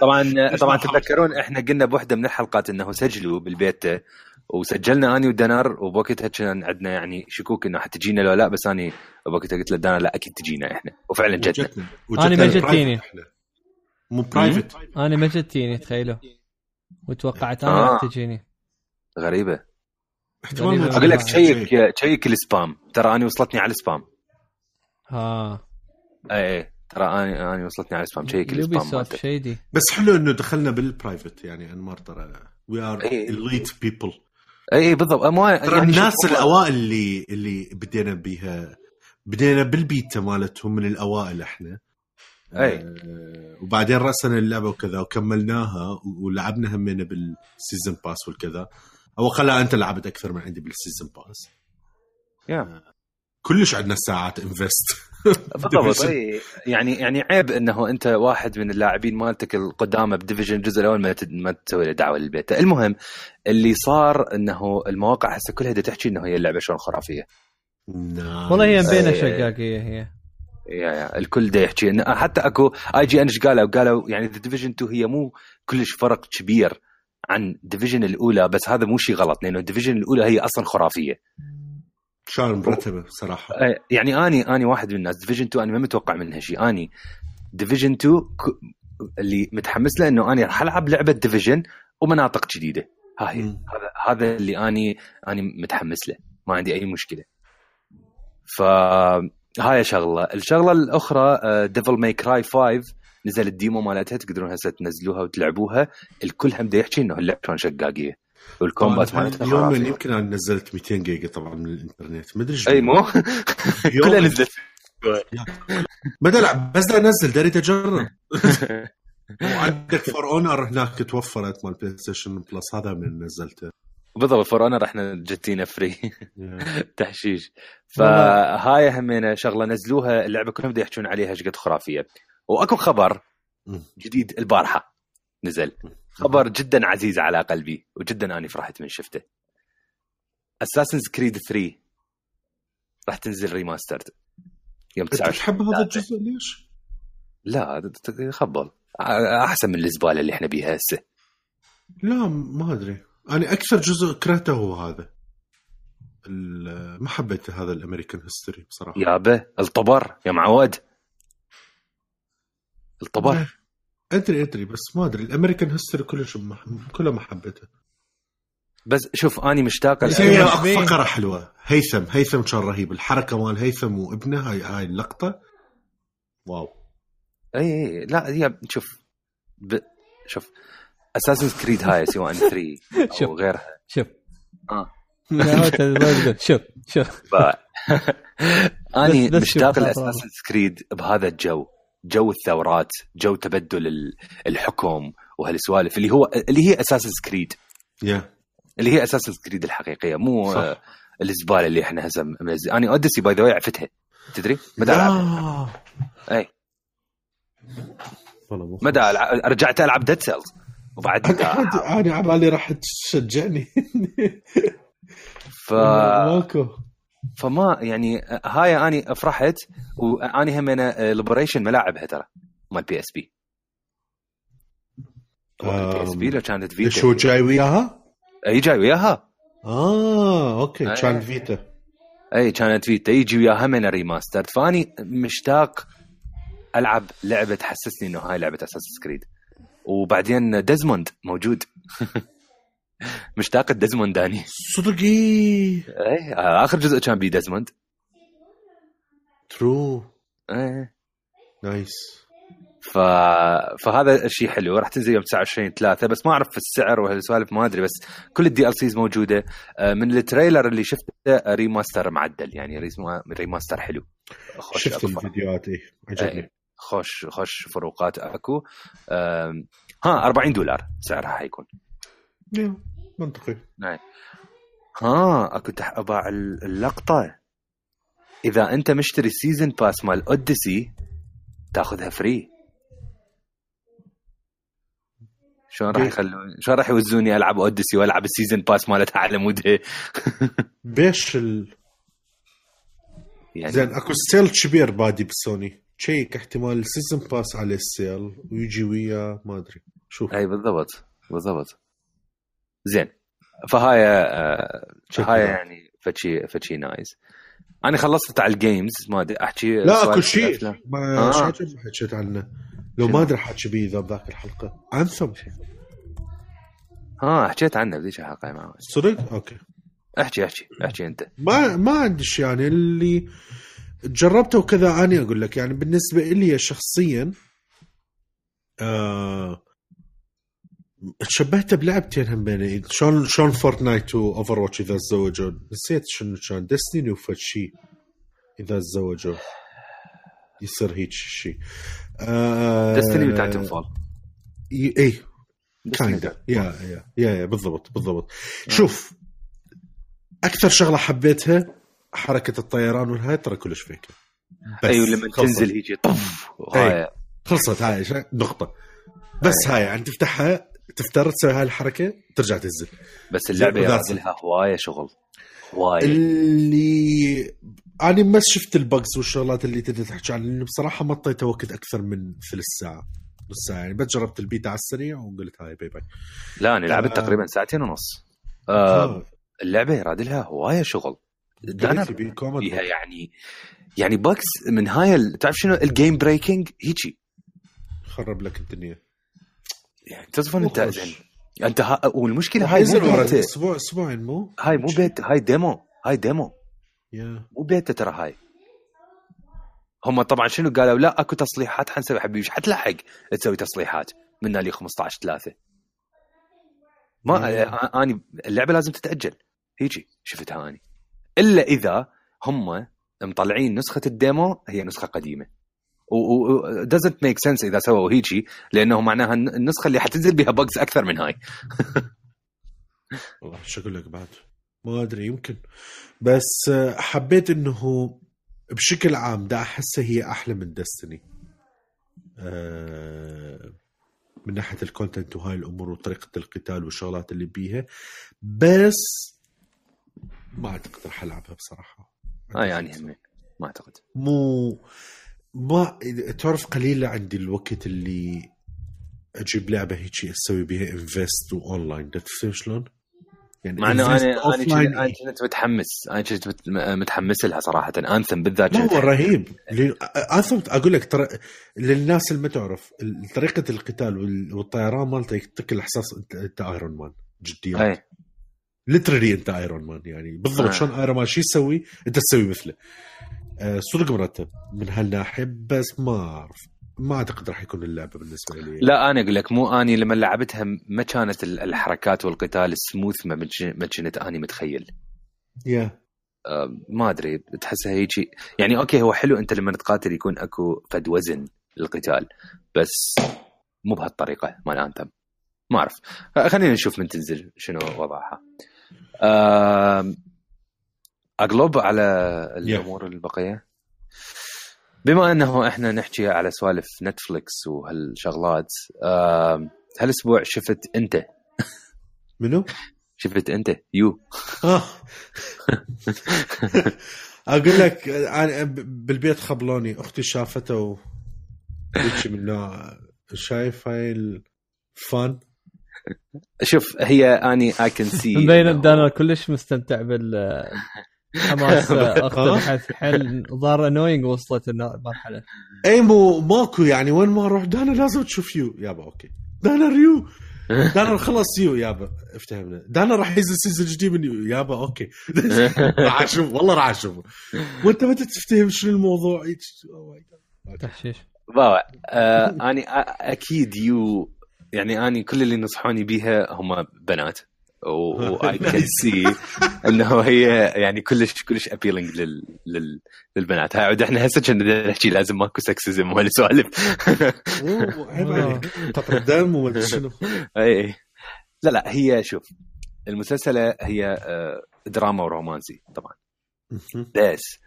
طبعا <laughs> طبعا. تتذكرون إحنا قلنا بوحدة من الحلقات إنه سجلوا بالبيتا وسجلنا أني ودنار وبوقتها كان عندنا يعني شكوك إنه حتجينا لو لا بس أني بوقتها قلت له لا أكيد تجينا إحنا. وفعلا جتنا أنا ما جتني. مو private أنا ما جتيني تخيلوا. وتوقعت أنا آه. تجيني. غريبة. احتمال. موجود. أقول لك شيء. check check ال spam ترى أني وصلتني على ال spam ها اي اي ترى اني أني وصلتني على ال spam check يوبي ال spam شيدي بس حلو إنه دخلنا بال private يعني أنمار ترى we are إيه. elite people اي اي بالضبط ما ترى يعني الناس الأوائل اللي اللي بدينا بيها بدينا بالبيتا مالتهم من الأوائل إحنا أي. آه وبعدين رأسنا اللعبة وكذا وكملناها ولعبنا همينا بال season pass والكذا أو خلاها أنت لعبت أكثر من عندي بال season pass. يا كلش عندنا ساعات invest <laughs> بالضبط أي يعني يعني عيب إنه أنت واحد من اللاعبين مالتك القدامى ب Division الجزء الأول ما ما تسوي له دعوة للبيت. المهم اللي صار إنه المواقع هسه كلها دا تحكي إنه هي اللعبة شلون خرافية. والله هي مبينة إيه. شقاقية هي. يا يا الكل دا يحكي إن حتى أكو IGN إيش قالوا قالوا يعني The Division 2 هي مو كلش فرق كبير. عن Division الأولى بس هذا مو شيء غلط لأنه ال Division الأولى هي أصلا خرافية. شان مرتبة صراحة آه، يعني أني أني واحد من الناس Division 2 أنا ما متوقع منها شيء أني Division 2 ك- اللي متحمس له إنه أني راح ألعب لعبة Division ومناطق جديدة. ها هي. هذا هذا اللي أني أني متحمس له. ما عندي أي مشكلة. ف هاي شغلة. الشغلة الأخرى Devil May Cry 5 نزل ال demo مالتها تقدرون هسه تنزلوها وتلعبوها. الكل هم دا يحكي إنه اللعبه شلون شقاقيه وال combat مالتها اليوم خرافي. يمكن أنا نزلت 200 جيجا طبعا من الإنترنت ما أدري أي مو؟ <laughs> يوم- كلها نزلت. بدي العب بس بدي انزل داري اجرب وعندك For Honor هناك توفرت مال PlayStation Plus هذا من نزلته. بالضبط For Honor إحنا جتنا free <laughs> تحشيش. فهاي همينة شغلة نزلوها اللعبة كلهم بده يحكون عليها إيش قد خرافية. وأكو خبر. جديد البارحة نزل. خبر جدا عزيز على قلبي وجدا أني فرحت من شفته. Assassin's Creed 3 راح تنزل remastered يوم أنت 29 تحب هذا الجزء ليش؟ لا خبل أحسن من الزباله اللي إحنا بيها هسه. لا ما أدري. أنا أكثر جزء كرهته هو هذا. ما حبيت هذا ال American history بصراحة. يابا الطبر يا معود. الطبر. أدري أدري بس ما أدري. ال American history كلش ما كله ما حبيته بس شوف أني مشتاق. فقرة حلوة. هيثم هيثم كان رهيب. الحركة مال هيثم وابنه هاي هاي اللقطة. wow. إي إي لا هي شوف ب... شوف Assassin's Creed هاي سواء <laughs> 3 شوف. أو غيرها. شوف. آه. <laughs> شوف شوف. <laughs> أني مشتاق ل Assassin's Creed بهذا الجو. جو الثورات جو تبدل ال- الحكم وهالسوالف اللي هو اللي هي Assassin's Creed يا اللي هي Assassin's Creed الحقيقية مو صح. الزبالة اللي إحنا هسه منزل أنا Odyssey by the way عفتها. تدري؟ ما دا العب آه. إي. والله ما دا ألعب- رجعت ألعب Dead Cells وبعد <laughs> أنا أنا على بالي راح تشجعني. ف ماكو. فما يعني هاي أني فرحت وأني هم أنا Liberation ما لاعبها ترى مال بي اس بي بي اس بي لو كانت Vita شو جاي وياها؟ أي جاي وياها. آه okay آه. كان Vita أي كانت Vita يجي وياها من remaster فأني مشتاق ألعب لعبة تحسسني إنه هاي لعبة Assassin's Creed وبعدين ديزموند موجود. <laughs> مشتاق ديزموند اني صدقي. اي آخر جزء كان بيه ديزموند true. اي nice. ف... فهذا الشيء حلو. راح تنزل يوم 29 3 بس ما أعرف في السعر وهالسوالف ما أدري بس كل ال DLCs موجودة. آه، من ال trailer اللي شفته remaster معدل يعني remaster حلو. خوش شفت. الفيديوهات اي عجبني. إيه، خوش خوش فروقات أكو. ها 40 دولار سعرها حيكون. يا، منطقي. ها أكو اباع اللقطة. إذا أنت مشتري سيزن باس مال اوديسي تاخذها فري شلون راح؟ يخلون شلون راح يوزوني ألعب اوديسي وألعب السيزن باس مالتها على مودها <laughs> بيش ال... يعني زين أكو سيل كبير بادي بسوني. تشيك احتمال السيزون باس على السيل ويجي وياه ما أدري. شوف. أي بالضبط بالضبط. زين. فهاي آه. هاي يعني فشي فشي nice. أنا خلصت على ال games ما أدري أحكي لا اكو شيء. ما آه. حكيت عنه. لو؟ ما أدري حاكي بيه ذا بذاك الحلقة. Anthem ها حكيت عنه بذيك الحلقة معه صدق؟ okay. احكي احكي احكي أنت. ما ما عندي شيء. يعني اللي جربته وكذا اني أقول لك. يعني بالنسبة لي شخصيا آه شبهته بلعبتين هم بيني شلون شلون Fortnite و Overwatch إذا تزوجوا؟ نسيت شنو كان. Destiny وفد شيء إذا تزوجوا. يصير هيك شيء آه Destiny و Titanfall ي- اي kinda yeah yeah yeah بالضبط بالضبط. شوف أكثر شغلة حبيتها حركة الطيران والهاي ترى كلش فيك بس أيوه لما. تنزل هيجي طف وهاي خلصت هاي نقطة. بس هاي يعني تفتحها تفترض تسوي هاي الحركة ترجع تنزل بس اللعبة لها هواية شغل. هواية. اللي أنا ما شفت ال bugs والشغلات اللي تقدر تحكي عنها لأنه بصراحة ما أعطيته وقت أكثر من ثلث ساعه نص ساعة. يعني بس جربت البيتا على السريع وقلت هاي bye bye لا أنا لعبت آه. تقريبا ساعتين ونص. آه آه، اللعبة يراد لها هواية شغل. أنا. فيها يعني يعني bugs من هاي تعرف شنو؟ ال game breaking هيجي. خرب لك الدنيا. يعني تصفن أنت. زين أنت ها والمشكلة هاي مو بيتا أسبوع أسبوعين مو؟ هاي مو بيتا هاي demo هاي demo. مو بيتا ترى هاي. هم طبعا شنو قالوا؟ لا أكو تصليحات حنسوي. حبيبي إيش حتلحق تسوي تصليحات. من لي 15 3 ما مم. آني اللعبة لازم تتأجل. هيجي شفتها آني. إلا إذا هم مطلعين نسخة الديمو هي نسخة قديمة. و doesn't make sense إذا سووا هيجي لأنه معناها الن- النسخة اللي حتنزل بها بجز أكثر من هاي. والله شو أقول لك بعد. ما أدري يمكن. بس آه، حبيت إنه بشكل عام دا أحسها هي أحلى من دستني من ناحية ال content وهاي الأمور وطريقة القتال والشغلات اللي بيها. بس ما أعتقد راح ألعبها بصراحة. هاي يعني ما أعتقد. مو ما تعرف قليل عندي الوقت اللي أجيب لعبة هيك أسوي بها invest و online تفهم شلون؟ يعني مع انه أنا أنا كنت- offline. أنا كنت متحمس. أنا كنت مت- متحمس لها صراحة. Anthem بالذات لا هو رهيب. Anthem أقول لك ترى للناس اللي ما تعرف طريقة القتال وال- والطيران مالته يعطيك الاحساس انت Iron Man جديات. اي literally أنت Iron Man يعني. بالضبط آه. شلون Iron Man شو يسوي؟ أنت تسوي مثله. صدق مرتب من هالناحيه بس ما اعرف ما أعتقد راح يكون اللعبة بالنسبة لي. لا أنا أقول لك مو أني لما لعبتها ما كانت ال- الحركات والقتال سموث ما كنت أني متخيل. يا. أه، ما أدري تحسها هيجي يعني okay هو حلو أنت لما تقاتل يكون أكو فد وزن للقتال بس مو بهالطريقة مال Anthem ما أعرف. أه، خلينا نشوف من تنزل شنو وضعها. أقلب على الأمور البقية. بما أنه إحنا نحكي على سوالف Netflix وهالشغلات هالأسبوع شفت أنت؟ منو؟ شفت أنت؟ يو آه. أقول لك أنا بالبيت خبلوني أختي شافته و هيك من نوع شايف هاي الفان شوف هي أني اي كان سي مبين دانا كلش مستمتع بال حماس <laughs> بحيث حيل ظهر انوينج وصلت المرحله اي مو ماكو يعني وين ما أروح دانا لازم تشوف يو يابا أوكي. دانا ريو <laughs> دانا خلص You يابا افتهمنا. دانا راح ينزل season جديد من You يابا okay. <laughs> راح أشوف والله راح أشوفه. وأنت متى تفتهم شنو الموضوع؟ هيك- Oh. تحشيش. آه اني أ- أكيد You يعني اني كل اللي نصحوني بيها هم بنات. و I can see إنه هي يعني كلش كلش appealing لل... لل... للبنات. هاي عود إحنا هسه كنا نحكي لازم ماكو sexism ولا سوالف. عيب عليك. <laughs> قطرة دم وما أدري شنو. إي لا لا هي شوف المسلسلة هي آه، دراما ورومانسي طبعا. بس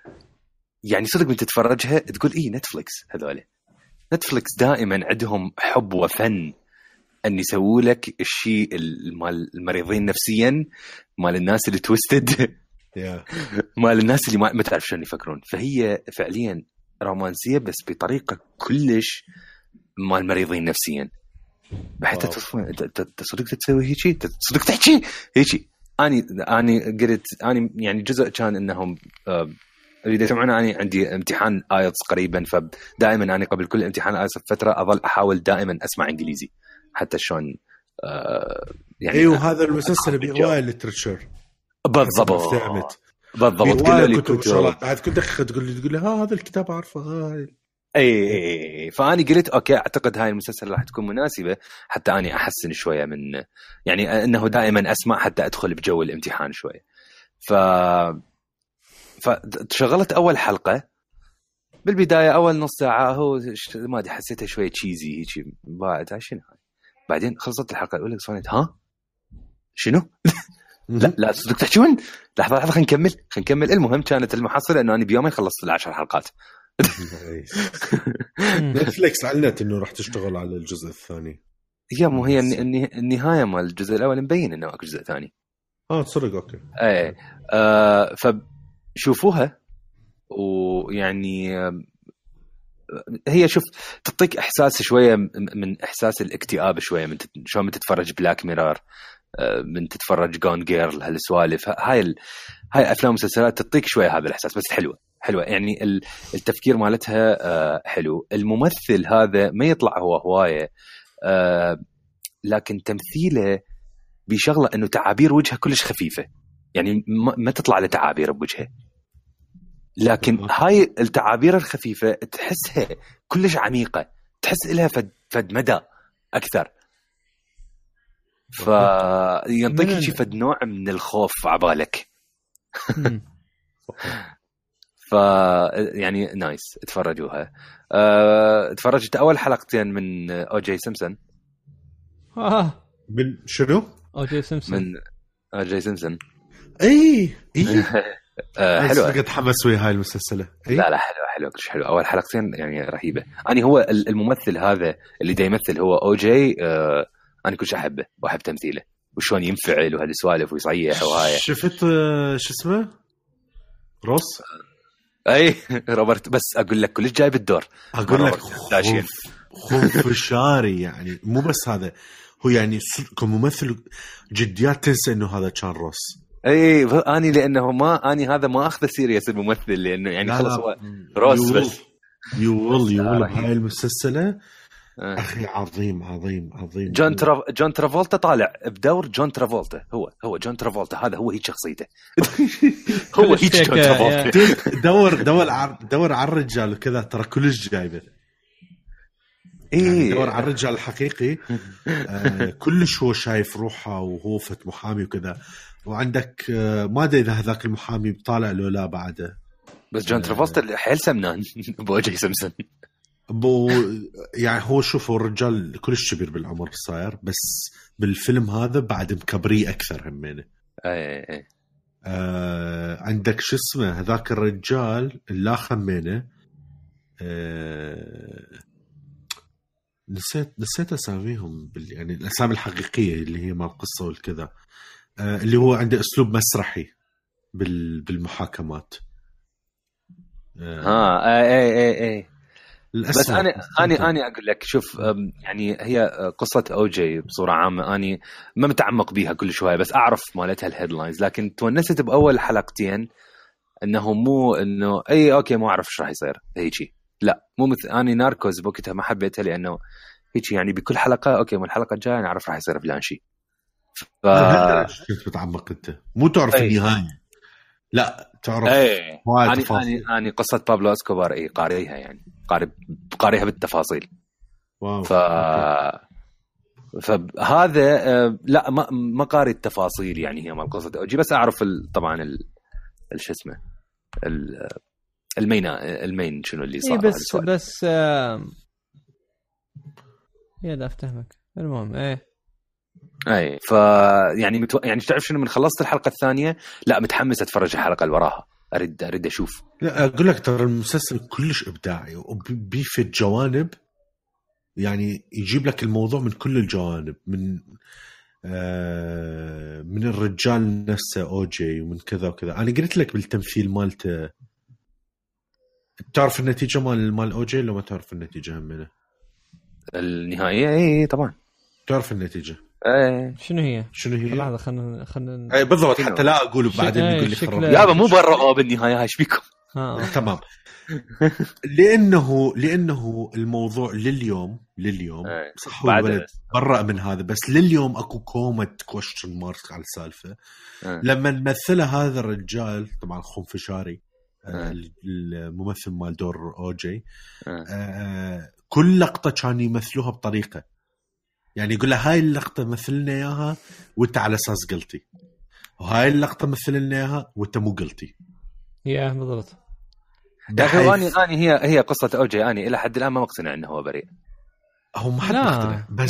يعني صدق من تتفرجها تقول إي Netflix هذول Netflix دائما عندهم حب وفن. أن يسووا لك الشيء ال- مال المريضين نفسيا مال الناس اللي twisted <laughs> مال الناس اللي ما, تعرف شلون يفكرون. فهي فعليا رومانسية بس بطريقة كلش مال مريضين نفسيا. حتى wow. تصفى انت أنت- أنت صدق تسوي هيجي أنت صدق تحكي هيجي اني أني قلت أني يعني جزء كان إنهم اللي دا يسمعون أني عندي امتحان IELTS قريبا فدائما أني قبل كل امتحان IELTS بفترة أظل أحاول دائما أسمع إنجليزي. حتى شلون آه، يعني أيوه هذا المسلسل. بهوايه literature بالضبط. بالضبط. كل اللي كتب بعد كل دقيقة تقول لي تقول لي ها هذا الكتاب عارفه ها اي اي اي فأني قلت okay أعتقد هاي المسلسل راح تكون مناسبة حتى اني أحسن شوية من يعني أنه دائما أسمع حتى أدخل بجو الامتحان شوية ف فشغلت أول حلقة. بالبداية أول نص ساعة هو ما أدري حسيتها شوية cheesy هيك بعد هاي شنو هاي؟ بعدين خلصت الحلقة الأولى صارت ها؟ شنو؟ لا لا صدق تحجون؟ لحظة لحظة خلينا نكمل خلينا نكمل. المهم كانت المحصلة إنه أنا بيومين خلصت العشر حلقات. <laughs> Netflix اعلنت إنه راح تشتغل على الجزء الثاني. هي مو هي الن- النه- النهاية مال الجزء الأول مبين إنه اكو جزء ثاني. آه تصدق okay. إيه. آه فشوفوها ويعني هي شوف تعطيك إحساس شوية من إحساس الاكتئاب شوية من شلون من تتفرج Black Mirror آه، من تتفرج Gone Girl هالسوالف هاي ال... هاي أفلام ومسلسلات تعطيك شوية هذا الإحساس بس حلوة حلوة يعني ال- التفكير مالتها آه، حلو. الممثل هذا ما يطلع هو هواية آه، لكن تمثيله بشغلة إنه تعابير وجهه كلش خفيفة يعني ما تطلع له تعابير بوجهه. لكن هاي التعابير الخفيفة تحسها كلش عميقة. تحس لها فد, فد مدى أكثر. فينطيك شي فد نوع من الخوف عبالك. <laughs> ف يعني nice. تفرجوها أه... تفرجت أول حلقتين من أو جي سيمبسون آه. من شنو؟ أو جي سيمبسون من أو جي سيمسون اي <laughs> اي أه حلوة. قد حمس ويا هاي المسلسلة. اي لا لا حلوة حلوة كلش حلوة أول حلقتين يعني رهيبة. أنا هو ال- الممثل هذا اللي دا يمثل هو أو جي آه أنا كلش أحبه وأحب تمثيله. وشلون ينفعل وهالسوالف ويصيح وهاي. شفت آه، شو اسمه؟ روس؟ أي <laughs> روبرت بس أقول لك كلش جاي بالدور. أقول لك. خوف خنفشاري <laughs> يعني. مو بس هذا هو يعني كممثل جديات تنسى إنه هذا كان روس. اي أني لأنه ما أني هذا ما أخذه serious الممثل لأنه يعني خلص هو روس بس. يول يول. بهاي المسلسلة آه. أخي عظيم عظيم عظيم. جون تراف... جون ترافولتا طالع بدور جون ترافولتا هو هو جون ترافولتا هذا هو هيك شخصيته. <laughs> هو هيك جون ترافولتا. <laughs> دور دور دور على الرجال وكذا ترى كلش جايبه. يعني دور على الرجال الحقيقي. <laughs> آه كلش هو شايف روحه وهو فد محامي وكذا. وعندك آه ما أدري إذا هذاك المحامي طالع لو لا بعده. بس جون ترافولتا حيل سمنان. <laughs> بوجه سمسون بو يعني هو شوف هو الرجال كلش كبير بالعمر صاير بس بالفيلم هذا بعد مكبريه أكثر همينه. اي اي آه عندك شو اسمه هذاك الرجال اللا خمينه آه نسيت نسيت أساميهم بال يعني الأسامي الحقيقية اللي هي مال القصة والكذا. آه اللي هو عنده أسلوب مسرحي بال بالمحاكمات. آه ها اي اي اي. بس أنا أنا أنا أقول لك شوف يعني هي قصة أوجي بصورة عامة أني ما متعمق بيها كل شوية بس أعرف مالتها ال headlines لكن تونست بأول حلقتين إنه مو إنه إي أوكي ما أعرف إيش راح يصير هيجي. لا مو مثل أني Narcos بوقتها ما حبيتها لأنه هيك يعني بكل حلقة okay من الحلقة الجاية نعرف راح يصير فلان شيء ف <laughs> كنت متعمق انت؟ مو تعرف أي. النهاية. لا تعرف اي وايد اني. اني اني قصة بابلو إسكوبار اي قاريها يعني. قاري قاريها بالتفاصيل. wow. ف فهذا آه، لا ما ما قاري التفاصيل يعني هي مال قصة. اوجي بس أعرف ال... طبعا ال... ال- شو اسمه ال... المين المين شنو اللي اي صار بس هالسؤال. بس آم، يا لا أفتهمك. المهم إيه. أي. ف يعني متو... يعني تعرف شنو من خلصت الحلقة الثانية لا متحمس أتفرج الحلقة اللي وراها أريد أريد أشوف. لا أقول لك ترى المسلسل كلش إبداعي وبيفت جوانب يعني يجيب لك الموضوع من كل الجوانب من آه من الرجال نفسه أوجي ومن كذا وكذا. أنا قلت لك بالتمثيل مالته تعرف النتيجة مال مال أوجي لو ما تعرف النتيجة همنا النهائيه اي طبعا. تعرف النتيجة اي شنو هي؟ شنو هي؟ لحظة خلينا خلينا اي بالضبط؟ حتى لا أقول بعدين إيه، يقول لي خرب. يابا مو برا بالنهاية إيش بيكم ها <laughs> تمام لأنه لأنه الموضوع لليوم لليوم إيه. صح هو بعد- الولد برا من هذا بس لليوم أكو كومة question mark على السالفة إيه. لما مثل هذا الرجال طبعا خنفشاري آه، إيه. الممثل مال دور اوجي إيه. آه، كل لقطة كان يمثلوها بطريقة يعني يقول له هاي اللقطة مثل لنا إياها وأنت على أساس guilty. وهاي اللقطة مثل لنا إياها وأنت مو guilty. yeah بالضبط. يا أخي بحيث- اني اني هي هي قصة أوجي. اني إلى حد الآن ما مقتنع إنه هو بريء. هو ما حد مقتنع. بس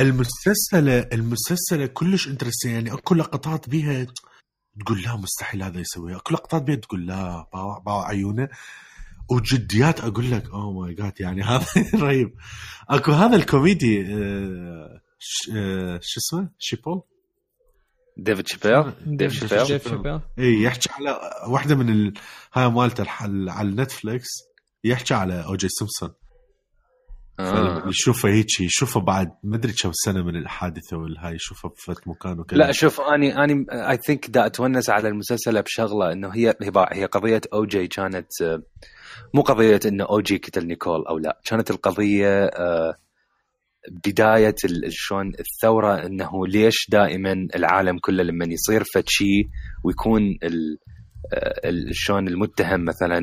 المسلسلة المسلسلة كلش interesting يعني أكو لقطات بيها تقول لا مستحيل هذا يسويها. أكو لقطات بيها تقول لا باع باع عيونه. وجديات أقول لك oh my god يعني هذا <laughs> رهيب. أكو هذا الكوميدي آه، ش- آه، شو اسمه؟ شيبول؟ ديفيد شابيل ديف شابيل ديف شابيل اي يحكي على واحدة من ال... هاي مالته على Netflix يحكي على أو جي سيمبسون. آه. يشوفه هيك يشوفه بعد ما أدري كم سنة من الحادثة والهاي يشوفه بفد مكان وكذا لا شوف اني اني I think دا اتونس على المسلسل بشغلة إنه هي هي قضية أو جي كانت آه، مو قضية إنه أو جي قتل نيكول أو لا كانت القضية آه، بداية شلون الثورة إنه ليش دائما العالم كله لما يصير فد شيء ويكون آه، شلون المتهم مثلا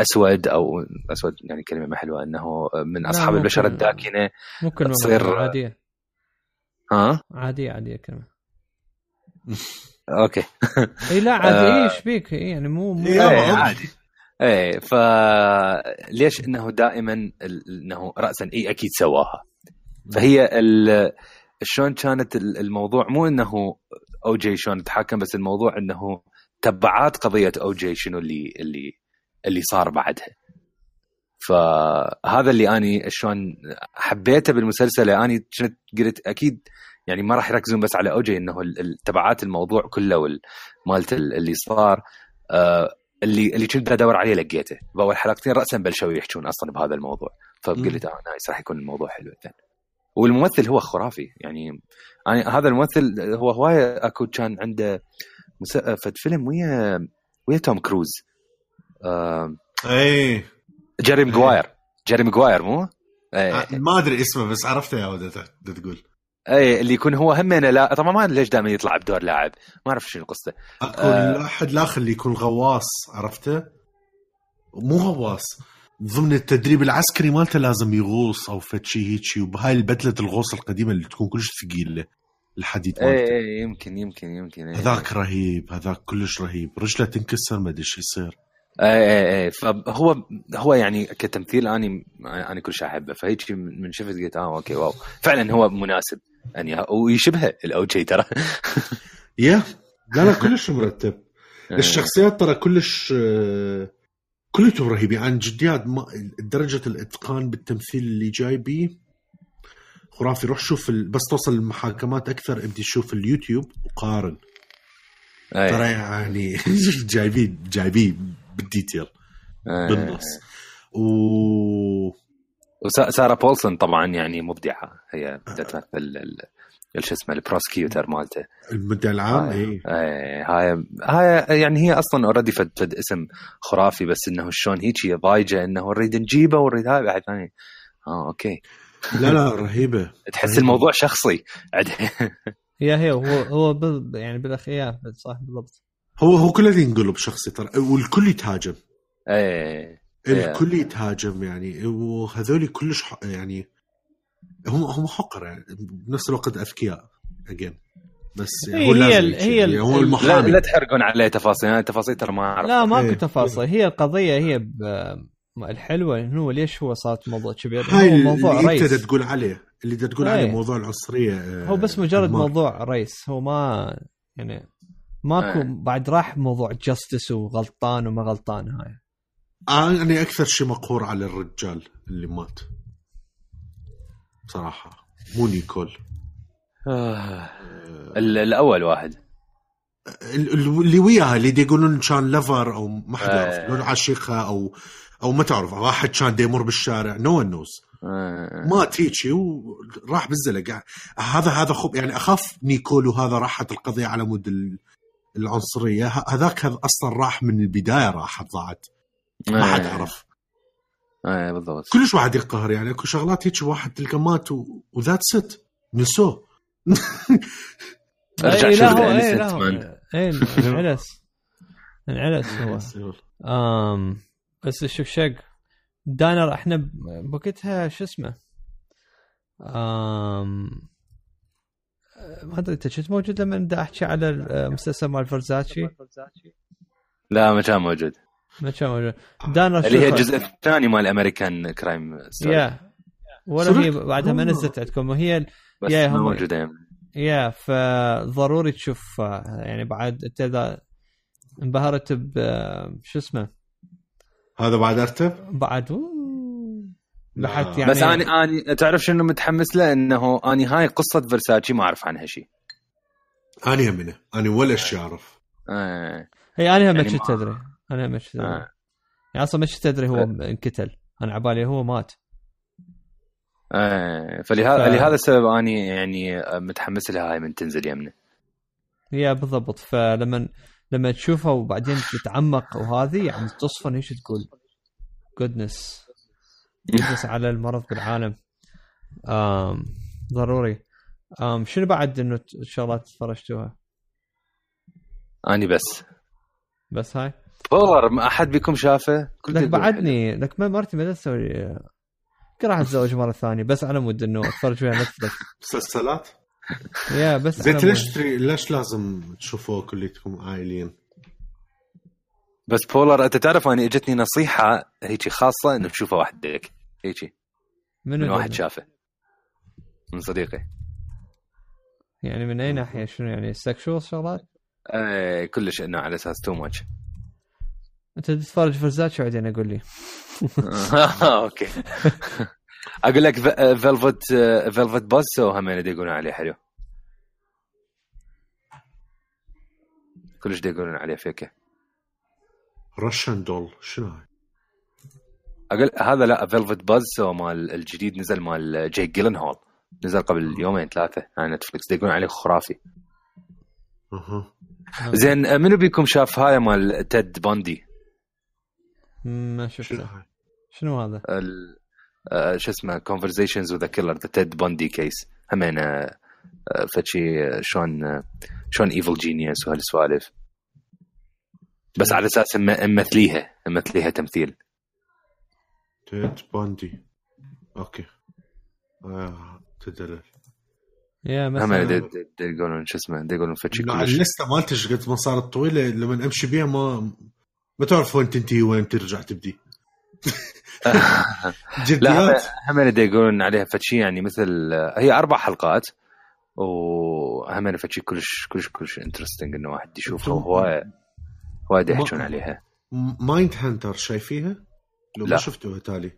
أسود أو أسود يعني كلمة ما حلوة إنه من أصحاب البشره الداكنة ممكن تصير- عادية. ها؟ عادية عادية كلمة. okay. إي لا <laughs> عادي آه. إيش بيك يعني مو مو إيه،. عادي. إيه فليش إنه دائما إنه راسا إي أكيد سواها. فهي ال- شلون كانت ال- الموضوع مو إنه أو جي شلون تحكم بس الموضوع إنه تبعات قضية أو جي شنو اللي اللي اللي صار بعدها. فهذا اللي أني شلون حبيته بالمسلسل أني كنت قلت أكيد يعني ما راح يركزون بس على أوجي إنه تبعات الموضوع كله وال- مالت ال- اللي صار. آه، اللي اللي كنت ادور عليه لقيته. بأول حلقتين راسا بلشوا يحكون أصلا بهذا الموضوع. فقلت آه nice راح يكون الموضوع حلو جدا والممثل هو خرافي يعني أنا هذا الممثل هو هواية أكو كان عنده فد فيلم ويا ويا توم كروز. اي جيري ماجواير جيري ماجواير مو؟ إيه. آه، ما أدري اسمه بس عرفته يا دا تقول. إيه اللي يكون هو هم لا طبعا ما أدري ليش دائما يطلع بدور لاعب. ما أعرف شنو قصته. اكو آه. الواحد الآخر اللي يكون غواص عرفته؟ مو غواص. ضمن التدريب العسكري مالته لازم يغوص أو فد شيء هيجي وبهاي البدلة الغوص القديمة اللي تكون كلش ثقيله الحديد إيه مالته. إيه يمكن يمكن يمكن إيه. هذاك رهيب هذاك كلش رهيب. رجله تنكسر ما أدري شو يصير. إيه إيه إيه فهو هو يعني كتمثيل اني أنا كل شيء أحبه. فهيك من شفت قلت آه okay wow. فعلا هو مناسب. يعني ويشبهه الاوجي ترى. <laughs> يا لا لا كلش مرتب. الشخصيات ترى كلش آه، كلهم رهيبين عن جديات ما درجة الإتقان بالتمثيل اللي جاي بيه خرافي. روح شوف ال... بس توصل المحاكمات أكثر ابدي شوف اليوتيوب وقارن. ترى يعني <laughs> جايبين جايبين بالديتيل إيه. بالنص. و وساره بولسون طبعا يعني مبدعة. هي تمثل ال- ال- شو اسمه ال prosecutor مالته. المدعي العام آه. اي إيه هاي هاي يعني هي أصلا already فد, فد اسم خرافي بس إنه شلون هيجي ضايجه إنه نريد نجيبه ونريد هاي بعد ثاني آه okay. لا لا رهيبة. تحس رهيبة. الموضوع شخصي. <laughs> yeah هي هو هو بال يعني بالاخير صح بالضبط. هو هو كله ينقلب شخصي ترى. والكل يتهاجم. إيه الكل يتهاجم يعني. وهذول كلش ح- يعني هم هم حقر يعني بنفس الوقت أذكياء. again بس يعني هي- هو هي لازم ال-. هي ال- يعني هو ال- لا, المحامي. لا تحرقون عليه تفاصيل. أنا التفاصيل ترى ما اعرف لا ماكو إيه. تفاصيل. هي القضية هي ب... الحلوة انه هو ليش هو صارت موضوع كبير؟ هاي هو اللي موضوع أنت تقول عليه. اللي تقول إيه. عليه موضوع العنصرية هو بس مجرد أنمار. موضوع race هو ما يعني ماكو إيه. بعد راح موضوع justice وغلطان وما غلطان هاي آه، أنا أكثر شيء مقهور على الرجال اللي مات بصراحه مو نيكول آه. ال- الأول واحد ال- ال- اللي وياها اللي دي يقولون كان لفر أو ما آه. يعرف لون عاشقها أو أو ما تعرف واحد كان يمر بالشارع نو ون نوز آه. مات هيجي وراح بالزلق هذا هذا خب يعني أخاف نيكول وهذا راحت القضية على مود العنصرية. هذاك هذا أصلا راح من البداية راحت ضاعت ما حد آه. عرف. إيه بالضبط. كلش واحد يقهر يعني اكو شغلات هيك واحد تلقى مات و- وذات ست. نسوه <laughs> أرجع إيه، شوف لا هو The إيه. إيه <laughs> انعلس انعلس هو. آم بس شوف شق. دانر إحنا بوقتها شو اسمه؟ آم ما أدري أنت كنت موجود لما بدي احكي على المسلسل مال فرزاتشي لا ما كان موجود. ما كان موجود. دانر اللي هي الجزء الثاني مال American Crime Story yeah. ولا هي؟ بعدها ما آه. نزلت عندكم. وهي بس yeah ما هم- موجودة. يعني. yeah فضروري تشوف آه، يعني بعد أنت إذا انبهرت ب آه، شو اسمه؟ هذا بعد أرتب؟ بعد أوه، لحد لا. يعني بس أنا أنا تعرف شنو متحمس له؟ إنه آني هاي قصة فيرساتشي ما أعرف عنها شيء أنا همنه أنا ولا شيء أعرف. آه. هي أنا هم ما يعني ما- ادري أنا هم ما كنت ادري آه. يعني أصلا ما كنت ادري هو آه. انقتل أنا عبالي هو مات. آه. فلهذا ف- لهذا السبب آني يعني متحمس لها هاي من تنزل يمنا yeah بالضبط. فلما لما تشوفها وبعدين تتعمق وهذه يعني تصفن إيش تقول؟ goodness goodness على المرض بالعالم. آم ضروري. آم شنو بعد إنه شغلات تفرجتوها؟ أني بس. بس هاي؟ Polar ما أحد بكم شافه. كل لك بعدني لك ما مرتي ما تسوي يمكن راح اتزوج مرة ثانية. بس على مود إنه أتفرج ويا نتفلكس مسلسلات؟ yeah بس زين ليش ليش لازم تشوفوه كليتكم عائليين؟ بس Polar أنت تعرف اني إجتني نصيحة هيجي خاصة إنه تشوفه وحدك منو من اللي- واحد شافه. من صديقي. يعني من أي ناحية؟ شنو يعني؟ sexual شغلات؟ آه كلش إنه على أساس too much أنت تتفرج first بعدين أقول لي؟ <laughs> أوكي. أقول لك Velvet Velvet Buzz هم يقولون عليه حلو. كلش يقولون عليه فيكه Russian Doll شنو هاي؟ أقول هذا لا Velvet Buzz مال الجديد نزل مال Jake Gyllenhaal نزل قبل يومين ثلاثة على نتفلكس يقولون عليه خرافي. أها. زين آه، منو بيكم شاف هاي مال Ted Bundy ما شفته؟ شنو هذا؟ ال- آه، شو اسمه Conversations with Killer The Ted Bundy case همين آه، آه، فشي آه، شلون آه، شلون Evil Genius وهالسوالف. بس على أساس ممثليها ممثليها تمثيل. Ted Bundy أوكي. آه تدري yeah هم مثلا يقولون شو اسمه يقولون فشي لا، كلش ال list مالتي إيش قد ما صارت طويلة لما أمشي بيها ما ما تعرف وين تنتهي وين ترجع تبدي. <laughs> لا جديات. هم يقولون عليها فشي يعني مثل هي أربع حلقات وهم فشي كلش كلش كلش interesting إنه واحد يشوفها وهو وايد يحكون ما- عليها. Mindhunter شايفيها؟ لو ما لا. شفتوها تالي.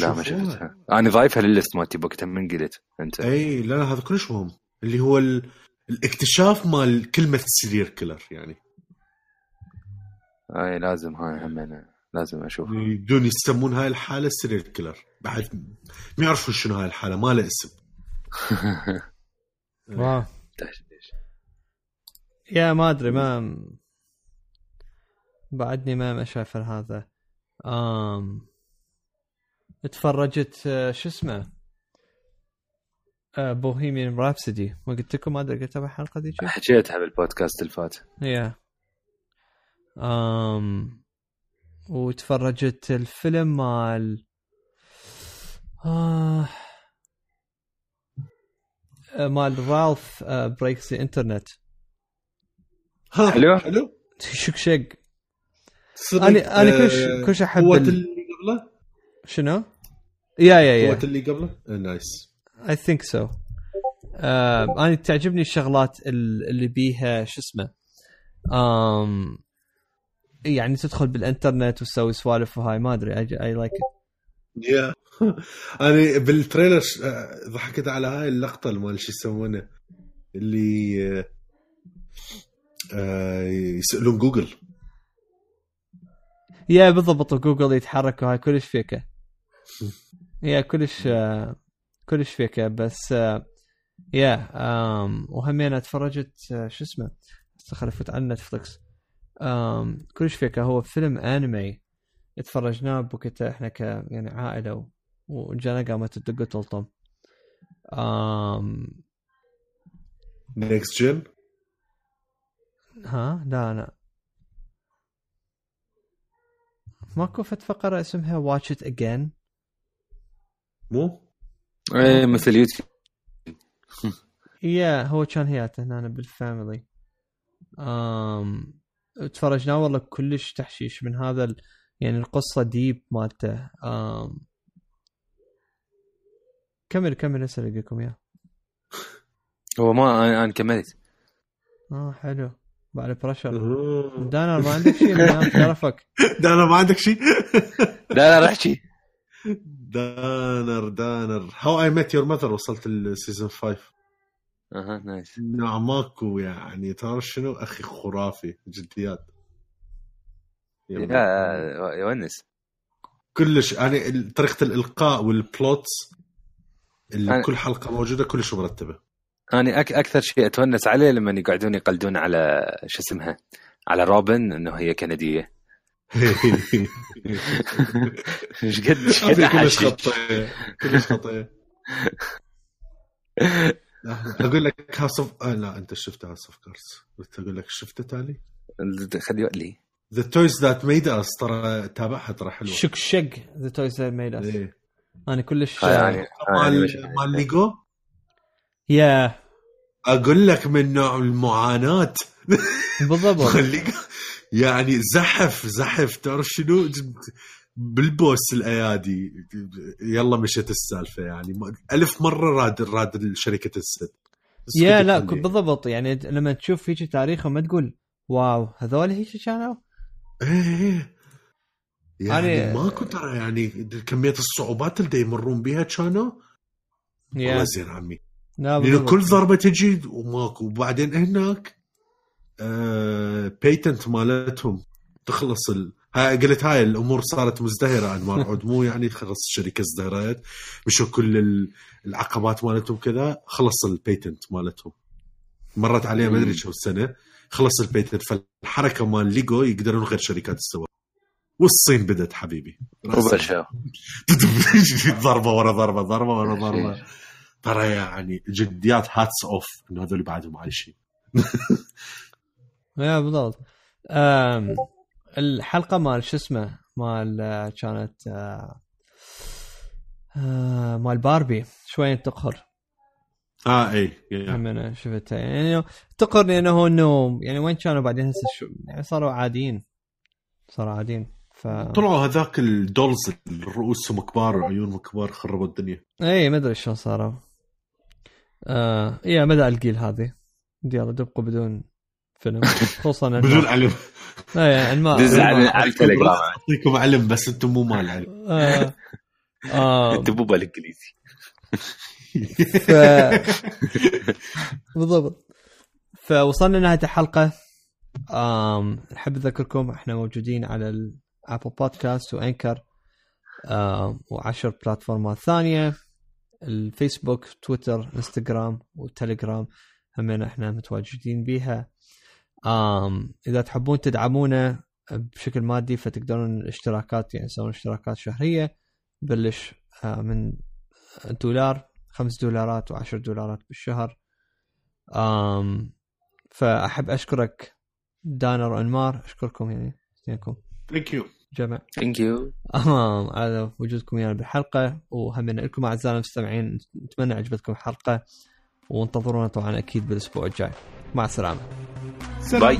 لا ما. شفتها. أنا ضايفها لل list مالتي بوقتها من قلت أنت. إي لا لا هذا كلش مهم. اللي هو ال... الاكتشاف مال كلمة serial killer يعني. إي لازم هاي هم أنا لازم أشوفها. يبدون يسمون هاي الحالة serial killer بعد ما يعرفون شنو هاي الحالة ما لها اسم. <laughs> واو. يا ما أدري ما بعدني ما ما شايف هذا. آم تفرجت آه، شو اسمه؟ بوهيميان رابسدي ما قلت لكم ما أدري قلتها بالحلقة ذيك حكيتها بالبودكاست اللي فات. يا. آم وتفرجت الفيلم مال آه آه، مال رالف بريكس الانترنت حلو؟ حلو. شك شق. أنا أنا كلش آه، كلش أحب قوة ال... اللي قبله؟ شنو؟ يا يا قوة يا اللي قبله؟ نايس اي ثينك سو أنا تعجبني الشغلات ال- اللي بيها شو اسمه؟ um, يعني تدخل بالإنترنت وتسوي سوالف وهاي ما أدري اي لايك يا أنا بال trailer آه، ضحكت على هاي اللقطة اللي مال شو يسمونه اللي آه، يسألون جوجل. yeah بالضبط جوجل يتحرك وهاي كلش فيكه. <laughs> yeah كلش آه، كلش فيكه بس آه، yeah وهمين اتفرجت آه، شو اسمه؟ خليني افوت على نتفلكس كلش فيكه. هو فيلم انمي اتفرجناه بوقتها إحنا ك يعني عائلة وجانا قامت تدق وتلطم آم Next Gen ها؟ لا لا. ماكو فت فقرة اسمها Watch It Again مو؟ إيه مثل يوتيوب. yeah هو كان هياته هنا بال family. آم تفرجناه والله كلش تحشيش من هذا ال... يعني القصة deep مالته. آم كمل كمل أسأل لكم اياه هو ما أنا أنا كملت. آه حلو. بعد pressure. دانر ما عندك شيء؟ شرفك دانر ما عندك شيء؟ <laughs> لا احكي. دانر دانر How I Met Your Mother وصلت ال season 5 أها nice نعم ماكو يعني ترى شنو؟ أخي خرافي جديات. لا يونس. كلش يعني طريقة الإلقاء وال plots اللي أنا- كل حلقة موجودة كلش مرتبة. أنا أك أكثر شيء أتونس عليه لما يقعدون يقلدون على show اسمها على روبن إنه هي كندية. <laughs> إيش قد إيش <laughs> قد كلش. خطيه كلش خطيه أقول لك House of آه لا أنت شفت House of Cards قلت أقول لك شفته تالي؟ خلي لي. The Toys That Made Us ترى تابعها ترى حلوة. شك شق The Toys Made Us إيه. أنا كلش آه، يعني يعني مش- مال مال ليجو؟ يا أقول لك من نوع المعاناة. بالضبط. <laughs> ليجو يعني زحف زحف. تعرف شنو؟ بالبوس الأيادي. يلا مشت السالفة يعني. ألف مرة راد راد شركة السد. يا لا. بالضبط. يعني لما تشوف هيك تاريخهم ما تقول واو هذول هيك كانوا؟ إيه. يعني أنا- ماكو ترى يعني كمية الصعوبات اللي يمرون بها كانوا؟ والله يا زين عمي. لا لأنه. كل ضربة تجي وماكو. وبعدين هناك آه patent مالتهم. تخلص ال... هاي قلت هاي الأمور صارت مزدهرة انمار عود. مو يعني خلص الشركة ازدهرت مشوا كل ال- العقبات مالتهم كذا. خلص ال patent مالتهم. مرت عليه ما أدري شو السنة. خلص ال patent فالحركة مال ليجو يقدرون غير شركات تسوى والصين بدت حبيبي. <laughs> ضربة ورا ضربة ضربة ورا ضربة. ترى يعني جديات hats off إنه هذول بعدهم عايشين. <laughs> يا بالضبط. الحلقة مال شو اسمه؟ مال آه، كانت آه، آه، مال باربي. شوي تقهر. آه إي. هم أنا شفتها. يعني تقهر لأنه إنه يعني وين كانوا بعدين؟ هسه شو؟ يعني صاروا عاديين. صاروا عاديين. ف طلعوا هذاك الدولز اللي رؤوسهم كبار وعيونهم كبار خربوا الدنيا. إي ما أدري شلون صاروا. آه يا مدى القيل هذه؟ يلا دبقوا بدون فيلم. <laughs> خصوصا بدون علم. اي يعني ما دز على التليجرام. أعطيكم علم بس أنتم مو مال علم. آه آه. الدبوبه الانجليزي ف... <laughs> بالضبط. فوصلنا لنهاية الحلقة. آم نحب نذكركم إحنا موجودين على ال Apple Podcast و Anchor. وعشر platform ات ثانية. الفيسبوك تويتر انستغرام وتليجرام همين إحنا متواجدين بيها. آم إذا تحبون تدعمونا بشكل مادي فتقدرون الاشتراكات يعني تسوون اشتراكات شهرية بلش آه، من دولار خمس دولارات وعشر دولارات بالشهر. آم فأحب أشكرك دانر وأنمار. أشكركم يعني اثنينكم. thank you جمع thank you آم على وجودكم ويانا بالحلقة وهم لكم أعزائنا المستمعين نتمنى عجبتكم الحلقة وانتظرونا طبعا أكيد بالأسبوع الجاي. مع السلامة. bye